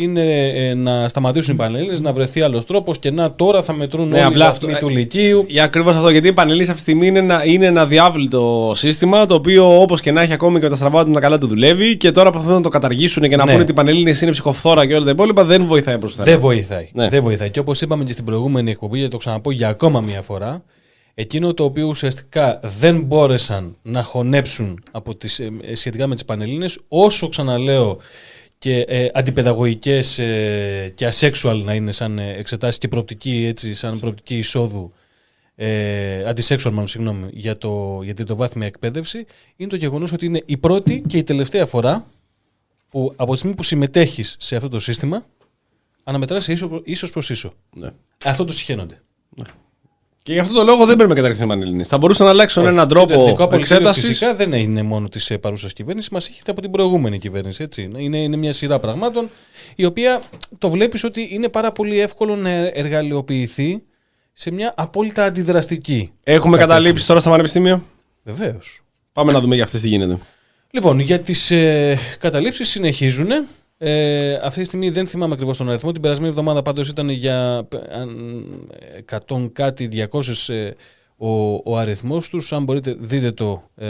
είναι ε, να σταματήσουν οι πανελλήνες, να βρεθεί άλλος τρόπος και να τώρα θα μετρούν Ναι, όλοι οι απλά βαθμοί αυτό- του Λυκείου. Για ακριβώς αυτό, γιατί η Πανελλήνιες αυτή τη στιγμή είναι ένα, είναι ένα διάβλητο σύστημα το οποίο όπως και να έχει ακόμη και με τα στραβά του να καλά του δουλεύει και τώρα προσπαθούν να το καταργήσουν και να Ναι. πούνε ότι η Πανελλήνιες είναι ψυχοφθόρα και όλα τα υπόλοιπα δεν βοηθάει προς τα Δεν βοηθάει. Ναι. Δεν βοηθάει. Και όπως είπαμε και στην προηγούμενη εκπομπή, γιατί το ξαναπώ για ακόμα μία φορά, εκείνο το οποίο ουσιαστικά δεν μπόρεσαν να χωνέψουν από τις, ε, ε, σχετικά με τις Πανελλήνες, όσο ξαναλέω και ε, αντιπαιδαγωγικές ε, και asexual να είναι σαν ε, εξετάσεις και προοπτική, έτσι, σαν προοπτική εισόδου ε, αντισexual μάλλον, συγγνώμη, για, το, για την τριτοβάθμια εκπαίδευση, είναι το γεγονός ότι είναι η πρώτη και η τελευταία φορά που από τη στιγμή που συμμετέχεις σε αυτό το σύστημα, αναμετράς σε ίσο, ίσος προς ίσο. Ναι. Αυτό το συχαίνονται. Και γι' αυτό το λόγο δεν πρέπει να καταρριφθεί η Πανελλήνιες. Θα μπορούσαν να αλλάξουν έναν Το Εθνικό τρόπο Απολυτήριο εξέτασης. Φυσικά δεν είναι μόνο της παρούσας κυβέρνησης, μας έχετε από την προηγούμενη κυβέρνηση. Έτσι. Είναι, είναι μια σειρά πραγμάτων η οποία το βλέπεις ότι είναι πάρα πολύ εύκολο να εργαλειοποιηθεί σε μια απόλυτα αντιδραστική. Έχουμε κατεύθυνση. καταλήψει τώρα στα πανεπιστήμια; Βεβαίως. Πάμε να δούμε για αυτές τι γίνεται. Λοιπόν, για τις ε, καταλήψεις συνεχίζουν. Ε, αυτή τη στιγμή δεν θυμάμαι ακριβώς τον αριθμό. Την περασμένη εβδομάδα πάντως ήταν για π- αν, 100 κάτι, 200 ε, ο, ο αριθμός τους. Αν μπορείτε, δείτε το ε,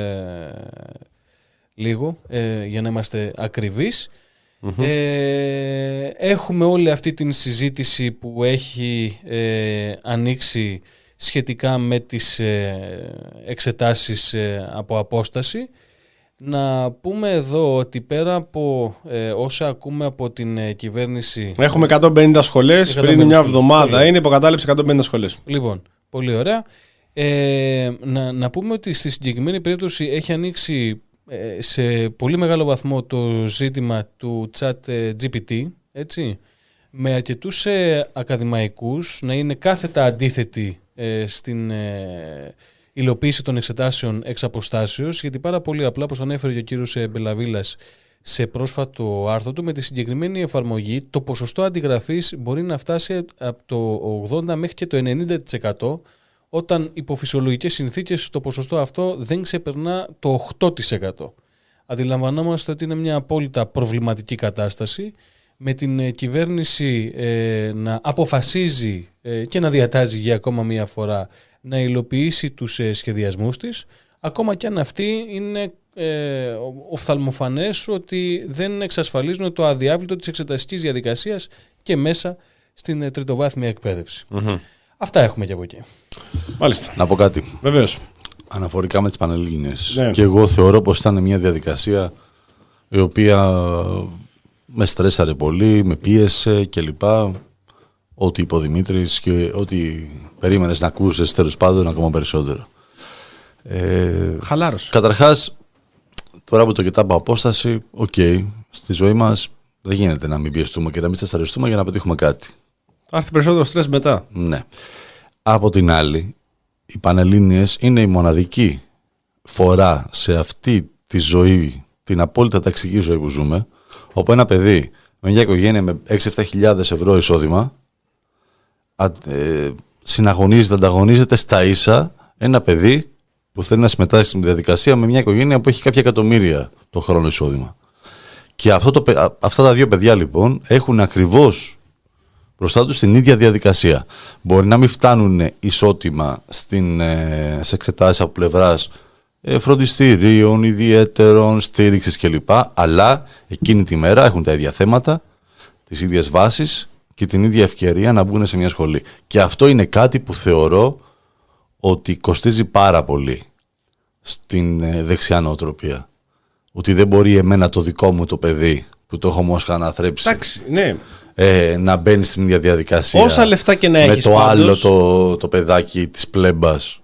λίγο ε, για να είμαστε ακριβείς. Ε, έχουμε όλη αυτή την συζήτηση που έχει ε, ανοίξει σχετικά με τις ε, εξετάσεις ε, από απόσταση. Να πούμε εδώ ότι πέρα από ε, όσα ακούμε από την ε, κυβέρνηση... Έχουμε 150 σχολές. 150 Πριν μια σχολές. εβδομάδα Πολύ. είναι υποκατάληψη 150 σχολές. Λοιπόν, πολύ ωραία. Ε, να, να πούμε ότι στη συγκεκριμένη περίπτωση έχει ανοίξει ε, σε πολύ μεγάλο βαθμό το ζήτημα του chat ε, GPT, έτσι, με αρκετούς ε, ακαδημαϊκούς να είναι κάθετα αντίθετοι ε, στην ε, υλοποίηση των εξετάσεων εξ αποστάσεως, γιατί πάρα πολύ απλά, όπως ανέφερε και ο κύριος ε, Μπελαβίλας σε πρόσφατο άρθρο του, με τη συγκεκριμένη εφαρμογή το ποσοστό αντιγραφής μπορεί να φτάσει από το 80 μέχρι και το 90% όταν υπό φυσιολογικές συνθήκες το ποσοστό αυτό δεν ξεπερνά το 8%. Αντιλαμβανόμαστε ότι είναι μια απόλυτα προβληματική κατάσταση με την ε, κυβέρνηση ε, να αποφασίζει ε, και να διατάζει για ακόμα μία φορά να υλοποιήσει τους ε, σχεδιασμούς της ακόμα και αν αυτοί είναι ε, οφθαλμοφανές ότι δεν εξασφαλίζουν το αδιάβλητο της εξεταστικής διαδικασίας και μέσα στην ε, τριτοβάθμια εκπαίδευση. Αυτά έχουμε και από εκεί. Μάλιστα. Να πω κάτι. Βεβαίως. Αναφορικά με τις Πανελλήνιες. Ναι. Και εγώ θεωρώ πως ήταν μια διαδικασία η οποία με στρέσαρε πολύ, με πίεσε κλπ. Ό,τι είπε ο Δημήτρης και ό,τι περίμενες να ακούσεις τέλος πάντων ακόμα περισσότερο. Ε, Χαλάρωσες. Καταρχάς, τώρα που το κοιτάω από απόσταση, οκ, στη ζωή μας δεν γίνεται να μην πιεστούμε και να μην στεσαριστούμε για να πετύχουμε κάτι. Θα έρθει περισσότερο στρες μετά. Ναι. Από την άλλη, οι Πανελλήνιες είναι η μοναδική φορά σε αυτή τη ζωή, την απόλυτα ταξική ζωή που ζούμε, όπου ένα παιδί με μια οικογένεια με 6-7 χιλιάδες ευρώ εισόδημα α, ε, συναγωνίζεται, ανταγωνίζεται στα ίσα ένα παιδί που θέλει να συμμετάσχει στην διαδικασία με μια οικογένεια που έχει κάποια εκατομμύρια το χρόνο εισόδημα. Και αυτό το, παι- α- αυτά τα δύο παιδιά λοιπόν έχουν ακριβώς μπροστά τους την ίδια διαδικασία. Μπορεί να μην φτάνουν ισότιμα στην, ε, σε εξετάσεις από πλευράς ε, φροντιστηρίων, ιδιαίτερων, στήριξης κλπ. Αλλά εκείνη τη μέρα έχουν τα ίδια θέματα, τις ίδιες βάσεις και την ίδια ευκαιρία να μπουν σε μια σχολή. Και αυτό είναι κάτι που θεωρώ ότι κοστίζει πάρα πολύ στην ε, δεξιά νοοτροπία. Ότι δεν μπορεί εμένα το δικό μου το παιδί που το έχω μόσχα αναθρέψει Εντάξει, ναι. ε, να μπαίνει στην ίδια διαδικασία. Όσα λεφτά και να Με έχεις το πάντως. άλλο το, το παιδάκι της πλέμπας.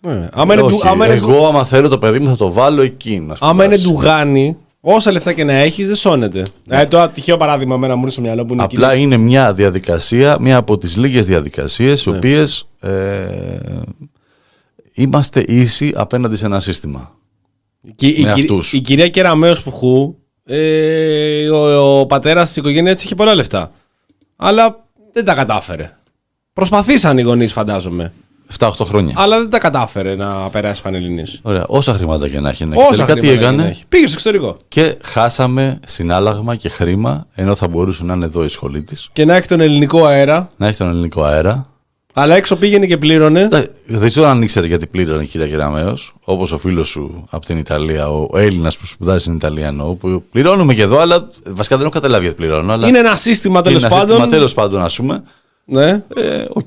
Ναι. Άμα είναι Όχι, του- άμα είναι του- εγώ άμα θέλω το παιδί μου θα το βάλω εκεί να Άμα είναι σπουδάσει. ντουγάνι, όσα λεφτά και να έχεις, δεν σώνεται. Ε, το τυχαίο παράδειγμα με ένα μου στο μυαλό που είναι Απλά κοινή. είναι μια διαδικασία, μια από τις λίγες διαδικασίες, οι Ναι. οποίες ε, είμαστε ίσοι απέναντι σε ένα σύστημα. Και η, με η, αυτούς. η κυρία Κεραμέως που χου, ε, ο, ο πατέρας της οικογένειας της είχε πολλά λεφτά. Αλλά δεν τα κατάφερε. Προσπαθήσαν οι γονείς φαντάζομαι. 7-8 χρόνια. Αλλά δεν τα κατάφερε να περάσει Πανελληνίες. Ωραία. Όσα χρήματα και να έχει. ναι. Όσα Τελικά τι χρήματα και να έκανε. έχει. Πήγε στο εξωτερικό. Και χάσαμε συνάλλαγμα και χρήμα, ενώ θα μπορούσε να είναι εδώ η σχολή της. Και να έχει τον ελληνικό αέρα. Να έχει τον ελληνικό αέρα. Αλλά έξω πήγαινε και πλήρωνε. Δεν ξέρω αν ήξερε γιατί πλήρωνε η κυρία Κεραμέο, όπως ο φίλος σου από την Ιταλία, ο Έλληνας που σπουδάζει στην Ιταλία εννοώ, που πληρώνουμε και εδώ, αλλά βασικά δεν έχω καταλάβει γιατί πληρώνω. Αλλά Είναι ένα σύστημα τέλος είναι ένα πάντων. σύστημα τέλος πάντων, ας πούμε. Ναι. Ε, οκ.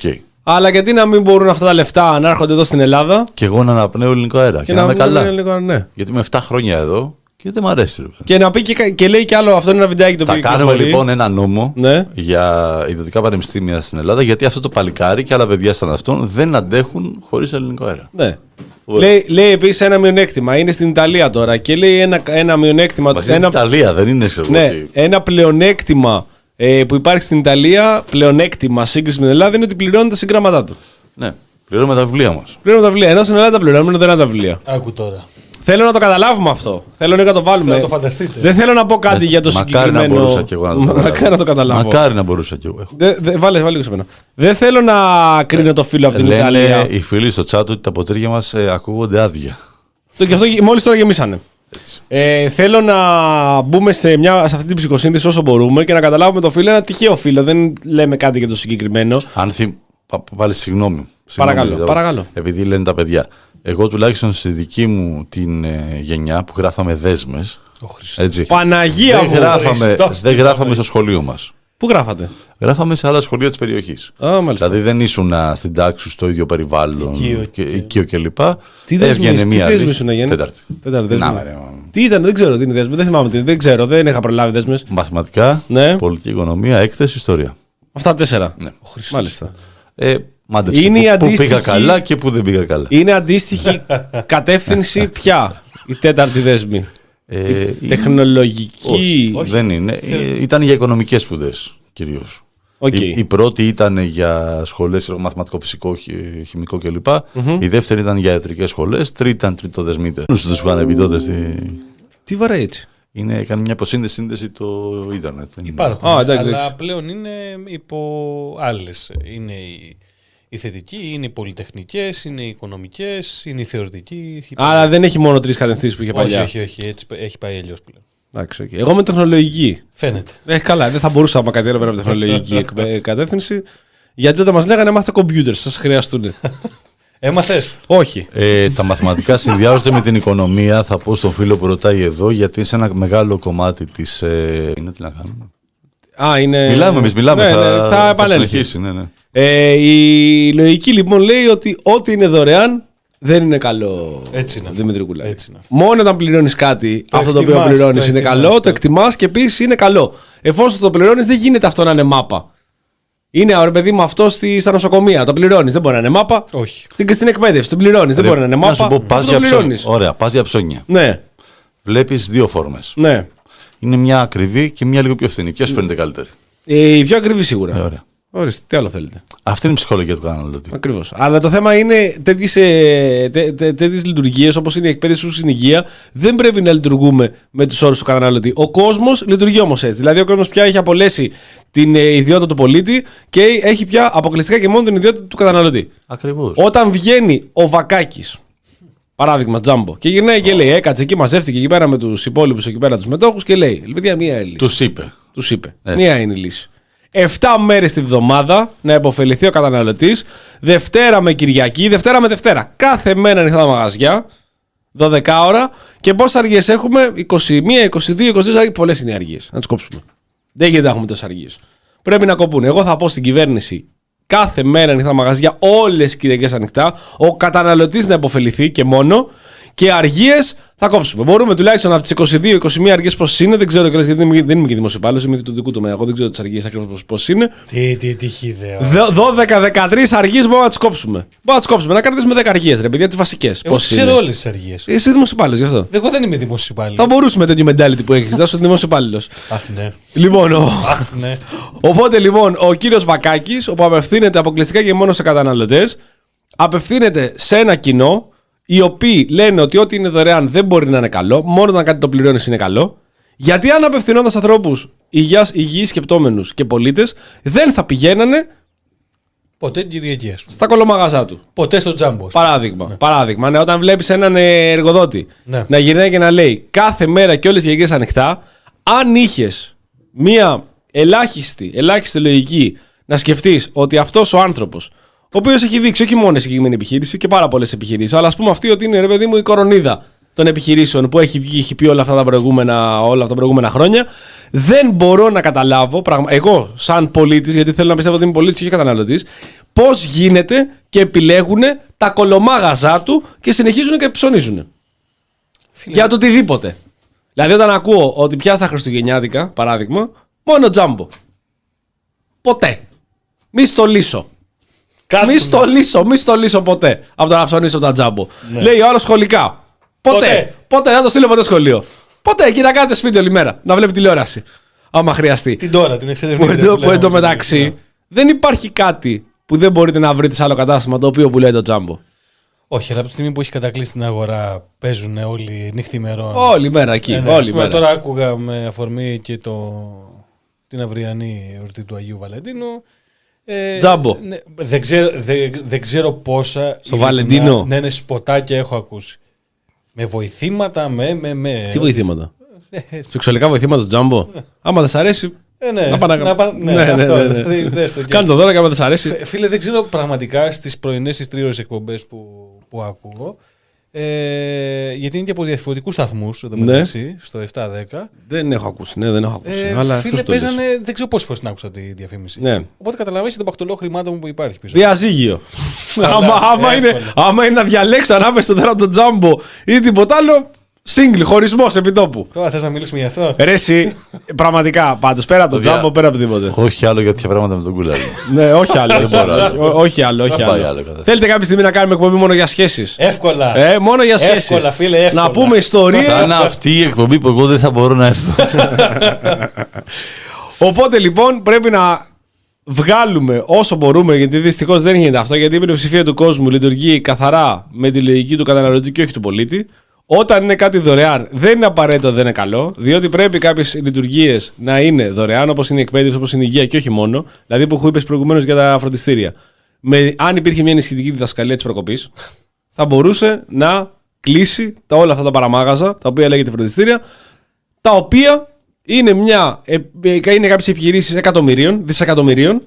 Αλλά γιατί να μην μπορούν αυτά τα λεφτά να έρχονται εδώ στην Ελλάδα Και εγώ να αναπνέω ελληνικό αέρα. Και, να, είμαι βγουν καλά. Λίγο, ναι. Γιατί είμαι 7 χρόνια εδώ και δεν μου αρέσει. ρε παιδί. Και να πει και, κα- και λέει κι άλλο, αυτό είναι ένα βιντεάκι το Θα οποίο κάνουμε κυκλοφορεί. λοιπόν ένα νόμο Ναι. για ιδιωτικά πανεπιστήμια στην Ελλάδα, γιατί αυτό το παλικάρι και άλλα παιδιά σαν αυτόν δεν αντέχουν χωρίς ελληνικό αέρα. Ναι. Ωραία. Λέει, λέει επίσης ένα μειονέκτημα. Είναι στην Ιταλία τώρα και λέει ένα, ένα μειονέκτημα. Μα είναι ένα, Ιταλία, δεν είναι ξέρω εγώ ναι, τι. ένα πλεονέκτημα ε, που υπάρχει στην Ιταλία, πλεονέκτημα σύγκριση με την Ελλάδα, είναι ότι πληρώνει τα συγγράμματά τους. Ναι, πληρώνουμε τα βιβλία μας. Πληρώνουν τα βιβλία. Ενώ στην Ελλάδα τα πληρώνουμε, δεν είναι τα βιβλία. Άκου τώρα. Θέλω να το καταλάβουμε αυτό. Θέλω να το βάλουμε. Θέλω να το φανταστείτε. Δεν θέλω να πω κάτι για το Ε, Μακάρι συγκεκριμένο. να μπορούσα κι εγώ να το καταλάβω. Μακάρι να το καταλάβω. Μακάρι να μπορούσα κι εγώ. Δε, δε, βάλε, βάλε λίγο σε μένα. Δεν θέλω να κρίνω το φίλο από την Ιταλία. Λένε οι φίλοι στο chat ότι τα ποτήρια μας ακούγονται άδεια. Το, και αυτό μόλις τώρα γεμίσανε. Ε, θέλω να μπούμε σε, μια, σε αυτή την ψυχοσύνθεση όσο μπορούμε και να καταλάβουμε το φίλο ένα τυχαίο φίλο. Δεν λέμε κάτι για το συγκεκριμένο. Αν θυμ... πα- πάλι συγγνώμη. Παρακαλώ, Συγγνώμη, εδώ. παρακαλώ. Επειδή λένε τα παιδιά. Εγώ τουλάχιστον στη δική μου την ε, γενιά που γράφαμε δέσμες. Έτσι. Παναγία δεν μου, γράφαμε, Χριστός δεν τι γράφαμε πάμε. στο σχολείο μας. Πού γράφατε; Γράφαμε σε άλλα σχολεία της περιοχής. Α, μάλιστα. Δηλαδή δεν ήσουν α, στην τάξη σου στο ίδιο περιβάλλον. Οικείο και, οικείο κλπ. Τι δέσμη Έβγαινε τι μία δέσμη λύση. ήσουν, Γιάννη; Τέταρτη. Τέταρτη δέσμη. Να, ρε, Τι ήταν, δεν ξέρω τι είναι δέσμη. Δεν θυμάμαι τι είναι. Δεν ξέρω, δεν είχα προλάβει δέσμες. Μαθηματικά, Ναι. πολιτική οικονομία, έκθεση, ιστορία. Αυτά τέσσερα. Ναι. Μάλιστα. Ε, μάντεψε Είναι που, η που πήγα αντίστοιχη- καλά και που δεν πήγα καλά. Είναι αντίστοιχη κατεύθυνση πια η τέταρτη δέσμη. Ε, Η Τεχνολογική. Όχι, δεν είναι. Ε, Ήταν για οικονομικές σπουδές κυρίως. Οκ. Η, η πρώτη ήταν για σχολές ξέρω, μαθηματικό, φυσικό, χι- χημικό κλπ. Μμμ. Η δεύτερη ήταν για ιατρικές σχολές. Τρίτη ήταν τριτοδεσμίτες. Σου τους είχαν πει τότε στη... Τι βαρέ έτσι; Είναι, έκανε μια αποσύνδεση σύνδεση το ίντερνετ. Δεν είναι- Υπάρχουν. Α, εντάξει, αλλά εντάξει. πλέον είναι υπό άλλες. Είναι η, η θετική, είναι οι πολυτεχνικές, είναι οι οικονομικές, είναι η θεωρητική. η Άρα δεν έχει μόνο τρεις κατευθύνσεις που είχε όχι, παλιά. όχι, όχι, έτσι έχει πάει αλλιώς πλέον. Εντάξει, οκ. Εγώ είμαι τεχνολογική. Φαίνεται. Ε, καλά, δεν θα μπορούσα να πάω κάτι άλλο πέρα από τεχνολογική εκπαί- κατεύθυνση. Γιατί όταν μας λέγανε μάθετε κομπιούτερς, σας χρειαστούν. Έμαθες; Όχι. Ε, τα μαθηματικά συνδυάζονται με την οικονομία, θα πω στον φίλο που ρωτάει εδώ, γιατί σε ένα μεγάλο κομμάτι της... Ε, είναι τι να κάνουμε. Α, είναι... Μιλάμε εμείς, μιλάμε, Ναι, θα- ναι, θα επανέλθει. συνεχίσει, ναι, ναι. Ε, η λογική λοιπόν λέει ότι ό,τι είναι δωρεάν δεν είναι καλό. Έτσι είναι αυτό. Δημήτρη Κουλάκη. Έτσι είναι Μόνο όταν πληρώνεις κάτι, Το αυτό το οποίο εκτιμάς, πληρώνεις το είναι εκτιμάς, καλό, το- το εκτιμάς και επίσης είναι καλό. Εφόσον το πληρώνεις, δεν γίνεται αυτό να είναι μάπα. Είναι, ρε παιδί μου, αυτό στη, στα νοσοκομεία. Το πληρώνεις. Δεν μπορεί να είναι μάπα. Όχι. Στην, και στην εκπαίδευση. Το πληρώνεις. Δεν Ρε, μπορεί να είναι να μάπα. σου πω, πας Αυτό για το ψώνια. πληρώνεις. Ωραία, πας για ψώνια. Ναι, Βλέπεις δύο φόρμες. ναι. Είναι μια ακριβή και μια λίγο πιο φθηνή. Ποιος φαίνεται καλύτερη; Ε, η πιο ακριβή σίγουρα. Ε, ωραία. Ορίστε, τι άλλο θέλετε. Αυτή είναι η ψυχολογία του καταναλωτή. Ακριβώς. Αλλά το θέμα είναι τέτοιες λειτουργίες όπως είναι η εκπαίδευση όπω είναι η υγεία δεν πρέπει να λειτουργούμε με τους όρους του καταναλωτή. Ο κόσμος λειτουργεί όμως έτσι. Δηλαδή ο κόσμος πια έχει απολέσει την ε, ιδιότητα του πολίτη και έχει πια αποκλειστικά και μόνο την ιδιότητα του καταναλωτή. Ακριβώς. Όταν βγαίνει ο Βακάκης, παράδειγμα Τζάμπο, και γυρνάει και λέει: Έκατσε εκεί, μαζεύτηκε εκεί πέρα με τους υπόλοιπους εκεί πέρα τους μετόχους και λέει: Παιδιά, μία λύση. Τους είπε. Τους είπε. Έτσι. Μία είναι η λύση. 7 μέρες τη βδομάδα να υποφεληθεί ο καταναλωτής. Δευτέρα με Κυριακή, Δευτέρα με Δευτέρα. Κάθε μέρα ανοιχτά τα μαγαζιά. 12 ώρα. Και πόσες αργίες έχουμε, 21, 22, 23 αργίες. Πολλές είναι οι αργίες. Να τις κόψουμε. Δεν γίνεται να έχουμε τόσες αργίες. Πρέπει να κοπούν. Εγώ θα πω στην κυβέρνηση κάθε μέρα ανοιχτά μαγαζιά, όλες τις Κυριακές ανοιχτά. Ο καταναλωτής να υποφεληθεί και μόνο. Και αργίες θα κόψουμε. Μπορούμε τουλάχιστον από τις 22-21 αργίε πόσε είναι. Δεν ξέρω κιόλα γιατί δεν είμαι, δεν είμαι και δημοσιοπάλληλο, είμαι του δικού τομέα. Εγώ δεν ξέρω τις αργίες ακριβώς πόσε είναι. Τι, τι, τι χιδαίο. 12-13 αργίες μπορούμε να τις κόψουμε. Μπορούμε να τις κόψουμε. Να κρατήσουμε 10 αργίες, ρε παιδιά, τις βασικές. Εγώ τις ξέρω όλες τις αργίες. Είσαι δημοσιοπάλληλο γι' αυτό. Εγώ δεν είμαι δημοσιοπάλληλο. Θα μπορούσαμε τέτοιο mentality που έχεις. Να είσαι δημοσιοπάλληλο. Αχ, ναι. Λοιπόν, ο... Αχ, ναι. Οπότε λοιπόν, ο κύριος Βακάκης, όπου απευθύνεται αποκλειστικά και μόνο σε καταναλωτές, απευθύνεται σε ένα κοινό, οι οποίοι λένε ότι ό,τι είναι δωρεάν δεν μπορεί να είναι καλό, μόνο όταν κάτι το πληρώνεις είναι καλό. Γιατί αν απευθυνόνταν σε ανθρώπου υγιείς σκεπτόμενους και πολίτες, δεν θα πηγαίνανε Ποτέ την Κυριακή, ας πούμε. Στα κολομαγαζά του. Ποτέ στο τζάμπο. Παράδειγμα. Παράδειγμα. Ναι, όταν βλέπεις έναν ε, εργοδότη Ναι. να γυρνάει και να λέει κάθε μέρα και όλες οι Κυριακέ ανοιχτά, αν είχες μία ελάχιστη, ελάχιστη λογική να σκεφτείς ότι αυτός ο άνθρωπος, ο οποίος έχει δείξει όχι μόνο η συγκεκριμένη επιχείρηση και πάρα πολλές επιχειρήσεις, αλλά ας πούμε αυτή ότι είναι ρε παιδί μου η κορονίδα των επιχειρήσεων που έχει βγει, έχει πει όλα αυτά τα προηγούμενα, όλα αυτά τα προηγούμενα χρόνια. Δεν μπορώ να καταλάβω, πραγμα... εγώ σαν πολίτης, γιατί θέλω να πιστεύω ότι είμαι πολίτης και όχι καταναλωτής, πώς γίνεται και επιλέγουν τα κολομάγαζά του και συνεχίζουν και ψωνίζουν. Για το οτιδήποτε. Δηλαδή, όταν ακούω ότι πιάσα τα Χριστουγεννιάτικα, παράδειγμα, μόνο τζάμπο. Ποτέ. Μη στολίσω. Μη στολίσω, μη στολίσω ποτέ από το να ψωνίσω από τα τζάμπο. Ναι. Λέει ο άλλος σχολικά. Ποτέ. Ποτέ. Ποτέ. δεν το στείλω ποτέ σχολείο. Ποτέ. Εκεί να κάνετε σπίτι όλη μέρα. Να βλέπει τηλεόραση. Άμα χρειαστεί. Την τώρα, την εξερευνήτρια Που, εντω- που που λέμε, εντωμεταξύ ναι. δεν υπάρχει κάτι που δεν μπορείτε να βρείτε σε άλλο κατάστημα το οποίο πουλάει το τζάμπο. Όχι, αλλά από τη στιγμή που έχει κατακλείσει την αγορά παίζουν όλοι νυχθημερών. Όλη μέρα εκεί, Ναι, ναι, όλη ας πούμε, μέρα. Τώρα άκουγα με αφορμή και το, την αυριανή εορτή του Αγίου Βαλεντίνου. Ε, Τζάμπο. ναι, δεν, ξέρω, δεν, δεν ξέρω πόσα. Στο ειλικρινά, Βαλεντίνο. Ναι, ναι, σποτάκια έχω ακούσει. Με βοηθήματα, με. με, με Τι βοηθήματα; Ε, Σεξουαλικά βοηθήματα το τζάμπο. Άμα δεν σ' αρέσει. Ε, ναι, να πάνε να πά- ναι, αυτό, δηλαδή, δες το και Κάνε το δώρο και άμα δεν σ' αρέσει. Φε- Φίλε, δεν ξέρω πραγματικά στις πρωινές τι τρίωρε εκπομπές που, που ακούω. Ε, γιατί είναι και από διαφορετικούς σταθμούς Ναι. στο 7-10. Δεν έχω ακούσει, ναι, δεν έχω ακούσει. Ε, αλλά φίλε, αυτός το λες. παίζανε. Δεν ξέρω πόσες φορές την άκουσα τη διαφήμιση. Ναι. Οπότε καταλαβαίνεις τον πακτολό χρημάτων που υπάρχει πίσω. Διαζύγιο. Καλά, άμα, άμα, είναι, εύκολα. άμα είναι να διαλέξω ανάμεσα τώρα από το τζάμπο ή τίποτα άλλο, σύγκλι, χωρισμός επιτόπου. Τώρα θες να μιλήσουμε γι' αυτό; Ρε εσύ, πραγματικά, πάντως πέρα από το Παιδιά, τζάμπο, πέρα από τίποτε. Όχι άλλο για τέτοια πράγματα με τον κουλάρι. ναι, όχι άλλο. Δεν όχι μπορώ άλλο, άλλο. όχι- όχι άλλο. Όχι Δεν πάει άλλο. άλλο κατάσταση. Θέλετε κάποια στιγμή να κάνουμε εκπομπή μόνο για σχέσεις; Εύκολα. Ε, μόνο για σχέσεις. Εύκολα, φίλε, εύκολα. Να πούμε ιστορίες. Θα είναι αυτή η εκπομπή που εγώ δεν θα μπορώ να έρθω. Οπότε λοιπόν πρέπει να βγάλουμε όσο μπορούμε, γιατί δυστυχώς δεν γίνεται αυτό, γιατί η πλειοψηφία του κόσμου λειτουργεί καθαρά με τη λογική του καταναλωτή και όχι του πολίτη. Όταν είναι κάτι δωρεάν, δεν είναι απαραίτητο δεν είναι καλό, διότι πρέπει κάποιες λειτουργίες να είναι δωρεάν, όπως είναι η εκπαίδευση, όπως είναι η υγεία και όχι μόνο. Δηλαδή που είπες προηγουμένως για τα φροντιστήρια. Με, αν υπήρχε μια ενισχυτική διδασκαλία της προκοπής, θα μπορούσε να κλείσει τα, όλα αυτά τα παραμάγαζα, τα οποία λέγεται φροντιστήρια, τα οποία είναι, μια, ε, ε, είναι κάποιες επιχειρήσεις εκατομμυρίων, δισεκατομμυρίων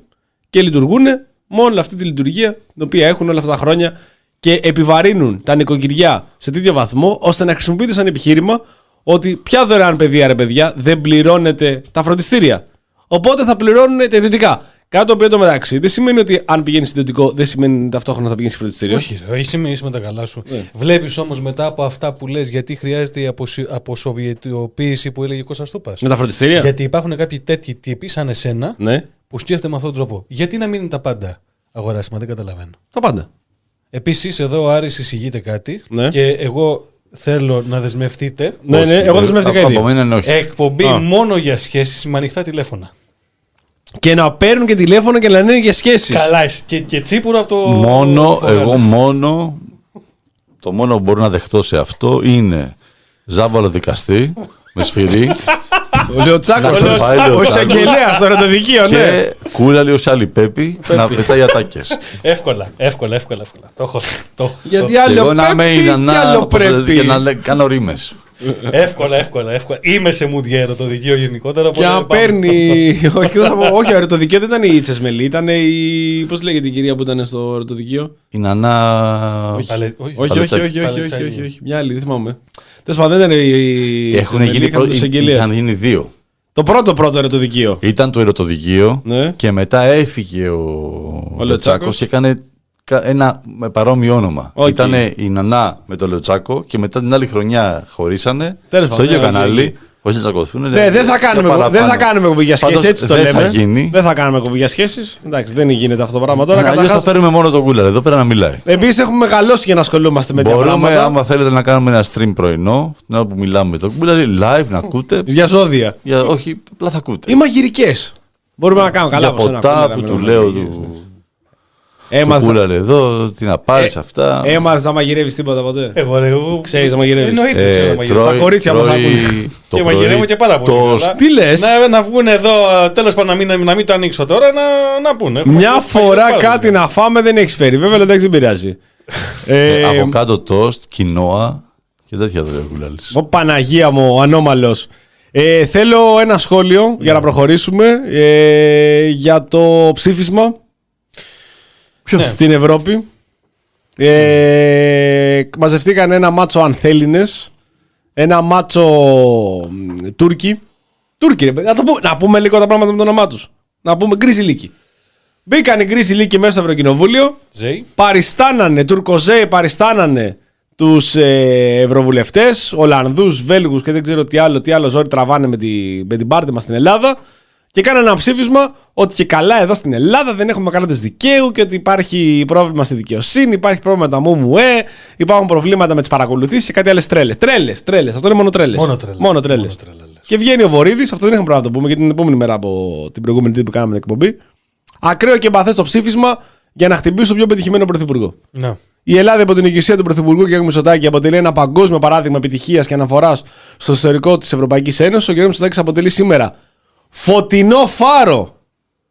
και λειτουργούν με όλη αυτή τη λειτουργία την οποία έχουν όλα αυτά τα χρόνια και επιβαρύνουν τα νοικοκυριά σε τέτοιο βαθμό ώστε να χρησιμοποιείται σαν επιχείρημα ότι πια δωρεάν παιδεία ρε παιδιά δεν πληρώνεται τα φροντιστήρια. Οπότε θα πληρώνουν τα ιδιωτικά. Κάτι το οποίο το μεταξύ δεν σημαίνει ότι αν πηγαίνεις ιδιωτικό δεν σημαίνει ταυτόχρονα θα πηγαίνεις φροντιστήριο. Όχι, ρε, είσαι, με- είσαι με τα καλά σου. Βλέπεις όμως μετά από αυτά που λες, γιατί χρειάζεται η αποσυ- αποσοβιετιοποίηση που έλεγε ο Κώστας Τούπας. Με τα φροντιστήρια; Γιατί υπάρχουν κάποιοι τέτοιοι τύποι σαν εσένα Ναι. που σκέφτεται με αυτόν τον τρόπο. Γιατί να μην είναι τα πάντα αγοράσιμα, δεν καταλαβαίνω. Τα πάντα. Επίσης, εδώ ο Άρης εισηγείται κάτι Ναι. και εγώ θέλω να δεσμευτείτε. Ναι, ναι, εγώ δεσμεύτηκα ήδη. Από μένα είναι όχι. Εκπομπή Α. μόνο για σχέσεις με ανοιχτά τηλέφωνα. Και να παίρνουν και τηλέφωνο και να λένε για σχέσεις. Καλά, εσύ και, και τσίπουρο από το. Μόνο, φωγάλι. εγώ μόνο, το μόνο που μπορώ να δεχτώ σε αυτό είναι ζάβαλο δικαστή με σφυρί Ο Λεωτσάκος, Να σε πάει, ο Λεωτσάκος. εισαγγελέα στο ερωτοδικείο, ναι. και κούλαλι ως άλλη πέπη να πετάει ατάκες. Εύκολα, εύκολα, εύκολα. εύκολα. Το έχω. Το, Γιατί Και άλλο εγώ να είμαι πρέπει η και Νανά, άλλο όπως λέτε, πρέπει. και να λέ- κάνω ρήμες. εύκολα, εύκολα, εύκολα. Είμαι σε μουδιέρο το δικείο γενικότερα. Και οπότε αν πάμε. παίρνει. όχι, θα πω- όχι, ο ερωτοδικείο δεν ήταν η Τσεσμελή, ήταν η. Πώς λέγεται η κυρία που ήταν στο ερωτοδικείο. Η Νανά... Όχι, Παλε- όχι, όχι, όχι, όχι, Παλετσάκη. όχι, όχι, όχι, Παλετσάκη. όχι, όχι. Μια άλλη, δεν θυμάμαι. Τέλο πάντων, δεν ήταν η. η Έχουν Τσεσμελή, γίνει, είχαν προ... τους είχαν εισαγγελίες. γίνει δύο. Το πρώτο πρώτο ερωτοδικείο. Ήταν το ερωτοδικείο Ναι. και μετά έφυγε ο, Λεωτσάκος. Λεωτσάκος και έκανε κα- ένα με παρόμοιο όνομα. Οκ. Ήταν η Νανά με τον Λεωτσάκο και μετά την άλλη χρονιά χωρίσανε Τέλος στο πάντων, ίδιο ναι, οκ, κανάλι. οκ. Χωρίς να τσακωθούν. Ναι, δεν θα κάνουμε, κο- δεν θα κάνουμε κομπή για σχέσεις, έτσι το δεν λέμε. θα γίνει. Δεν θα κάνουμε κομπή για σχέσεις. Εντάξει, δεν γίνεται αυτό το πράγμα τώρα. Τώρα, Αλλιώς θα Καταρχάς, φέρουμε μόνο τον κούλαρ εδώ πέρα να μιλάει. Επίση έχουμε μεγαλώσει για να ασχολούμαστε με τέτοια Μπορούμε, πράγματα. άμα θέλετε, να κάνουμε ένα stream πρωινό, την ώρα που μιλάμε με τον κούλαρ, live να ακούτε. Για ζώδια. Για, όχι, απλά θα ακούτε. Ή μαγειρικές. Μπορούμε να κάνουμε καλά. για όπως ένα ποτά κούλερα που με του μαγειρικές, λέω ναι. του, Έμαθα- Το κούλαλε εδώ, τι να πάρεις αυτά. Έμαθε να μαγειρεύεις τίποτα ποτέ. Εγώ ρε, εγώ. Ξέρεις να μαγειρεύεις. Εννοείται Ε, ξέρω να μαγειρεύω. Τα κορίτσια μας τρώει ακούνε. το Και πρωί μαγειρεύω και πάρα πολύ. τόστ. καλά. Τι λες; Να, να βγουν εδώ, τέλος πάντων να μην, να μην το ανοίξω τώρα, να, να πούνε. Έχω Μια μαγειρεύσει φορά πάρα κάτι πολύ. να φάμε δεν έχεις φέρει. Βέβαια εντάξει δεν πειράζει. Ε, ε, από κάτω τόστ, κοινόα και τέτοια δουλειά κουλάλης. ο Παναγία μου, ο ανώμαλος. Ε, θέλω ένα σχόλιο για να προχωρήσουμε ε, για το ψήφισμα Ναι. στην Ευρώπη. Ε, μαζευτήκαν ένα μάτσο ανθέλινες, ένα μάτσο μ, Τούρκοι. Τούρκοι, ρε παιδί. Να, το πούμε, να πούμε λίγο τα πράγματα με το όνομά τους. Να πούμε γκρίζι λύκη. Μπήκαν οι γκρίζι λύκοι μέσα στο Ευρωκοινοβούλιο. Ζέι. Παριστάνανε, Τουρκοζέοι παριστάνανε τους ε, ευρωβουλευτές, Ολλανδούς, Βέλγους και δεν ξέρω τι άλλο, τι άλλο ζόρι τραβάνε με, τη, με την πάρτη μας στην Ελλάδα και κάνανε ένα ψήφισμα ότι και καλά εδώ στην Ελλάδα δεν έχουμε κράτος δικαίου και ότι υπάρχει πρόβλημα στη δικαιοσύνη, υπάρχει πρόβλημα με τα ΜΟΜΟΕ, υπάρχουν προβλήματα με τις παρακολουθήσεις και κάτι άλλες τρέλες. Τρέλες, τρέλες, αυτό είναι μόνο τρέλες. Μόνο τρέλες. Μόνο τρέλες. Μόνο τρέλες. Και βγαίνει ο Βορύδης, αυτό δεν έχουμε πράγμα να το πούμε γιατί είναι την επόμενη μέρα από την προηγούμενη τρίτη που κάναμε την εκπομπή. Ακραίο και εμπαθές το ψήφισμα για να χτυπήσει το πιο πετυχημένο πρωθυπουργό. Ναι. Η Ελλάδα υπό την ηγεσία του Πρωθυπουργού κ. Μητσοτάκη αποτελεί ένα παγκόσμιο παράδειγμα επιτυχίας και αναφοράς στο ιστορικό της Ευρωπαϊκής Ένωσης. Ο κ. Μητσοτάκης αποτελεί σήμερα φωτεινό φάρο.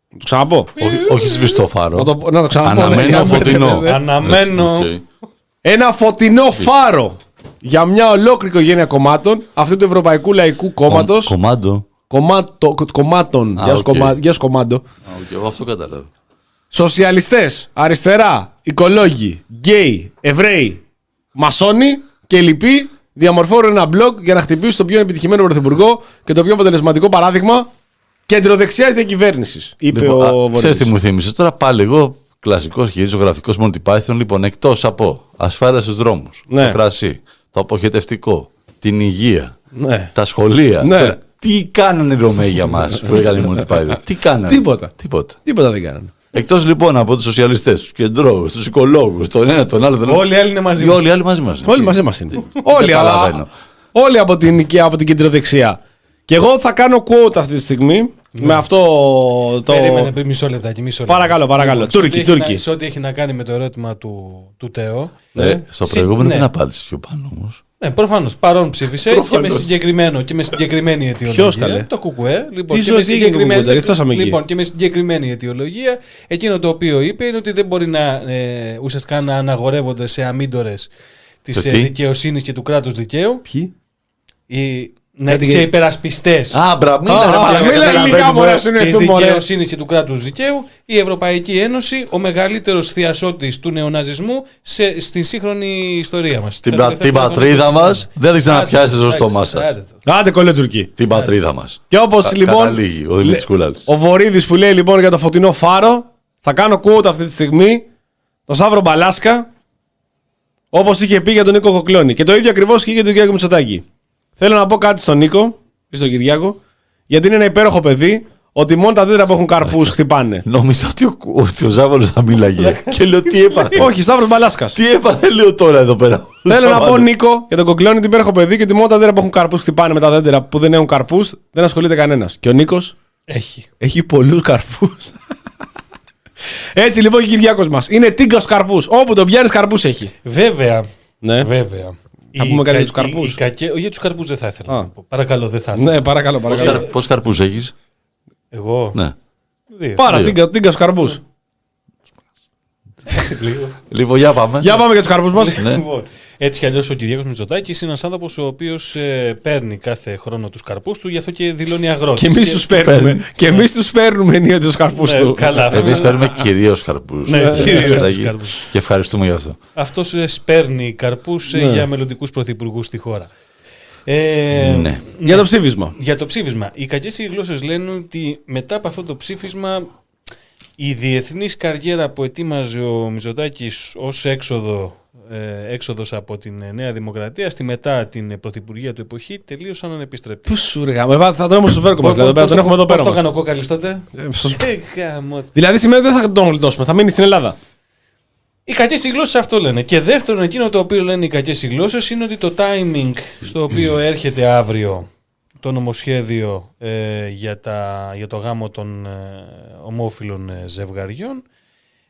Να το ξαναπώ. Όχι, όχι σβηστό φάρο. Να το, να το ξαναπώ. Αναμένω ναι, φωτεινό. ναι. Αναμένω. Οκ. Ένα φωτεινό φάρο για μια ολόκληρη οικογένεια κομμάτων αυτού του Ευρωπαϊκού Λαϊκού Κόμματος. Κο- Κομμάντο. Κομμάτο, κομμάτων. Α, Γεια σου, οκ. κομμά- γεια σου, κομμάντο. Α, οκ, Εγώ αυτό κατάλαβα. Σοσιαλιστές, αριστερά, οικολόγοι, γκέι, Εβραίοι, μασόνοι και λοιποί διαμορφώνουν ένα μπλοκ για να χτυπήσουν τον πιο επιτυχημένο πρωθυπουργό και το πιο αποτελεσματικό παράδειγμα κεντροδεξιάς διακυβέρνησης. Είπε Λοιπόν, ο α, Βορύδης. Ξέρεις τι μου θύμισε. Τώρα πάλι εγώ κλασικός χειρίζω γραφικός Monty Python. Λοιπόν, εκτός από ασφάλεια στους δρόμους, Ναι. το κρασί, το αποχετευτικό, την υγεία, Ναι. τα σχολεία. Ναι. Τώρα, τι κάνανε οι Ρωμαίοι για μας που έκανε οι Monty Python; Τι κάνανε; Τίποτα. Τίποτα. Τίποτα δεν κάνανε. Εκτός λοιπόν από τους σοσιαλιστές, τους κεντρώους, τους οικολόγους, τον ένα, τον άλλο. Τον άλλο. Όλοι οι άλλοι είναι μαζί Οι μας. Όλοι οι άλλοι μαζί μας. Όλοι μαζί μας είναι. Δεν όλοι, αλλά- καταλαβαίνω. όλοι από την, και από την κεντροδεξιά. Και εγώ θα κάνω quote αυτή τη στιγμή με αυτό το. Περίμενε πριν μισό λεπτάκι. Μισό λεπτάκι. Παρακαλώ, παρακαλώ. Λοιπόν, σε ό,τι Τούρκοι, έχει να- Τούρκοι. Σε ό,τι έχει να κάνει με το ερώτημα του, του Τέο. Ε, στο συ- προηγούμενο ναι. δεν απάντησε πιο πάνω όμως. Ναι, προφανώς. Παρόν ψήφισε και με, Προφανώς. συγκεκριμένο, και με συγκεκριμένη αιτιολογία. Ποιος, καλέ; Το κουκουέ. Λοιπόν, Τι και ζωή με έγινε το συγκεκριμένη, κουκουέ, τώρα, φτάσαμε εκεί. λοιπόν, και με συγκεκριμένη αιτιολογία, εκείνο το οποίο είπε είναι ότι δεν μπορεί να ε, ουσιαστικά να αναγορεύονται σε αμύντορες τη Το ε, τι; δικαιοσύνη και του κράτους δικαίου. Ποιοι; Οι, ναι, Κάτι σε για- υπερασπιστές Α, μπρα, μίλα, Α, ρε, α, μαλάκα, μίλα καταλαβαίνουμε. ελληνικά, μωρέ, σου είναι τη του, μωρές. δικαιοσύνη και του κράτους δικαίου, η Ευρωπαϊκή Ένωση, ο μεγαλύτερος θειασότης του νεοναζισμού σε, στην σύγχρονη ιστορία μας. Την, πα- την πατρίδα μας δεν έχει να πιάσει το στόμα σας. Άντε κολλέ Τουρκή. Την πατρίδα μας. Και όπως λοιπόν. Καταλήγει ο Δημήτρης Κούλαλης. Ο Βορύδης που λέει λοιπόν για το φωτεινό φάρο, θα κάνω quote αυτή τη στιγμή τον Σάβρο Μπαλάσκα, όπως είχε πει για τον Νίκο Κοκλώνη. Και το ίδιο ακριβώς και για τον Κυριάκο Μητσοτάκη. Θέλω να πω κάτι στον Νίκο ή στον Κυριάκο, γιατί είναι ένα υπέροχο παιδί, ότι μόνο τα δέντρα που έχουν καρπούς χτυπάνε. Νόμιζα ότι ο, ότι ο Ζάβαλο θα μίλαγε. και λέω τι έπαθε; Όχι, Σταύρος Μπαλάσκας. Τι έπαθε, λέω τώρα εδώ πέρα. Θέλω να πω, Ζάβαλος. Νίκο, για τον Κοκλώνη, ότι υπέροχο παιδί και ότι μόνο τα δέντρα που έχουν καρπούς χτυπάνε με τα δέντρα που δεν έχουν καρπούς, δεν ασχολείται κανένας. Και ο Νίκος; Έχει. Έχει πολλούς καρπούς. Έτσι λοιπόν και ο Κυριάκος μας. Είναι τίγκα καρπούς. Όπου τον πιάνεις καρπούς έχει. Βέβαια. Ναι. Βέβαια. Θα Οι πούμε κάτι κα- για τους καρπούς. οι- οι κακέ- Για τους καρπούς δεν θα ήθελα. Α. να πω. Παρακαλώ, δεν θα ήθελα. Ναι, παρακαλώ, παρακαλώ. Πώς καρπούς έχεις; Εγώ; Ναι. Δύο. Πάρα Δύο. τίγκα, τίγκα καρπούς. Λίγο. Λοιπόν, για πάμε. Για πάμε για τους καρπούς μας. Ναι. Λοιπόν, έτσι κι αλλιώς ο Κυριάκος Μητσοτάκης είναι ένας άνθρωπος ο οποίος παίρνει κάθε χρόνο τους καρπούς του, γι' αυτό και δηλώνει αγρότης. Και εμείς τους παίρνουμε. Και εμείς τους παίρνουμε ενίοτε τους καρπούς Ναι, του. καλά. Εμείς παίρνουμε κυρίως καρπούς. Ναι, κυρίως τους καρπούς. Και ευχαριστούμε για αυτό. Αυτός σπέρνει καρπούς Ναι. για μελλοντικούς πρωθυπουργούς στη χώρα. Ε, Ναι. Για το ψήφισμα. Για το ψήφισμα. Οι κακές οι γλώσσες λένε ότι μετά από αυτό το ψήφισμα η διεθνής καριέρα που ετοίμαζε ο Μητσοτάκης ως έξοδο, ε, έξοδος από την ε, Νέα Δημοκρατία στη μετά την ε, πρωθυπουργία του εποχή τελείωσαν ανεπιστρεπτή. Πού σου ρε γάμο, θα τον έχουμε στο βέρκο μας. Πώς- Δηλαδή, πώς τον το- έχουμε εδώ πώς πέρα. το μας. έκανε ο Κόκαλης τότε; Ε, στο- Ε, γάμο. Δηλαδή σήμερα δεν θα τον γλιτώσουμε, θα μείνει στην Ελλάδα. Οι κακές γλώσσες αυτό λένε. Και δεύτερον, εκείνο το οποίο λένε οι κακές γλώσσες είναι ότι το timing στο οποίο έρχεται αύριο το νομοσχέδιο ε, για, τα, για το γάμο των ε, ομόφυλων ε, ζευγαριών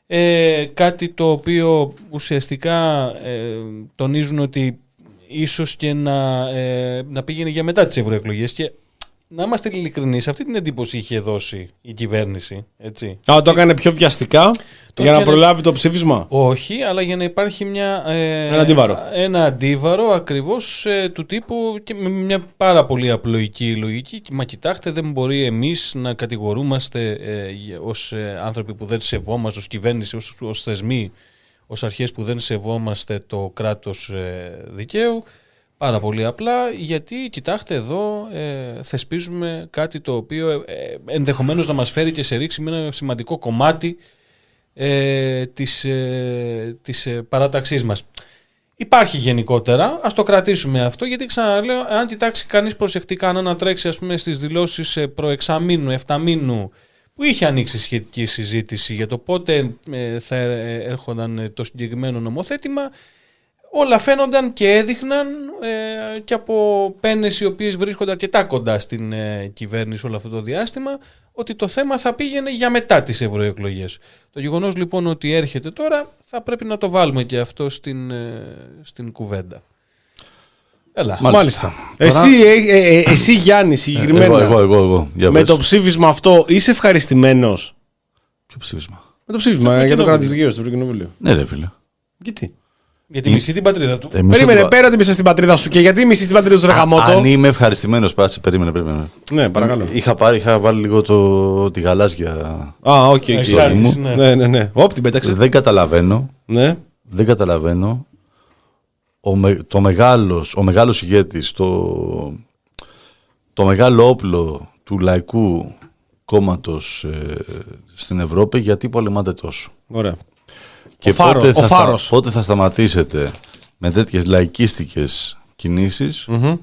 Ε, κάτι το οποίο ουσιαστικά ε, τονίζουν ότι ίσως και να, ε, να πήγαινε για μετά τις ευρωεκλογές. και να είμαστε ειλικρινείς, αυτή την εντύπωση είχε δώσει η κυβέρνηση. Έτσι. Α, το έκανε πιο βιαστικά Το για να έκανε- προλάβει το ψήφισμα; Όχι, αλλά για να υπάρχει μια, ε, Ένα αντίβαρο. Ένα αντίβαρο ακριβώς ε, του τύπου και με μια πάρα πολύ απλοϊκή λογική. Μα κοιτάξτε, δεν μπορεί εμείς να κατηγορούμαστε ε, για- ως ε, άνθρωποι που δεν σεβόμαστε, ως κυβέρνηση, ως, ως θεσμοί, ως αρχές που δεν σεβόμαστε το κράτος ε, δικαίου. Πάρα πολύ απλά, γιατί κοιτάξτε εδώ ε, θεσπίζουμε κάτι το οποίο ε, ε, ενδεχομένως να μας φέρει και σε ρίξη με ένα σημαντικό κομμάτι ε, της, ε, της ε, παράταξής μας. Υπάρχει γενικότερα, ας το κρατήσουμε αυτό, γιατί ξαναλέω, αν κοιτάξει κανείς προσεκτικά, αν ανατρέξει ας πούμε στις δηλώσεις ε, προεξαμήνου, εφταμήνου, που είχε ανοίξει σχετική συζήτηση για το πότε ε, θα ε, έρχονταν ε, το συγκεκριμένο νομοθέτημα, όλα φαίνονταν και έδειχναν ε, και από πένες οι οποίες βρίσκονται αρκετά κοντά στην ε, κυβέρνηση όλο αυτό το διάστημα ότι το θέμα θα πήγαινε για μετά τις ευρωεκλογές. Το γεγονός λοιπόν ότι έρχεται τώρα θα πρέπει να το βάλουμε και αυτό στην, ε, στην κουβέντα. Έλα. Μάλιστα. Τώρα- Εσύ, ε, ε, ε, εσύ Γιάννη, συγκεκριμένα. εγώ, εγώ, εγώ, εγώ. Για με πες. το ψήφισμα αυτό είσαι ευχαριστημένος; Ποιο ψήφισμα; Με το ψήφισμα Το για το Ευρωκοινοβούλιο. κράτο δικαίου στο Ευρωκοινοβούλιο. Ναι, ρε φίλε. Γιατί; Γιατί μισεί την πατρίδα του. Ε, μισό Περίμενε, το- πέρα ότι μισά στην πατρίδα σου και γιατί μισεί στην πατρίδα του Α- Ρεγαμότο. Αν είμαι ευχαριστημένος, πάση, περίμενε, περίμενε. Ναι, παρακαλώ. Είχα, πάρει, είχα βάλει λίγο το, τη γαλάζια. Α, οκ, οκ. Εξάρτηση, ναι. Ναι, ναι, ναι. Όπ, την πέταξε. Δεν καταλαβαίνω. Ναι. Δεν καταλαβαίνω. Ο, με- το μεγάλος, ο μεγάλος ηγέτης, το, το μεγάλο όπλο του λαϊκού κόμματος ε, στην Ευρώπη, γιατί πολεμάτε τόσο; Ωραία. Και Ο φάρο- πότε, ο θα στα- φάρος. πότε θα σταματήσετε με τέτοιες λαϊκίστικες κινήσεις Μμμ.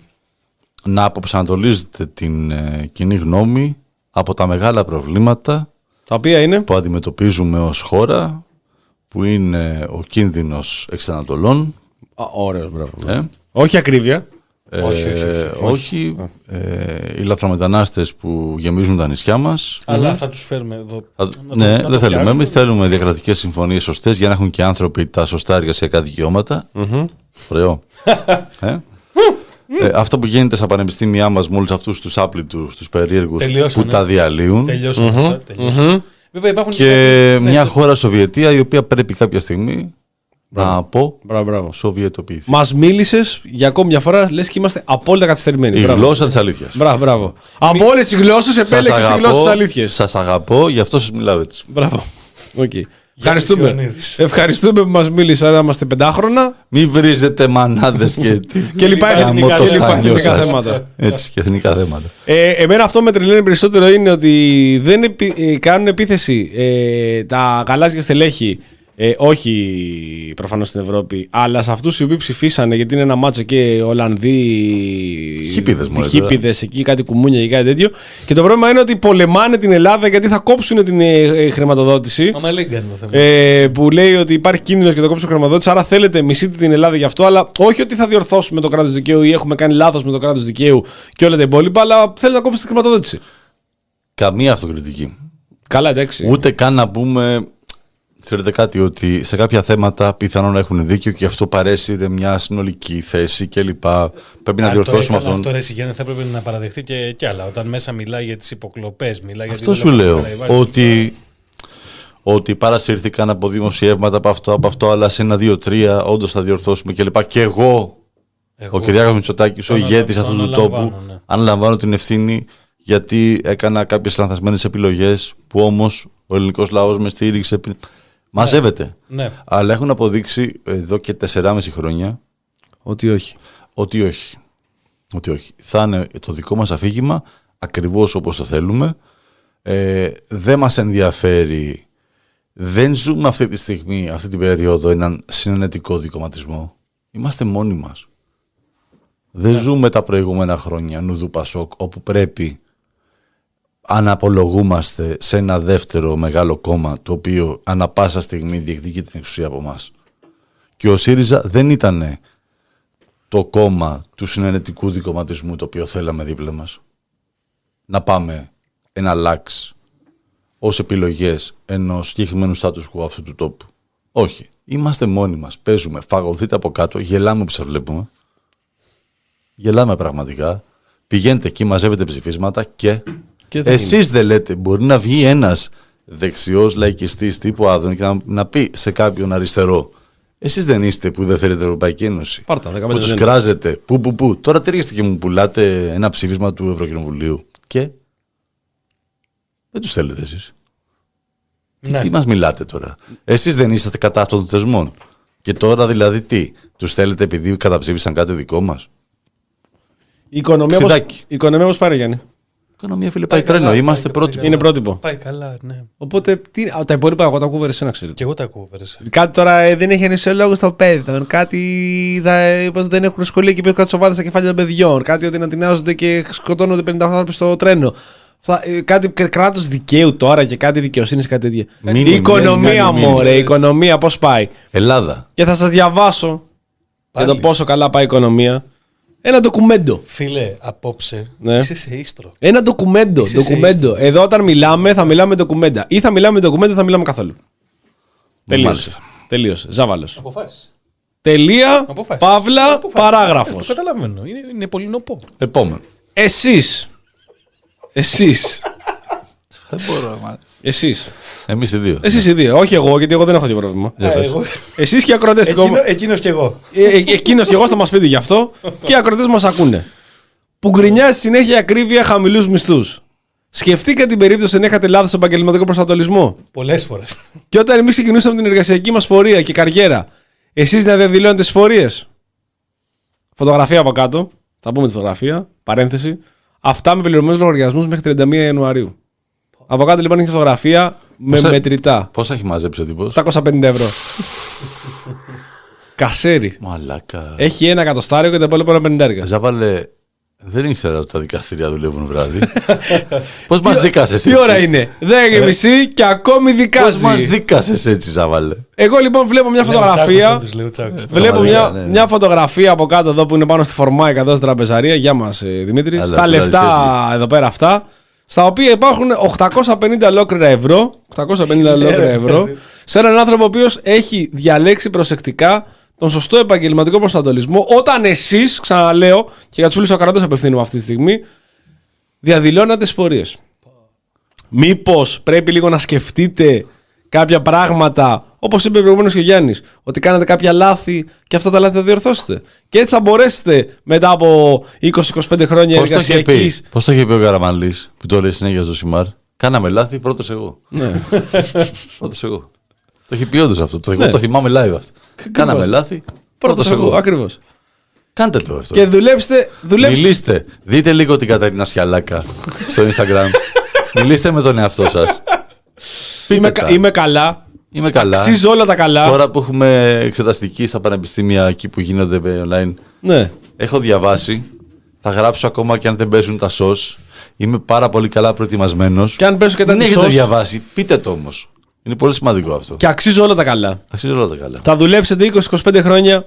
να αποπροσανατολίζετε την ε, κοινή γνώμη από τα μεγάλα προβλήματα Τα οποία είναι; που αντιμετωπίζουμε ως χώρα που είναι ο κίνδυνος εξανατολών Α, ωραίος, μπράβο. ε, Όχι ακρίβεια. Ε, Όχι, όχι, όχι, όχι, ε, οι λαθρομετανάστες που γεμίζουν τα νησιά μας Αλλά θα τους φέρουμε εδώ. Θα- να το- ναι, να το δεν θέλουμε. φτιάξουμε. Εμείς θέλουμε διακρατικές συμφωνίες σωστές για να έχουν και άνθρωποι τα σωστά εργασιακά δικαιώματα. Ωραίο. ε; Ε, αυτό που γίνεται στα πανεπιστήμια μας με όλου αυτούς τους άπλητους, τους περίεργους που Τελειώσανε. τα διαλύουν. Τελειώσαμε αυτά, τελειώσαμε. Βέβαια υπάρχουν Και κάποιοι- ναι, μια το- χώρα Σοβιετία η οποία πρέπει κάποια στιγμή να πω Μπράβο, μπράβο. Σοβιετοποιηθεί. Μας μίλησες για ακόμη μια φορά, λες και είμαστε απόλυτα καθυστερημένοι. Η Μπράβο. γλώσσα της αλήθειας. Μπράβο, μπράβο. Από όλες τις γλώσσες επέλεξες τη γλώσσα της αλήθειας. Σας αγαπώ, γι' αυτό σας μιλάω έτσι. Μπράβο. Οκ. Ευχαριστούμε. Ιωαννίδης. Ευχαριστούμε που μας μίλησες να είμαστε πεντάχρονα. Μην βρίζετε μανάδες και, Και λοιπά Γαμώ εθνικά- το και λοιπά στανιό εθνικά σας. θέματα. Έτσι και εθνικά θέματα. Ε, εμένα αυτό με τρελαίνει περισσότερο είναι ότι δεν επι- ε, κάνουν επίθεση ε, τα γαλάζια στελέχη. Ε, όχι προφανώς στην Ευρώπη, αλλά σε αυτούς οι οποίοι ψηφίσανε, γιατί είναι ένα μάτσο και Ολλανδοί. Χίπηδες, μωρέ, Χίπηδες εκεί, κάτι κουμούνια και κάτι τέτοιο. Και το πρόβλημα είναι ότι πολεμάνε την Ελλάδα γιατί θα κόψουν την ε, ε, χρηματοδότηση. Μα λέγκα είναι το θέμα. Ε, που λέει ότι υπάρχει κίνδυνος και το κόψω χρηματοδότηση. Άρα θέλετε, μισείτε την Ελλάδα γι' αυτό. Αλλά όχι ότι θα διορθώσουμε το κράτος δικαίου ή έχουμε κάνει λάθος με το κράτος δικαίου και όλα τα υπόλοιπα. Αλλά θέλετε να κόψετε τη χρηματοδότηση. Καμία αυτοκριτική. Καλά, εντάξει. Ούτε καν να πούμε, ξέρετε κάτι, ότι σε κάποια θέματα πιθανόν να έχουν δίκιο και αυτό παρέσει μια συνολική θέση κλπ. Πρέπει να Αν το διορθώσουμε έκανε αυτόν. Αυτό ρε Σιγέννη, θα έπρεπε να παραδεχτεί και, και άλλα. Όταν μέσα μιλάει για τις υποκλοπές, μιλάει για Αυτό την σου λέω. Καραϊβάκη. Ότι, ότι παρασύρθηκαν από δημοσιεύματα από αυτό, από αυτό, αλλά σε ένα, δύο, τρία όντως θα διορθώσουμε κλπ. Και εγώ, Εγώ. ο Κυριάκος Μητσοτάκης, ο Το ηγέτης αναλα- αυτού το του τόπου, αναλαμβάνω, ναι. αναλαμβάνω την ευθύνη γιατί έκανα κάποιες λανθασμένες επιλογές που όμως ο ελληνικός λαός με στήριξε. Πριν. Μαζεύεται. Ναι. Αλλά έχουν αποδείξει εδώ και 4,5 χρόνια Ότι όχι. ότι όχι. Ότι όχι. Θα είναι το δικό μας αφήγημα ακριβώς όπως το θέλουμε. Ε, δεν μας ενδιαφέρει. Δεν ζούμε αυτή τη στιγμή, αυτή την περίοδο, έναν συνενετικό δικοματισμό. Είμαστε μόνοι μας. Δεν ζούμε τα προηγούμενα χρόνια νουδού Πασόκ, όπου πρέπει αναπολογούμαστε σε ένα δεύτερο μεγάλο κόμμα, το οποίο ανα πάσα στιγμή διεκδικεί την εξουσία από μας. Και ο ΣΥΡΙΖΑ δεν ήταν το κόμμα του συνενετικού δικοματισμού το οποίο θέλαμε δίπλα μας. Να πάμε ένα λάξ ως επιλογές ενός συγκεκριμένου status quo αυτού του τόπου. Όχι. Είμαστε μόνοι μας. Παίζουμε. Φαγωθείτε από κάτω. Γελάμε που σας βλέπουμε. Γελάμε πραγματικά. Πηγαίνετε εκεί, μαζεύετε ψηφίσματα και, Και θα εσείς δεν λέτε. Μπορεί να βγει ένας δεξιός λαϊκιστής τύπου Άδων και να, να πει σε κάποιον αριστερό. Εσείς δεν είστε που δεν θέλετε Ευρωπαϊκή Ένωση. Πάρτα, 15 που τους δεν κράζετε. Πού, πού, πού. Τώρα τι έρχεστε και μου πουλάτε ένα ψήφισμα του Ευρωκοινοβουλίου. Και δεν τους θέλετε εσείς. Τι, Ναι. τι μας μιλάτε τώρα. Εσείς δεν είσαστε κατά αυτών των θεσμών. Και τώρα δηλαδή τι. Τους θέλετε επειδή καταψήφισαν κάτι δικό μας. Η οικονομία πώς, Ξεντάκι. η οικονομία πώς πάρει, Γιάννη; Η οικονομία, φίλε, πάει τρένο. Είμαστε πρώτοι. Είναι πρότυπο. Πάει καλά, ναι. Οπότε τι, α, τα υπόλοιπα εγώ τα ακούω εσένα ξέρετε. Και εγώ τα ακούω, Βερεσέ. Κάτι τώρα ε, δεν έχει ενισχυολόγο στο παιδό. Κάτι θα, ε, πως δεν έχουν σχολεία και πέφτουν κάτι σοβαρά στα κεφάλια των παιδιών. Κάτι ότι ανατινάζονται και σκοτώνονται 50 άνθρωποι στο τρένο. Θα, ε, κάτι κράτος δικαίου τώρα και κάτι δικαιοσύνης κάτι τέτοια. Μήνυ, η οικονομία μήνυ, μου, μήνυ. η οικονομία πώς πάει; Ελλάδα. Και θα σας διαβάσω Πάλι. για το πόσο καλά πάει η οικονομία. Ένα ντοκουμέντο. Φίλε, απόψε Ναι. είσαι σε ίστρο. Ένα ντοκουμέντο. Είσαι σε ντοκουμέντο. ίστρο. Εδώ όταν μιλάμε θα μιλάμε ντοκουμέντα. Ή θα μιλάμε ντοκουμέντα ή θα μιλάμε καθόλου. Τελείωσε. Μάλιστα. Τελείωσε. Ζάβαλος. Αποφάσισε. Τελεία. Αποφάσισε. Παύλα. Αποφάσισε. Παράγραφος. Το καταλαβαίνω. Είναι, είναι πολύ νοπό. Επόμενο. Εσείς. Εσείς. Δεν μπορώ, μάλλον. Εσείς. Εμείς οι δύο. Εσείς οι δύο. Όχι εγώ, γιατί εγώ δεν έχω τέτοιο πρόβλημα. Για πες. εγώ- Εσείς και οι ακροτέ. Εκείνο, εκείνος κι εγώ. Εκείνος και εγώ θα μας πείτε γι' αυτό. Και οι ακροτέ μας ακούνε. Που γκρινιάζει συνέχεια ακρίβεια χαμηλούς μισθούς. Σκεφτείτε την περίπτωση να είχατε λάθος επαγγελματικό προσανατολισμό. Πολλές φορές. Και όταν εμείς ξεκινούσαμε την εργασιακή μας πορεία και καριέρα, εσείς να διαδηλώνετε τις πορείε. Φωτογραφία από κάτω. Θα πούμε τη φωτογραφία. Παρένθεση. Αυτά με πληρωμένους λογαριασμούς μέχρι 31 Ιανουαρίου. Από κάτω λοιπόν έχει φωτογραφία με Πόσα- μετρητά. Πόσα έχει μαζέψει ο τύπος; 750 ευρώ. Κασέρι. Μαλάκα. Έχει ένα εκατοστάριο και τα υπόλοιπα ένα πενιντάρικα. Ζάβαλε, δεν ήξερα ότι τα δικαστήρια δουλεύουν βράδυ. Πώς μας δίκασες έτσι. Τι ώρα είναι, 10 και μισή και ακόμη Πώς δικάζει. μας δίκασες έτσι, Ζάβαλε. Εγώ λοιπόν βλέπω μια φωτογραφία. Λέω τσάκος, λέω τσάκος. Βλέπω μια, Πραγματικά, ναι, ναι. μια φωτογραφία από κάτω εδώ που είναι πάνω στη φορμάικα εδώ στην τραπεζαρία. Γεια μας, Δημήτρη. Αλλά, στα δηλαδή, λεφτά σε εδώ πέρα αυτά. Στα οποία υπάρχουν 850 ολόκληρα ευρώ. 850 ολόκληρα ευρώ. Σε έναν άνθρωπο ο οποίος έχει διαλέξει προσεκτικά τον σωστό επαγγελματικό προσανατολισμό. Όταν εσείς, ξαναλέω, και για τους φίλους ακροατέ απευθύνουμε αυτή τη στιγμή, διαδηλώνατε τις πορείες. Μήπως πρέπει λίγο να σκεφτείτε κάποια πράγματα, όπως είπε προηγουμένως και ο Γιάννης, ότι κάνατε κάποια λάθη και αυτά τα λάθη θα διορθώσετε. Και έτσι θα μπορέσετε μετά από 20-25 χρόνια Πώς το είχε πει, εργασιακή. πώς το είχε πει ο Καραμανλή που το λέει συνέχεια στο Σιμάρ; Κάναμε λάθη, πρώτο εγώ. Ναι. Πρώτο εγώ. Το έχει πει όντως αυτό. Το, Ναι. το θυμάμαι live αυτό. Κάναμε λάθη, πρώτο Πρώτο εγώ, εγώ. ακριβώς. Κάντε το αυτό. Και δουλέψτε. δουλέψτε Μιλήστε. Δείτε λίγο την Καταρίνα Σιαλάκα στο Instagram. Μιλήστε με τον εαυτό σας. είμαι, κα- είμαι καλά. Είμαι καλά. Αξίζω όλα τα καλά. Τώρα που έχουμε εξεταστική στα πανεπιστήμια εκεί που γίνονται online, Ναι. έχω διαβάσει. Θα γράψω ακόμα και αν δεν παίζουν τα σος. Είμαι πάρα πολύ καλά προετοιμασμένος. Και αν πέσω και τα Δεν έχετε σως. διαβάσει, πείτε το όμως. Είναι πολύ σημαντικό αυτό. Και αξίζω όλα τα καλά. Αξίζει όλα τα καλά. Θα δουλέψετε 20-25 χρόνια.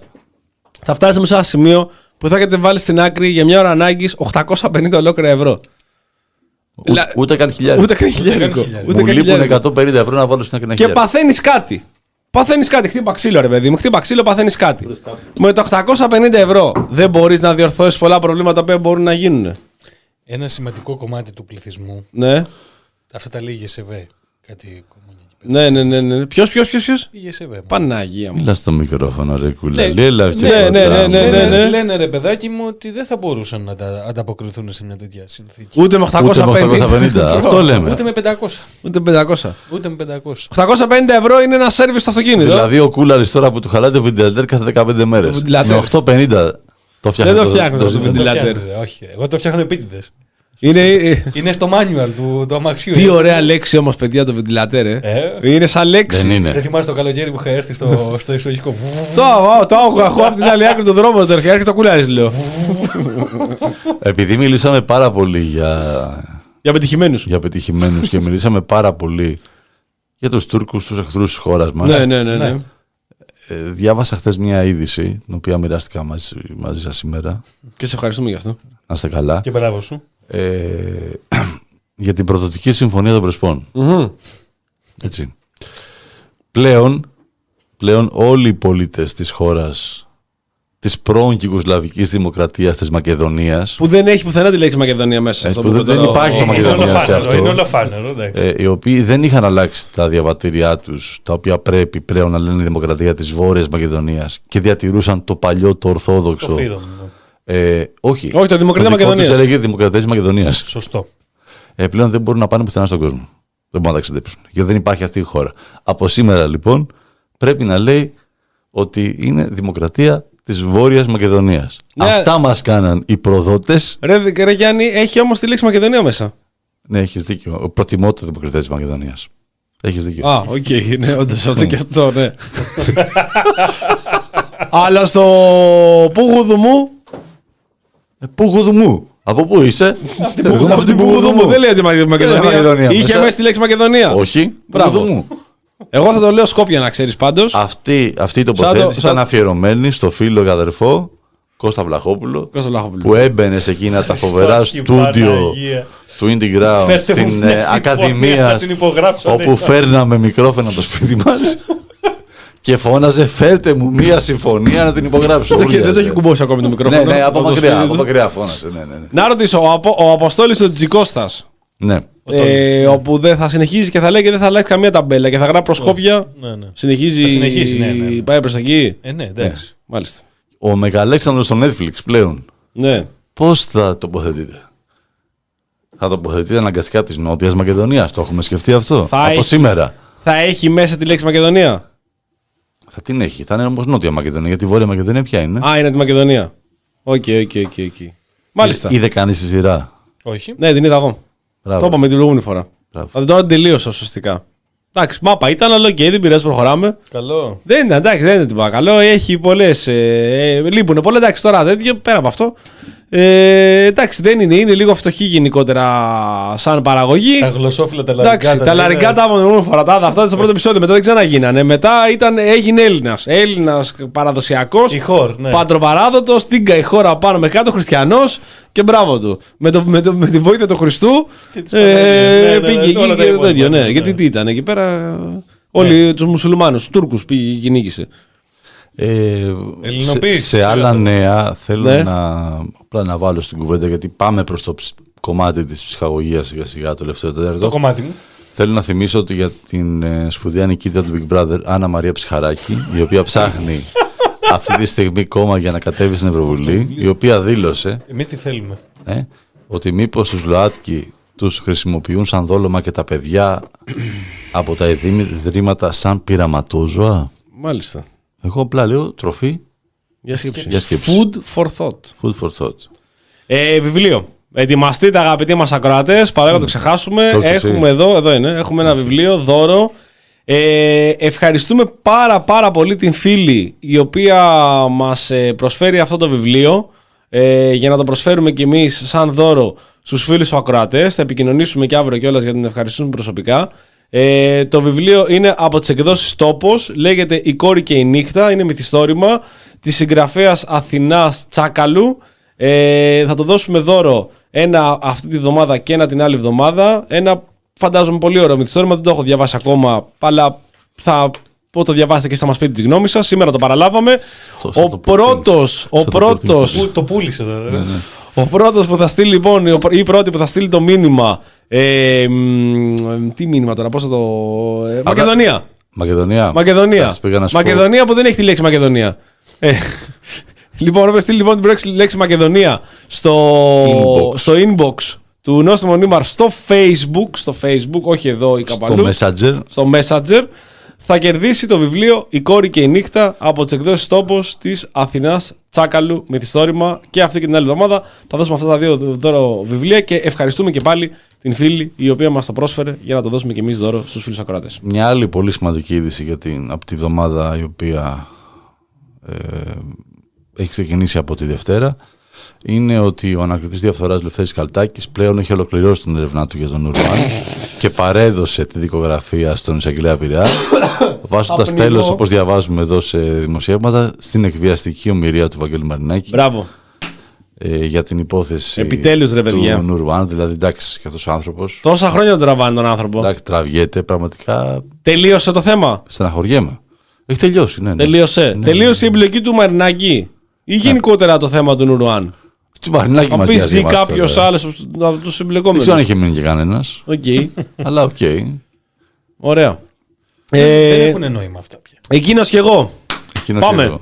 Θα φτάσετε σε ένα σημείο που θα έχετε βάλει στην άκρη για μια ώρα ανάγκης 850 ολόκληρα ευρώ. Ούτε, ούτε καν χιλιάρικο. Ούτε καν χιλιάρικο. Ούτε Μου καν λείπουν χιλιάρικο. 150 ευρώ να βάλω στην άκρη ένα Και χιλιάρικο. παθαίνεις κάτι. Παθαίνεις κάτι. Χτύπα ξύλο, ρε παιδί μου. Χτύπα ξύλο, παθαίνεις κάτι. Με το 850 ευρώ δεν μπορείς να διορθώσεις πολλά προβλήματα που μπορούν να γίνουν. Ένα σημαντικό κομμάτι του πληθυσμού. Ναι. Αυτά τα λέει η ΓΕΣΕΒΕ. Κάτι κομμούνια. Ναι, ναι, ναι. ναι. Ποιος, ποιος, ποιος. Ποιος; Η ΓΕΣΕΒΕ. Παναγία μου. Μιλά στο μικρόφωνο, ρε κούλα. Ναι, Λέλα, και ναι, ναι, κοντά ναι, ναι, μου. ναι, ναι. Λένε ρε παιδάκι μου ότι δεν θα μπορούσαν να τα ανταποκριθούν σε μια τέτοια συνθήκη. Ούτε με 850. Ούτε με 850, ευρώ. αυτό λέμε. Ούτε με 500. Ούτε με 500. Ούτε με 500. 850 ευρώ είναι ένα σερβις στο αυτοκίνητο. Δηλαδή ο κούλαρης τώρα που του χαλάει το βεντιλατέρ κάθε 15 μέρες. Το βεντιλατέρ. Με 850 το φτιάχνει. Δεν το φτιάχνεις αυτό το Δεν το βεντιλατέρ. φτιάχνω, ρε, όχι. Εγώ το φτιάχνω επίτηδες. Είναι, ε, Είναι στο manual του, του αμαξιού. τι ε. ωραία λέξη όμως, παιδιά, το βεντιλατέρ. Ε. Ε. Είναι σαν λέξη. Δεν είναι. Δεν θυμάσαι το καλοκαίρι που είχα έρθει στο, στο εισαγωγικό. Το, το, το έχω έχω από την άλλη άκρη του δρόμου. Το έρχεται το κουλάρι, λέω. Επειδή μιλήσαμε πάρα πολύ για, Για πετυχημένους. για πετυχημένους και μιλήσαμε πάρα πολύ για τους Τούρκους, τους εχθρούς της χώρας μας. Ναι, ναι, ναι. ναι. Ε, διάβασα χθες μια είδηση, την οποία μοιράστηκα μαζί, μαζί σας σήμερα. Και σε ευχαριστούμε γι' αυτό. Να είστε καλά. Και μπράβο σου. Ε, για την προδοτική συμφωνία των Πρεσπών. Μμμ. Έτσι. Πλέον, πλέον όλοι οι πολίτες της χώρας της πρώην Κυκουσλαβικής Δημοκρατίας της Μακεδονίας Που δεν έχει πουθενά τη λέξη Μακεδονία μέσα. ε, Αυτό που που δεν, είπε δεν τώρα ο- υπάρχει το ο- Μακεδονία σε ολοφάνερο, αυτό. είναι ολοφάνερο, εντάξει. Ε, οι οποίοι δεν είχαν αλλάξει τα διαβατήριά τους, τα οποία πρέπει πλέον να λένε Δημοκρατία της Βόρειας Μακεδονίας και διατηρούσαν το παλιό, το ορθόδοξο. Το φύρον, Ε, όχι. Όχι, το Δημοκρατία δικό Μακεδονίας. τους έλεγε Δημοκρατίας της Μακεδονίας. Σωστό. Ε, πλέον δεν μπορούν να πάνε πουθενά στον κόσμο. Δεν μπορούν να ταξιδέψουν. Γιατί δεν υπάρχει αυτή η χώρα. Από σήμερα λοιπόν πρέπει να λέει ότι είναι δημοκρατία της Βόρειας Μακεδονίας. Ναι. Αυτά μας κάναν οι προδότες. Ρε, ρε Γιάννη, έχει όμως τη λέξη Μακεδονία μέσα. Ναι, έχεις δίκιο. Προτιμώ τη δημοκρατία της Μακεδονίας. Έχεις δίκιο. Α, οκ, ναι, όντως αυτό και αυτό, ναι. Αλλά στο Πουγουδουμού. Ε, Πουγουδουμού. Από πού είσαι; Εγώ είμαι Από την Πουγουδουμού. Δεν λέει ότι Μακεδονία. Μακεδονία Είχε μέσα. μέσα τη λέξη Μακεδονία. Όχι. Μπράβο. Πουγουδουμού. Εγώ θα το λέω Σκόπια να ξέρεις πάντως. Αυτή, αυτή η Σαν τοποθέτηση το- σαν- ήταν αφιερωμένη στο φίλο και αδερφό Κώστα Βλαχόπουλο, Κώστα Βλαχόπουλο. που έμπαινε σε εκείνα τα φοβερά Χριστός και στούντιο Παναγία. του Indie Ground Φέρτε μου στην μια ε, συμφωνία Ακαδημίας να την υπογράψω, όπου δεν φέρναμε μικρόφωνα από το σπίτι μας και φώναζε φέρτε μου μια συμφωνία να την υπογράψω. Δεν το έχει- δεν το Ούλιαζε. έχει κουμπώσει ακόμη το Ναι, μικρόφωνο. ναι, από το μακριά, σπίτι από του. μακριά φώνασε. Ναι, ναι, ναι. Να ρωτήσω, ο, Απο, ο Αποστόλης του Τζικώστας. ναι. Ε, όπου δεν θα συνεχίζει και θα λέει και δεν θα αλλάξει καμία ταμπέλα και θα γράφει προσκόπια. Ναι, ναι. Συνεχίζει. Θα συνεχίσει, ναι, ναι, ναι. Πάει προς εκεί. Ε, ναι, εντάξει. Μάλιστα. Ο Μεγαλέξανδρος στο Netflix πλέον. Ναι. Πώς θα τοποθετείτε; Θα τοποθετείτε αναγκαστικά της Νότιας Μακεδονίας; Το έχουμε σκεφτεί αυτό. Θα Από έχει- σήμερα. Θα έχει μέσα τη λέξη Μακεδονία; Θα την έχει. Θα είναι όμως Νότια Μακεδονία. Γιατί η Βόρεια Μακεδονία ποια είναι; Α, είναι τη Μακεδονία. Οκ, οκ, οκ, οκ. Μάλιστα. Είδε κανείς τη σειρά; Όχι. Ναι, την είδα εγώ. Μπράβο. Το είπαμε την προηγούμενη φορά. Μπράβο. Αλλά τώρα την τελείωσα ουσιαστικά. Εντάξει, μάπα ήταν, αλλά οκ, δεν πειράζει, προχωράμε. Καλό. Δεν είναι, εντάξει, δεν είναι τίποτα καλό. Έχει πολλές. Ε, ε, λείπουν πολλά. Εντάξει, τώρα τέτοιο πέρα από αυτό. Ε, εντάξει, δεν είναι. Είναι λίγο φτωχή γενικότερα σαν παραγωγή. Τα γλωσσόφιλα τα αρχικά. Εντάξει, τα αρχικά τα είπαμε την φορά. Τα είδα αυτά στο πρώτο επεισόδιο. Μετά δεν ξαναγίνανε. Μετά ήταν, έγινε Έλληνας. Έλληνας παραδοσιακός. Η χώρ, ναι. Πατροπαράδοτο. Τίγκα η χώρα πάνω με κάτω. Χριστιανός. Και μπράβο του. Με, το, με, το, με τη βοήθεια του Χριστού. Και της Παναγίας. Ναι, ναι, πήγε ναι, εκεί όλα τα και υπόλοιπα, τέτοιο. Ναι, ναι. γιατί τι ήταν εκεί πέρα. Όλοι τους μουσουλμάνους, τους Τούρκους πήγε και κυνήγησε. Ε, Ελληνοποίησης, σε, σε ξέρω άλλα το. νέα θέλω Ναι. να, απλά να βάλω στην κουβέντα γιατί πάμε προς το ψ- κομμάτι της ψυχαγωγίας σιγά σιγά το τελευταίο τέταρτο. Το κομμάτι μου. Θέλω να θυμίσω ότι για την ε, σπουδαία νικήτρια του Big Brother Άννα Μαρία Ψυχαράκη η οποία ψάχνει αυτή τη στιγμή κόμμα για να κατέβει στην Ευρωβουλή η οποία δήλωσε Εμείς τι θέλουμε. ε, ότι μήπως τους ΛΟΑΤΚΙ τους χρησιμοποιούν σαν δόλωμα και τα παιδιά από τα ιδρύματα σαν πειραματόζωα; Μάλιστα. Εγώ απλά λέω τροφή Για σκέψη. Για σκέψη. Food for thought. Food for thought. Ε, βιβλίο. Ετοιμαστείτε αγαπητοί μας ακροατές, παρόλο να το ξεχάσουμε. Το έχεις έχουμε εσύ. εδώ, εδώ είναι, έχουμε ένα βιβλίο, δώρο. Ε, ευχαριστούμε πάρα πάρα πολύ την φίλη η οποία μας ε, προσφέρει αυτό το βιβλίο ε, για να το προσφέρουμε κι εμείς σαν δώρο στους φίλους ακροατές. Θα επικοινωνήσουμε και αύριο κιόλας για να την ευχαριστούμε προσωπικά. Ε, το βιβλίο είναι από τις εκδόσεις Τόπος, λέγεται «Η κόρη και η νύχτα», είναι μυθιστόρημα της συγγραφέας Αθηνάς Τσάκαλου. Ε, θα το δώσουμε δώρο ένα αυτή τη βδομάδα και ένα την άλλη εβδομάδα. Ένα φαντάζομαι πολύ ωραίο μυθιστόρημα, δεν το έχω διαβάσει ακόμα, αλλά θα πω το διαβάσετε και θα μας πείτε τη γνώμη σας. Σήμερα το παραλάβαμε. Θα- θα ο το πρώτος, ο Θα το πρώτος, προτείνεις. Πού- Το πούλησε τώρα. ρε. ο πρώτος που θα στείλει λοιπόν, η- η πρώτη που θα στείλει το μήνυμα, ε, μ, τι μήνυμα τώρα, πώς θα το... ε, Μακεδονία. Μακεδονία. Μακεδονία. Εντάξει, πήγα να σου πω. Μακεδονία που δεν έχει τη λέξη Μακεδονία. Ε, λοιπόν, όποιος στείλει λοιπόν την λέξη- λέξη Μακεδονία στο Inbox. στο inbox του Νόστιμο Νίμαρ στο Facebook, στο Facebook, όχι εδώ ή κάπου Το αλλού, Messenger. στο Messenger, θα κερδίσει το βιβλίο «Η κόρη και η νύχτα» από τις εκδόσεις τόπος της Αθηνάς Τσάκαλου μυθιστόρημα και αυτή και την άλλη εβδομάδα θα δώσουμε αυτά τα δύο δώρο βιβλία και ευχαριστούμε και πάλι την φίλη η οποία μας το πρόσφερε για να το δώσουμε και εμείς δώρο στους φίλους ακροατές. Μια άλλη πολύ σημαντική είδηση για την, από τη βδομάδα η οποία ε, έχει ξεκινήσει από τη Δευτέρα είναι ότι ο ανακριτής διαφθοράς Λευθέρης Καλτάκης πλέον έχει ολοκληρώσει την έρευνά του για τον Ουρμάν και παρέδωσε τη δικογραφία στον Εισαγγελέα Πειραιά βάζοντας Απνινό. τέλος όπως διαβάζουμε εδώ σε δημοσιεύματα στην εκβιαστική ομοιρία του Βαγγέλη Μαρινάκη Μπράβο. Ε, για την υπόθεση Επιτέλους, ρε, παιδιά. του Νουρουάν. Δηλαδή, εντάξει, και αυτό ο άνθρωπος. Τόσα χρόνια τον τραβάνε τον άνθρωπο. Εντάξει, τραβιέται πραγματικά. Τελείωσε το θέμα. Στεναχωριέμαι. Έχει τελειώσει, ναι. ναι. Τελείωσε. Ναι, Τελείωσε η εμπλοκή του Μαρινάκη. Ή γενικότερα το θέμα του Νουρουάν. Του Μαρινάκη Θα μας πει ή κάποιος άλλος από του Δεν εμπλεκόμενους. ξέρω αν είχε μείνει και κανένας. Οκ. Αλλά οκ. Ωραία. Δεν Ε, έχουν νόημα αυτά πια. Εκείνος και εγώ. Εκείνος Πάμε. και εγώ.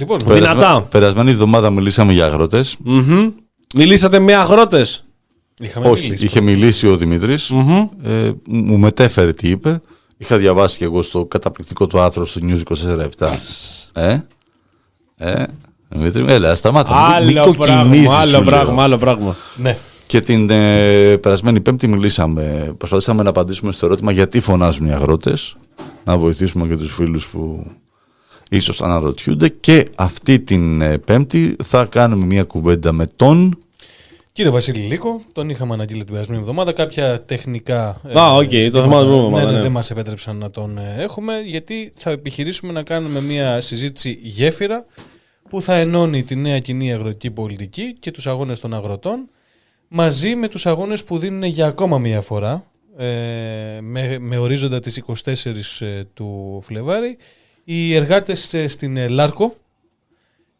Λοιπόν, Δυνατά. Περασμέ- Περασμένη εβδομάδα μιλήσαμε για αγρότες. Μμμ. Μιλήσατε με αγρότες. είχαμε Όχι, μιλήσει. είχε μιλήσει ο δημητρης Ε, μου μετέφερε τι είπε. Είχα διαβάσει και εγώ στο καταπληκτικό του άρθρο στο News 24-7. ε, ε, Δημήτρη, έλα, σταμάτα. Μη- μη Άλλο κοκκινίζεις, πράγμα. Άλλο σου λέω. πράγμα. Άλλο πράγμα. Ναι. Και την ε, περασμένη Πέμπτη μιλήσαμε. Προσπαθήσαμε να απαντήσουμε στο ερώτημα γιατί φωνάζουν οι αγρότες. Να βοηθήσουμε και τους φίλους που ίσως αναρωτιούνται. Και αυτή την ε, Πέμπτη θα κάνουμε μια κουβέντα με τον. Κύριε Βασίλη Λίκο, τον είχαμε αναγγείλει την περασμένη εβδομάδα. Κάποια τεχνικά. ε, Α, οκ, το ζητήματα, θυμάμαι την εβδομάδα, ναι, ναι, ναι. δεν μας επέτρεψαν να τον ε, έχουμε, γιατί θα επιχειρήσουμε να κάνουμε μια συζήτηση γέφυρα που θα ενώνει τη νέα κοινή αγροτική πολιτική και τους αγώνες των αγροτών μαζί με τους αγώνες που δίνουν για ακόμα μία φορά ε, με, με ορίζοντα τις 24 ε, του Φλεβάρι οι εργάτες ε, στην ε, Λάρκο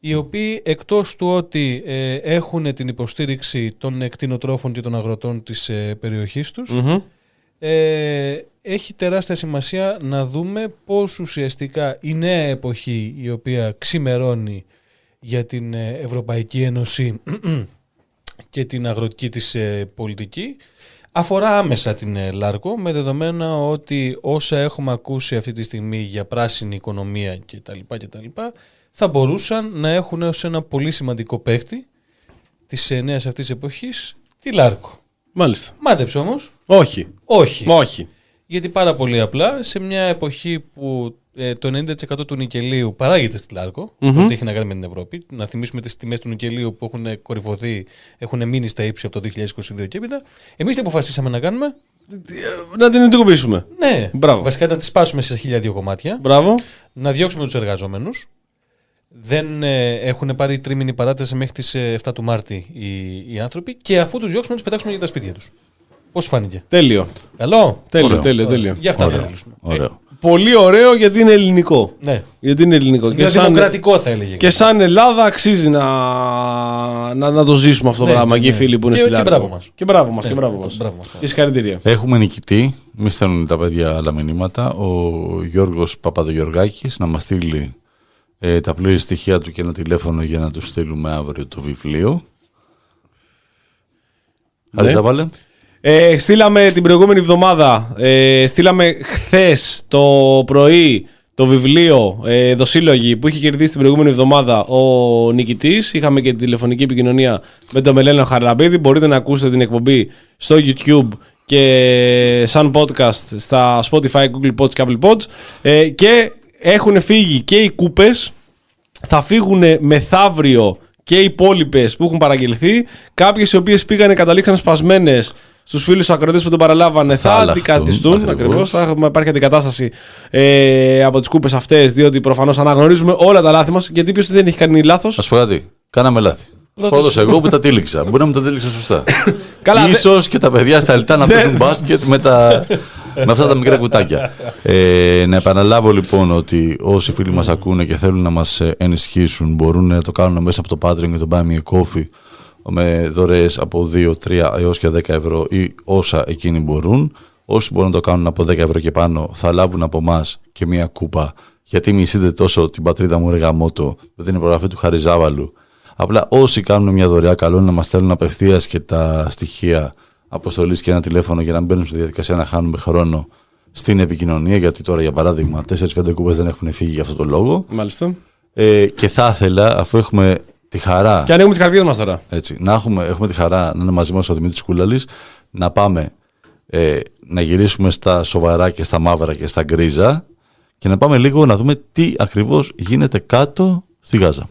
οι οποίοι εκτός του ότι ε, έχουν την υποστήριξη των κτηνοτρόφων και των αγροτών της ε, περιοχής τους Μμμ. ε, έχει τεράστια σημασία να δούμε πώς ουσιαστικά η νέα εποχή η οποία ξημερώνει για την ε, Ευρωπαϊκή Ένωση και την αγροτική της ε, πολιτική αφορά άμεσα την ε, Λάρκο με δεδομένα ότι όσα έχουμε ακούσει αυτή τη στιγμή για πράσινη οικονομία κτλ. κτλ θα μπορούσαν να έχουν ως ένα πολύ σημαντικό παίχτη της ε, νέας αυτής εποχής τη Λάρκο. Μάλιστα. Μάντεψε όμως. Όχι. Όχι. Όχι. Γιατί πάρα πολύ απλά σε μια εποχή που ε, το 90% του νικελίου παράγεται στη Λάρκο, Μμμ. mm έχει να κάνει με την Ευρώπη. Να θυμίσουμε τις τιμές του νικελίου που έχουν κορυφωθεί, έχουν μείνει στα ύψη από το 2022 και έπειτα. Εμείς τι αποφασίσαμε να κάνουμε; Να την εντοπίσουμε. Ναι, Μπράβο. βασικά να τις σπάσουμε σε χίλια δύο κομμάτια. Μπράβο. Να διώξουμε τους εργαζόμενους. Δεν ε, έχουν πάρει τρίμηνη παράταση μέχρι τις ε, 7 του Μάρτη οι, οι άνθρωποι και αφού τους διώξουμε να τους πετάξουμε για τα σπίτια τους. Πώς φάνηκε; Τέλειο. Καλό. Τέλειο, Ωραίο. τέλειο, τέλειο. Γι' αυτά Ωραίο. θα μιλήσουμε. Ωραίο. Πολύ ωραίο γιατί είναι ελληνικό. Ναι. Γιατί είναι ελληνικό. Είναι δημοκρατικό θα έλεγε. Και σαν Ελλάδα αξίζει να, να, να το ζήσουμε αυτό το Ναι, πράγμα ναι, και οι ναι. φίλοι που είναι Και- στη και Λάρκο. μπράβο μας. Και μπράβο μας. Ναι, και μπράβο μας. μπράβο μας. Και συγχαρητήρια. Έχουμε νικητή. Μη στέλνουν τα παιδιά άλλα μηνύματα. Ο Γιώργος Παπαδογιοργάκης να μας στείλει ε, τα πλήρη στοιχεία του και ένα τηλέφωνο για να τους στείλουμε αύριο το βιβλίο. Ναι. Άρη Ζαβάλε. Ε, στείλαμε την προηγούμενη εβδομάδα, ε, στείλαμε χθες το πρωί το βιβλίο ε, Δοσύλλογοι που είχε κερδίσει την προηγούμενη εβδομάδα ο νικητής. Είχαμε και τη τηλεφωνική επικοινωνία με τον Μελένο Χαραλαμπίδη. Μπορείτε να ακούσετε την εκπομπή στο YouTube και σαν podcast στα Spotify, Google Pods και Apple Pods. Ε, και έχουν φύγει και οι κούπες θα φύγουν μεθαύριο και οι υπόλοιπες που έχουν παραγγελθεί. Κάποιες οι οποίες πήγανε, καταλήξαν σπασμένες στους φίλους ακροτέ που τον παραλάβανε, θα, Θα αλλάχθουν, αντικαταστούν. ακριβώς. Ακριβώς. Θα έχουμε, υπάρχει αντικατάσταση ε, από τις κούπες αυτές, διότι προφανώς αναγνωρίζουμε όλα τα λάθη μας. Γιατί ποιο δεν έχει κάνει λάθος; Α πω κάτι. Κάναμε λάθη. Πρώτος. Πρώτος εγώ που τα τήληξα. Μπορεί να μου τα τήληξα σωστά. Καλά, δε- Ίσως και τα παιδιά στα λιτά να Ναι. παίζουν μπάσκετ με, τα, με αυτά τα μικρά κουτάκια. Ε, να επαναλάβω λοιπόν ότι όσοι φίλοι μας ακούνε και θέλουν να μας ε, ενισχύσουν μπορούν να το κάνουν μέσα από το Patreon και το Buy Me a Coffee με δωρεές από 2, 3 έως και 10 ευρώ ή όσα εκείνοι μπορούν. Όσοι μπορούν να το κάνουν από 10 ευρώ και πάνω θα λάβουν από εμά και μία κούπα γιατί μισείτε τόσο την πατρίδα μου Ρεγαμότο με την υπογραφή του Χαριζάβαλου. Απλά όσοι κάνουν μια δωρεά, καλό είναι να μας στέλνουν απευθείας και τα στοιχεία αποστολής και ένα τηλέφωνο για να μπαίνουν στη διαδικασία να χάνουμε χρόνο στην επικοινωνία. Γιατί τώρα, για παράδειγμα, 4-5 κούπες δεν έχουν φύγει για αυτό το λόγο. Μάλιστα. Ε, και θα ήθελα, αφού έχουμε τη χαρά. Και ανοίγουμε τις καρδιές μας τώρα. Έτσι, να έχουμε, έχουμε τη χαρά να είναι μαζί μας ο Δημήτρης Κούλαλης, να πάμε ε, να γυρίσουμε στα σοβαρά και στα μαύρα και στα γκρίζα και να πάμε λίγο να δούμε τι ακριβώς γίνεται κάτω στη Γάζα.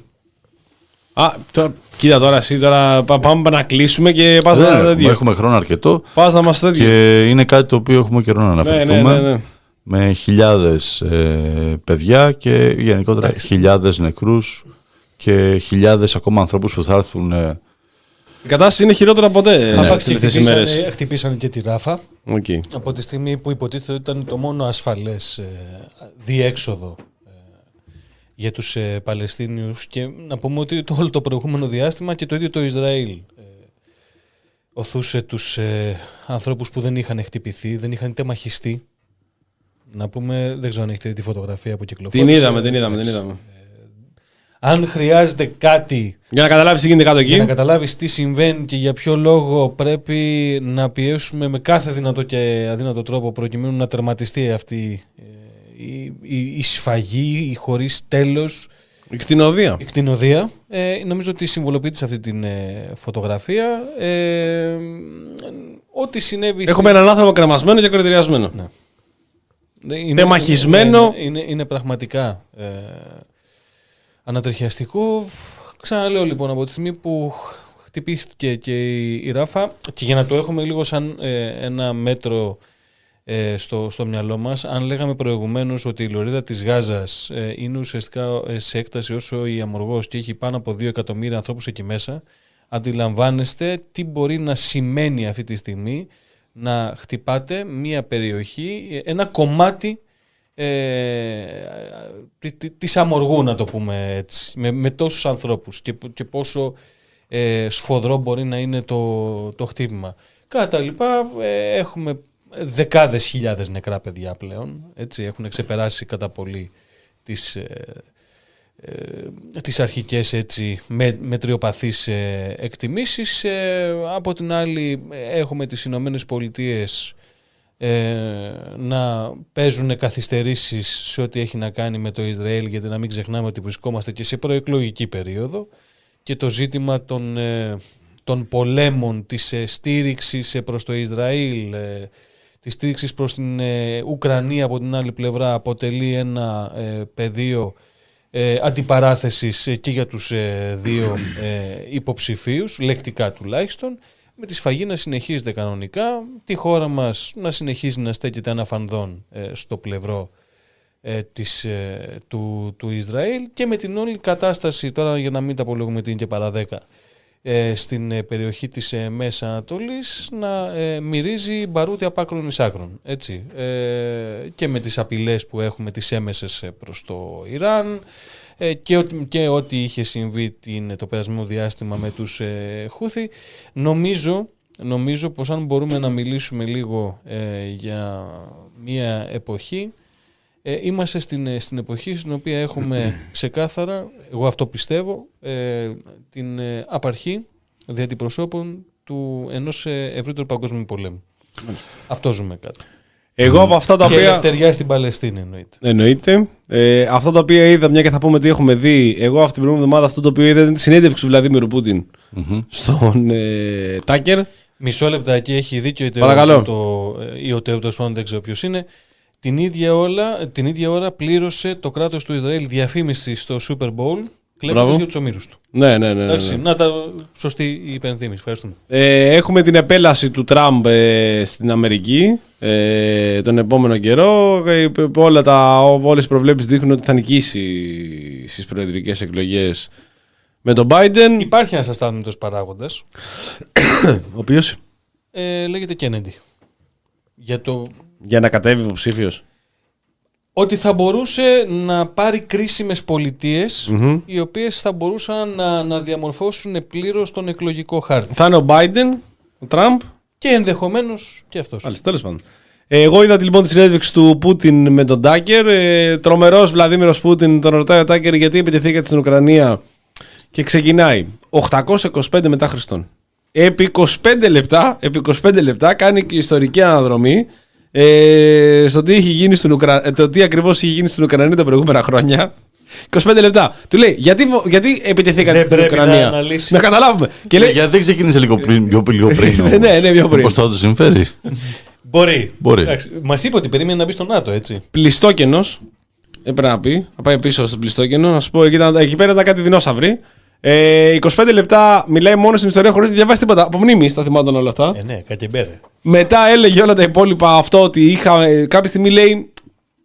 Α, τώρα, κοίτα τώρα, εσύ τώρα πά- πάμε να κλείσουμε και πας Δεν να. έχουμε, τέτοιο. έχουμε χρόνο αρκετό. Πας να μας τέτοιο. Και είναι κάτι το οποίο έχουμε καιρό να αναφερθούμε. ναι, ναι. Με χιλιάδες ε, παιδιά και γενικότερα χιλιάδες νεκρούς και χιλιάδες ακόμα ανθρώπους που θα έρθουν ε, Η κατάσταση είναι χειρότερα από ποτέ Άπαξ τι και τελευταίες χτυπήσανε, ημέρες. χτυπήσανε και τη Ράφα. Οκ. Από τη στιγμή που υποτίθεται ότι ήταν το μόνο ασφαλές ε, διέξοδο ε, για τους ε, Παλαιστίνιους και να πούμε ότι το, όλο το προηγούμενο διάστημα και το ίδιο το Ισραήλ ε, ωθούσε τους ε, ανθρώπους που δεν είχαν χτυπηθεί, δεν είχαν είτε μαχιστεί. Να πούμε, δεν ξέρω αν έχετε δει τη φωτογραφία που κυκλοφόρησε. Την είδαμε, την είδαμε, την Εντάξει. είδαμε. Αν χρειάζεται κάτι Για να καταλάβεις τι γίνεται κάτω εκεί. για να καταλάβεις τι συμβαίνει και για ποιο λόγο πρέπει να πιέσουμε με κάθε δυνατό και αδύνατο τρόπο προκειμένου να τερματιστεί αυτή ε, η, η, η σφαγή, η χωρίς τέλος Η κτηνοδία. η κτηνοδία. Ε, νομίζω ότι συμβολοποιείται σε αυτή την ε, φωτογραφία. Ε, ό,τι συνέβη... Έχουμε έναν άνθρωπο κρεμασμένο και κορυδριασμένο. Είναι, τεμαχισμένο. Είναι, είναι, είναι πραγματικά ε, ανατριχιαστικό. Ξαναλέω λοιπόν από τη στιγμή που χτυπήθηκε και η, η Ράφα και για να το έχουμε λίγο σαν ε, ένα μέτρο ε, στο, στο μυαλό μας αν λέγαμε προηγουμένως ότι η λωρίδα της Γάζας ε, είναι ουσιαστικά ε, σε έκταση όσο η Αμοργός και έχει πάνω από 2 εκατομμύρια ανθρώπους εκεί μέσα αντιλαμβάνεστε τι μπορεί να σημαίνει αυτή τη στιγμή να χτυπάτε μία περιοχή, ένα κομμάτι ε, τη- τη- της αμοργού να το πούμε έτσι, με, με τόσους ανθρώπους και, πο- και πόσο ε, σφοδρό μπορεί να είναι το, το χτύπημα. Κατά τα λοιπά ε, έχουμε δεκάδες χιλιάδες νεκρά παιδιά πλέον, έτσι, έχουν ξεπεράσει κατά πολύ τις, ε, ε, τις αρχικές έτσι, με, μετριοπαθείς ε, εκτιμήσεις. Ε, από την άλλη ε, έχουμε τις Ηνωμένες Πολιτείες ε, να παίζουν καθυστερήσεις σε ό,τι έχει να κάνει με το Ισραήλ γιατί να μην ξεχνάμε ότι βρισκόμαστε και σε προεκλογική περίοδο και το ζήτημα των, ε, των πολέμων, της ε, στήριξης ε, προς το Ισραήλ, ε, της στήριξης προς την ε, Ουκρανία από την άλλη πλευρά αποτελεί ένα ε, πεδίο ε, αντιπαράθεσης ε, και για τους ε, δύο ε, υποψηφίους, λεκτικά τουλάχιστον, με τη σφαγή να συνεχίζεται κανονικά, τη χώρα μας να συνεχίζει να στέκεται αναφανδόν ε, στο πλευρό ε, της, ε, του, του Ισραήλ και με την όλη κατάσταση, τώρα για να μην τα απολογούμε τι είναι και παρά δέκα, ε, στην ε, περιοχή της ε, Μέσα Ανατολής να ε, μυρίζει μπαρούτι απ' άκρων εις άκρων, έτσι. Ε, και με τις απειλές που έχουμε τις έμεσες ε, προς το Ιράν ε, και, ό,τι- και ό,τι είχε συμβεί την, το περασμένο διάστημα με τους ε, Χούθη. Νομίζω, νομίζω πως αν μπορούμε να μιλήσουμε λίγο ε, για μια εποχή ε, είμαστε στην, ε, στην εποχή στην οποία έχουμε ξεκάθαρα, εγώ αυτό πιστεύω, ε, την ε, απαρχή δια αντιπροσώπων του ενός ε, ευρύτερου παγκόσμιου πολέμου. Αυτό ζούμε κάτω. Εγώ από αυτά τα και οποία- ελευθεριά στην Παλαιστίνη εννοείται. Εννοείται. Ε, αυτά τα οποία είδα, μια και θα πούμε τι έχουμε δει. Εγώ αυτή την προηγούμενη εβδομάδα αυτό το οποίο είδα ήταν τη συνέντευξη του Βλαδίμιρου Πούτιν στον ε, Τάκερ. Μισό λεπτά εκεί έχει δίκιο η Παρακαλώ. Το, ε, ή ο Τέο, τέλο πάντων δεν ξέρω ποιος είναι. Την ίδια, όλα, την ίδια ώρα πλήρωσε το κράτος του Ισραήλ διαφήμιση στο Super Bowl κλέβοντα Μπράβο. για τους ομήρους του. Ναι, ναι, ναι, ναι, Εντάξει, ναι. Να τα σωστή η υπενθύμηση. Ευχαριστούμε. Ε, έχουμε την επέλαση του Τραμπ ε, στην Αμερική ε, τον επόμενο καιρό. Ε, όλα τα, όλες οι προβλέψεις δείχνουν ότι θα νικήσει στις προεδρικές εκλογές με τον Biden. Υπάρχει ένας αστάθμητος παράγοντας. Ο οποίος; Ε, λέγεται Kennedy. Για το για να κατέβει υποψήφιος. Ότι θα μπορούσε να πάρει κρίσιμες πολιτείες, Μμμ. οι οποίες θα μπορούσαν να, να διαμορφώσουν πλήρως τον εκλογικό χάρτη. Θα είναι ο Biden, ο Τραμπ Και ενδεχομένως και αυτός. Μάλιστα, τέλος πάντων. Ε, Εγώ είδα λοιπόν τη συνέντευξη του Πούτιν με τον Τάκερ. Ε, Τρομερός Βλαδίμηρος Πούτιν τον ρωτάει ο Τάκερ γιατί επιτεθήκατε στην Ουκρανία; Και ξεκινάει 825 μετά Χριστόν. Επί 25 λεπτά, επί 25 λεπτά κάνει και ιστορική αναδρομή ε, στο τι, έχει γίνει στην Ουκρα... ε, το τι ακριβώς έχει γίνει στην Ουκρανία τα προηγούμενα χρόνια. 25 λεπτά. Του λέει, γιατί, γιατί επιτεθήκατε Δεν στην πρέπει να Ουκρανία; αναλύσει. να καταλάβουμε. Και λέει, Γιατί δεν ξεκίνησε λίγο πριν, πιο, λίγο πριν. όμως. Ναι, ναι, πιο πριν. Μήπως θα του συμφέρει. Μπορεί. Μπορεί. Μας είπε ότι περίμενε να μπει στο ΝΑΤΟ, έτσι. Πλιστόκενος. Έπρεπε να πει. Να πάει πίσω στο πλιστόκενο. Να σου πω, εκεί, ήταν, εκεί πέρα ήταν κάτι δεινόσαυροι. Ε, 25 λεπτά μιλάει μόνος στην ιστορία χωρίς να διαβάσει τίποτα. Από μνήμης τα θυμόταν όλα αυτά. Ε, ναι, κακεμπέρε. Μετά έλεγε όλα τα υπόλοιπα αυτό ότι είχα. ε, Κάποια στιγμή λέει.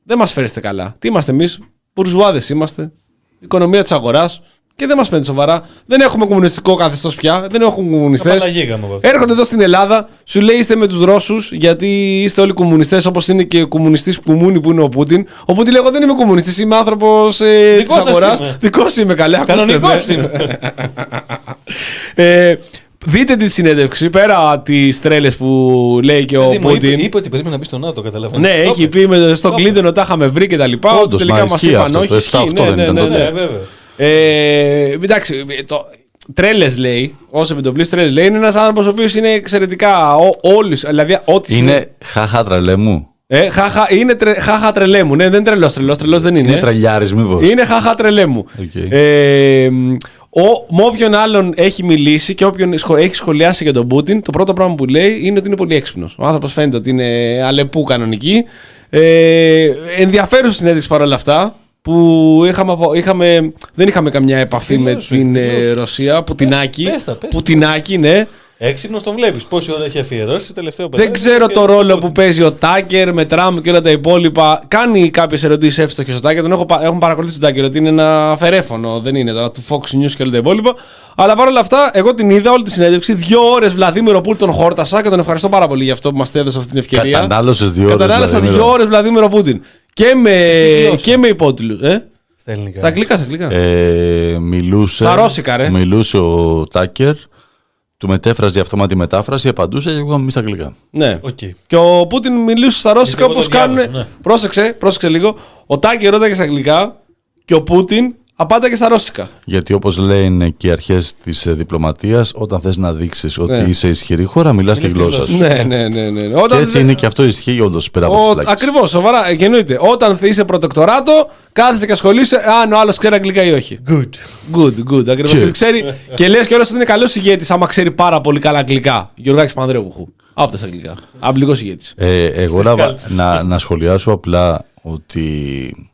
Δεν μας φέρεστε καλά. Τι είμαστε εμείς, Μπουρζουάδες είμαστε. Οικονομία της αγοράς. Και δεν μας παίρνει σοβαρά. Δεν έχουμε κομμουνιστικό καθεστώς πια. Δεν έχουμε κομμουνιστές. Απαναγίγαμε εγώ. Έρχονται εδώ στην Ελλάδα, σου λέει είστε με τους Ρώσους, γιατί είστε όλοι κομμουνιστές, όπως είναι και ο κομμουνιστής Κουμούνι που είναι ο Πούτιν. Ο Πούτιν λέει: Εγώ δεν είμαι κομμουνιστής, είμαι άνθρωπος ε, της Δικός σας αγοράς. είμαι. Δικός είμαι, καλέ. ακούστε Κανονικός με. είμαι. ε, δείτε τη συνέντευξη πέρα τις τρέλες που λέει και ο Δηλαδή, μου είπε, Πούτιν. είπε ότι περίμενε να μπει στο ΝΑΤΟ, καταλαβαίνω. Ναι, έχει πει με, στον Κλίντον ότι τα είχαμε βρει και τα λοιπά. Όντως, τελικά μα μας ισχύει είπαν αυτό, όχι. το ισχύει, 7-8 ναι, δεν ναι, ήταν ναι, τότε. ναι. Ναι, βέβαια. Ε, εντάξει, το, τρέλες λέει, όσο επιτοπλής τρέλες λέει, είναι ένας άνθρωπος ο οποίος είναι εξαιρετικά ό, όλους, δηλαδή ό,τι Είναι χαχά τρελέ μου. Ε, χαχα, είναι τρε, χαχα τρελέ μου, ναι, δεν είναι τρελός, τρελός, τρελός δεν είναι. Είναι τρελιάρης μήπως. Είναι χαχα τρελέ μου. Οκ. Ε, ο, με όποιον άλλον έχει μιλήσει και όποιον σχο- έχει σχολιάσει για τον Πούτιν, το πρώτο πράγμα που λέει είναι ότι είναι πολύ έξυπνος. Ο άνθρωπος φαίνεται ότι είναι αλεπού κανονική. Ε, ενδιαφέρουσα συνέντευξη παρόλα αυτά που είχαμε, απο- είχαμε, δεν είχαμε καμιά επαφή με Δηλώσου, την ε, δηλώσου. Ρωσία. Πουτινάκι. πες τα, πες τα. Πουτινάκι, ναι. Έξυπνος τον βλέπεις. Πόση ώρα έχει αφιερώσει, τελευταίο Δεν ξέρω το ρόλο που παίζει ο Τάκερ με Τραμπ και όλα τα υπόλοιπα. Κάνει κάποιες ερωτήσεις εύστοχες ο Τάκερ. Τον έχω, πα- έχουν παρακολουθήσει τον Τάκερ ότι είναι ένα φερέφωνο. Δεν είναι τώρα του Fox News και όλα τα υπόλοιπα. Αλλά παρόλα αυτά, εγώ την είδα όλη τη συνέντευξη. Δύο ώρες Βλαδίμηρο Πούτιν χόρτασα και τον ευχαριστώ πάρα πολύ για αυτό που μας έδωσε αυτή την ευκαιρία. Κατανάλωσες δύο ώρες Κατανάλωσα Βλαδίμηρο. δύο ώρες Βλαδίμηρο Πούτιν. Και με, γλώσσα; και με υπότιτλους. Ε; Στα ελληνικά. Στα αγγλικά, στα αγγλικά. Ε, μιλούσε, Στα ρώσικα, ρε. μιλούσε ο Τάκερ, του μετέφραζε η αυτόματη μετάφραση, απαντούσε και εγώ εμένα στα αγγλικά. Ναι. Οκ. Και ο Πούτιν μιλούσε στα ρώσικα εγώ το όπω κάνουν. διάβασα, ναι. Πρόσεξε, πρόσεξε λίγο. Ο Τάκερ ρώταγε στα αγγλικά και ο Πούτιν απάνταγε στα ρώσικα. Γιατί όπως λένε και οι αρχές της διπλωματίας, όταν θες να δείξεις ότι Ναι. είσαι ισχυρή χώρα, μιλάς τη στη γλώσσα γλώσσα σου. Ναι, ναι, ναι. ναι. Και Όταν έτσι είναι και αυτό ισχύει όντως πέρα από Ο, τις πλάκε. Ακριβώς, σοβαρά, ε, εννοείται. Όταν θα είσαι προτεκτοράτο, κάθεσαι και ασχολείσαι αν ο άλλος ξέρει αγγλικά ή όχι. Good. Good, good. Ακριβώς. Good. Και, ξέρει, και λες κιόλας ότι είναι καλός ηγέτης άμα ξέρει πάρα πολύ καλά αγγλικά. Γιωργάκης Πανδρέουχου. Από τα αγγλικά. Απλικό ηγέτης. Ε, εγώ Στις να, κάλτσες. να, να σχολιάσω απλά ότι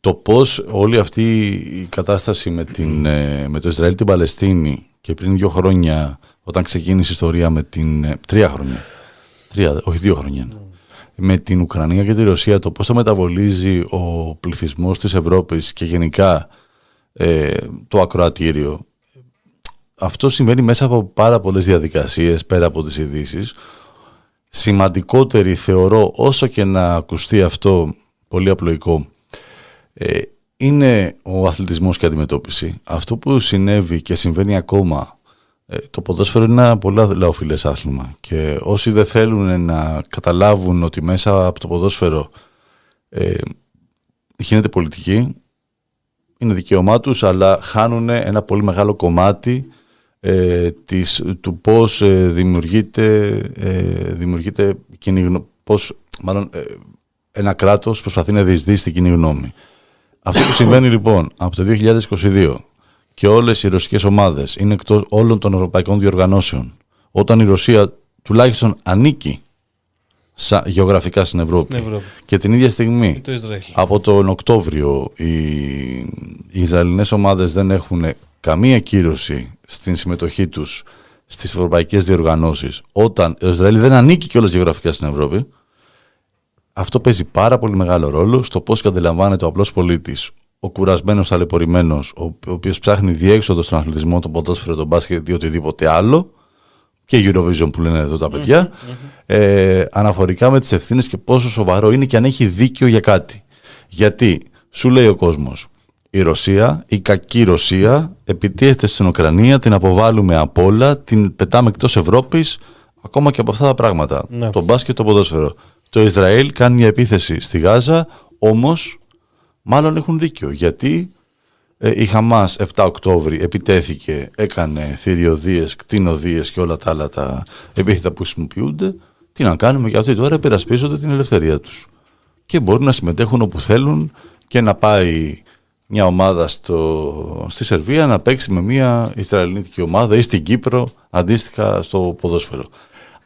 το πώς όλη αυτή η κατάσταση με, την, ε, με το Ισραήλ την Παλαιστίνη και πριν δύο χρόνια όταν ξεκίνησε η ιστορία με την... ε, τρία χρόνια. Τρία, όχι δύο χρόνια. Με την Ουκρανία και τη Ρωσία το πώς το μεταβολίζει ο πληθυσμός της Ευρώπης και γενικά ε, το ακροατήριο αυτό συμβαίνει μέσα από πάρα πολλές διαδικασίες πέρα από τις ειδήσει. Σημαντικότερη θεωρώ όσο και να ακουστεί αυτό πολύ απλοϊκό ε, είναι ο αθλητισμός και η αντιμετώπιση. Αυτό που συνέβη και συμβαίνει ακόμα ε, το ποδόσφαιρο είναι ένα πολύ λαοφιλές άθλημα και όσοι δεν θέλουν να καταλάβουν ότι μέσα από το ποδόσφαιρο ε, γίνεται πολιτική είναι δικαίωμά τους αλλά χάνουν ένα πολύ μεγάλο κομμάτι ε, της, του πώς ε, δημιουργείται, ε, δημιουργείται κοινή γνω- πώς, μάλλον, ε, ένα κράτος προσπαθεί να διεισδύσει την κοινή γνώμη. Αυτό που συμβαίνει λοιπόν από το 2022 και όλες οι ρωσικές ομάδες είναι εκτός όλων των ευρωπαϊκών διοργανώσεων όταν η Ρωσία τουλάχιστον ανήκει σα, γεωγραφικά στην Ευρώπη, Στην Ευρώπη. και την ίδια στιγμή Το Ισραήλ. από τον Οκτώβριο οι, οι Ισραηλινές ομάδες δεν έχουν καμία κύρωση στην συμμετοχή τους στις ευρωπαϊκές διοργανώσεις όταν το Ισραήλ δεν ανήκει κιόλας γεωγραφικά στην Ευρώπη αυτό παίζει πάρα πολύ μεγάλο ρόλο στο πώς καταλαμβάνεται ο απλός πολίτης ο κουρασμένος ταλαιπωρημένος ο, ο οποίος ψάχνει διέξοδο στον αθλητισμό, τον ποδόσφαιρο, τον μπάσκετ ή οτιδήποτε άλλο και Eurovision που λένε εδώ τα παιδιά, ε, αναφορικά με τις ευθύνες και πόσο σοβαρό είναι και αν έχει δίκιο για κάτι. Γιατί σου λέει ο κόσμος, η Ρωσία, η κακή Ρωσία, επιτίθεται στην Ουκρανία, την αποβάλλουμε από όλα, την πετάμε εκτός Ευρώπης, ακόμα και από αυτά τα πράγματα. Ναι. Το μπάσκετ, το ποδόσφαιρο. Το Ισραήλ κάνει μια επίθεση στη Γάζα, όμως μάλλον έχουν δίκιο. Γιατί ε, η Χαμάς 7 Οκτώβρη επιτέθηκε, έκανε θηριωδίες, κτηνοδίες και όλα τα άλλα τα επίθετα που χρησιμοποιούνται. Τι να κάνουμε και αυτοί τώρα υπερασπίζονται την ελευθερία τους. Και μπορούν να συμμετέχουν όπου θέλουν και να πάει μια ομάδα στο, στη Σερβία να παίξει με μια Ισραηλινή ομάδα ή στην Κύπρο αντίστοιχα στο ποδόσφαιρο.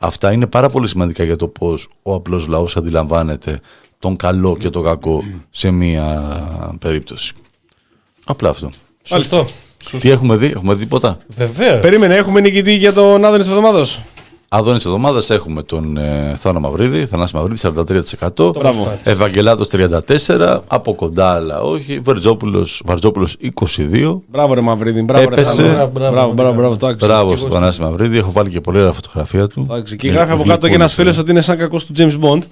Αυτά είναι πάρα πολύ σημαντικά για το πώς ο απλός λαός αντιλαμβάνεται τον καλό και τον κακό σε μια περίπτωση. Απλά αυτό. Σωστό. Τι έχουμε δει, έχουμε δει τίποτα. Βεβαίως. Περίμενε, έχουμε νικητή για τον Άδωνης τη εβδομάδα. Αδόνη τη εβδομάδας έχουμε τον ε, Θάνο Μαυρίδη, Θανάση Μαυρίδη 43%, Μπράβο. Ευαγγελάτος 34%, από κοντά αλλά όχι, Βαρτζόπουλος, Βαρτζόπουλος 22%. Μπράβο ρε Μαυρίδη, μπράβο ρε Έπεσε. Θάνο. Μπράβο, μπράβο, μπράβο, το άκουσα. Μπράβο Και στον εγώ Θανάση Μαυρίδη, έχω βάλει και πολύ ωραία φωτογραφία του. Εντάξει, Και γράφει από κάτω και ένας φίλος ότι είναι σαν κακός του James Bond.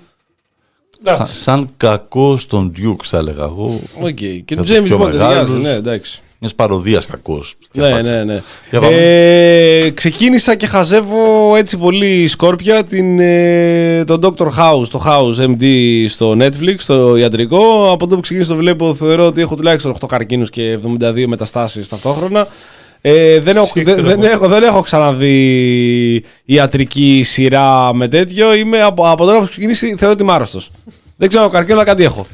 Σαν, σαν κακός στον Ντιουκ, θα έλεγα εγώ. Οκ. Και Για του τους James πιο Bond ταιριάζει, μεγάλους. ναι, εντάξει. Μιας παροδίας κακός. Ναι, ναι, ναι. Για πάμε. Ε, ξεκίνησα και χαζεύω έτσι πολύ σκόρπια την, ε, τον Dr. House, το House MD στο Netflix, στο ιατρικό. Από το που ξεκίνησα το βλέπω, θεωρώ ότι έχω τουλάχιστον 8 καρκίνους και 72 μεταστάσεις ταυτόχρονα. Ε, δεν, έχω, δεν, Σύγχρονο. δεν, έχω, δεν έχω ξαναδεί ιατρική σειρά με τέτοιο. Είμαι από, από τώρα που έχω ξεκινήσει, θεωρώ ότι είμαι άρρωστος. δεν ξέρω καρκίνο, αλλά κάτι έχω.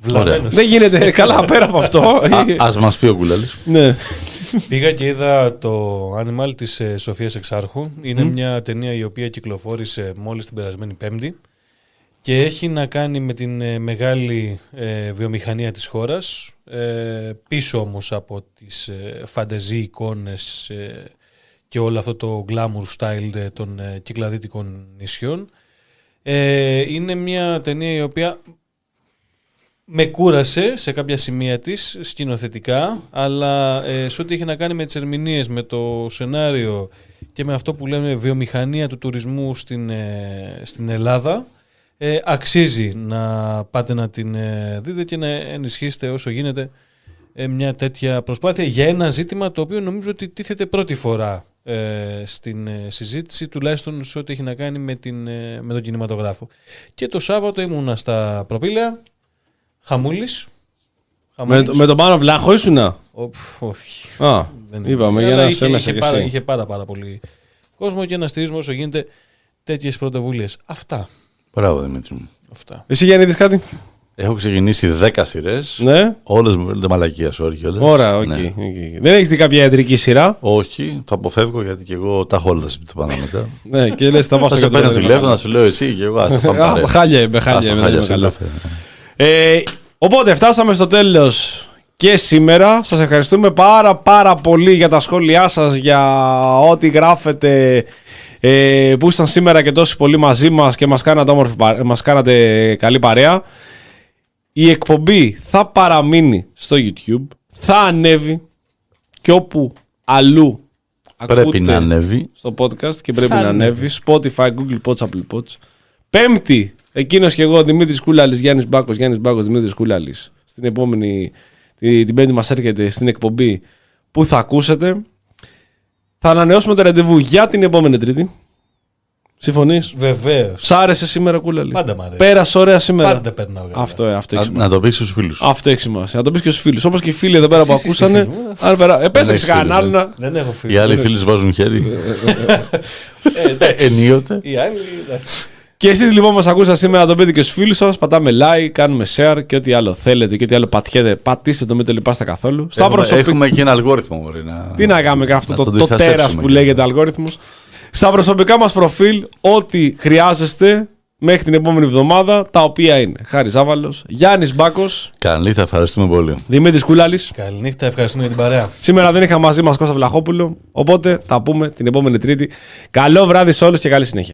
Βλαμμένος. Δεν γίνεται καλά πέρα από αυτό. Α μας πει ο Κουλάλη. ναι. Πήγα και είδα το Animal της ε, Σοφίας Εξάρχου. Είναι Μμ. μια ταινία η οποία κυκλοφόρησε μόλις την περασμένη Πέμπτη και έχει να κάνει με την ε, μεγάλη ε, βιομηχανία της χώρας ε, πίσω όμως από τις ε, φαντεζή εικόνες ε, και όλο αυτό το glamour style ε, των ε, κυκλαδίτικων νησιών. Ε, είναι μια ταινία η οποία με κούρασε σε κάποια σημεία της σκηνοθετικά, αλλά ε, σε ό,τι είχε να κάνει με τις ερμηνείες, με το σενάριο και με αυτό που λέμε βιομηχανία του τουρισμού στην, ε, στην Ελλάδα, ε, αξίζει να πάτε να την ε, δείτε και να ενισχύσετε όσο γίνεται ε, μια τέτοια προσπάθεια για ένα ζήτημα το οποίο νομίζω ότι τίθεται πρώτη φορά ε, στην ε, συζήτηση, τουλάχιστον σε ό,τι έχει να κάνει με, την, ε, με τον κινηματογράφο. Και το Σάββατο ήμουνα στα προπήλαια, Χαμούλης. με, το- με τον Πάνο Βλάχο ήσουνα; Ο, πφ, όχι. Α, Δεν είπαμε, είναι. για Αλλά να είχε, σε έμεσα είχε, κι πάρα, εσύ. είχε πάρα, πάρα πολύ κόσμο και να στηρίζουμε όσο γίνεται τέτοιες πρωτοβουλίες. Αυτά. Μπράβο Δημήτρη μου. Αυτά. Εσύ Γιάννη είδες κάτι; Έχω ξεκινήσει 10 σειρές. Ναι. Όλες μου φαίνονται μαλακία, sorry κιόλας. Ωραία, οκ. Ναι. οκ. Δεν έχεις δει κάποια ιατρική σειρά; Όχι, το αποφεύγω γιατί και εγώ τα έχω όλα τα σπίτια πάνω μετά. Ναι, και λες, θα πάω Θα στο σε παίρνω κέντρο, τηλέφωνο, δεν να σου λέω εσύ και εγώ. Ας τα πάμε Α, παρέα. στα χάλια είμαι, χάλια Α, στα είμαι, χάλια δεν σε είμαι λέω. Ε, οπότε φτάσαμε στο τέλος και σήμερα. Σας ευχαριστούμε πάρα πάρα πολύ για τα σχόλιά σας, για ό,τι γράφετε ε, που ήσταν σήμερα και τόσοι πολύ μαζί μας και μας κάνατε, όμορφη, παρέ- μας κάνατε καλή παρέα. Η εκπομπή θα παραμείνει στο YouTube, θα ανέβει και όπου αλλού Πρέπει ακούτε να ανέβει. στο podcast και πρέπει Θα να ανέβει. ανέβει. Spotify, Google Pods, Apple Pods. Πέμπτη, εκείνος και εγώ, Δημήτρης Κούλαλης, Γιάννης Μπάκος, Γιάννης Μπάκος, Δημήτρης Κούλαλης. Στην επόμενη, τη- την Πέμπτη μας έρχεται στην εκπομπή που θα ακούσετε. Θα ανανεώσουμε το ραντεβού για την επόμενη Τρίτη. Συμφωνείς; Βεβαίως. Σ' άρεσε σήμερα, Κούλαλη; Πάντα μ' αρέσει. Πέρασε ωραία σήμερα. Πάντα περνάω καλά. Αυτό, ε, αυτό Να- έχει να το πεις στους φίλους σου. Αυτό έχει σημασία. Να το πεις και στους φίλους. Όπως και οι φίλοι εδώ πέρα Εσύ που είσαι στη ακούσανε. φίλη μου. Αν πέρα. Ε, πες Δεν έχεις έχεις κανέναν φίλους, άλλο ε. να- Δεν έχω φίλους. Οι άλλοι Δεν φίλοι σου βάζουν χέρι. Ε, εντάξει. Ενίοτε. Οι άλλοι, εντάξει. Και εσείς λοιπόν μας ακούσατε σήμερα, το πείτε και στου φίλους σας. Πατάμε like, κάνουμε share και ό,τι άλλο θέλετε και ό,τι άλλο πατιέται. Πατήστε το, μην το λυπάστε καθόλου. Στα Έχουμε, προσωπικά. έχουμε και ένα αλγόριθμο μπορεί να. Τι να κάνουμε και αυτό να το, τον το τέρας διθασέψουμε που και- λέγεται αλγόριθμος. Στα προσωπικά μας προφίλ, ό,τι χρειάζεστε μέχρι την επόμενη εβδομάδα, τα οποία είναι Χάρης Ζάβαλο, Γιάννης Μπάκος, Καλή, θα ευχαριστούμε πολύ. Δημήτρης Κούλαλη. Καληνύχτα, ευχαριστούμε για την παρέα. Σήμερα δεν είχα μαζί μας Κώστα Βλαχόπουλο. Οπότε θα πούμε την επόμενη Τρίτη. Καλό βράδυ σε όλους και καλή συνέχεια.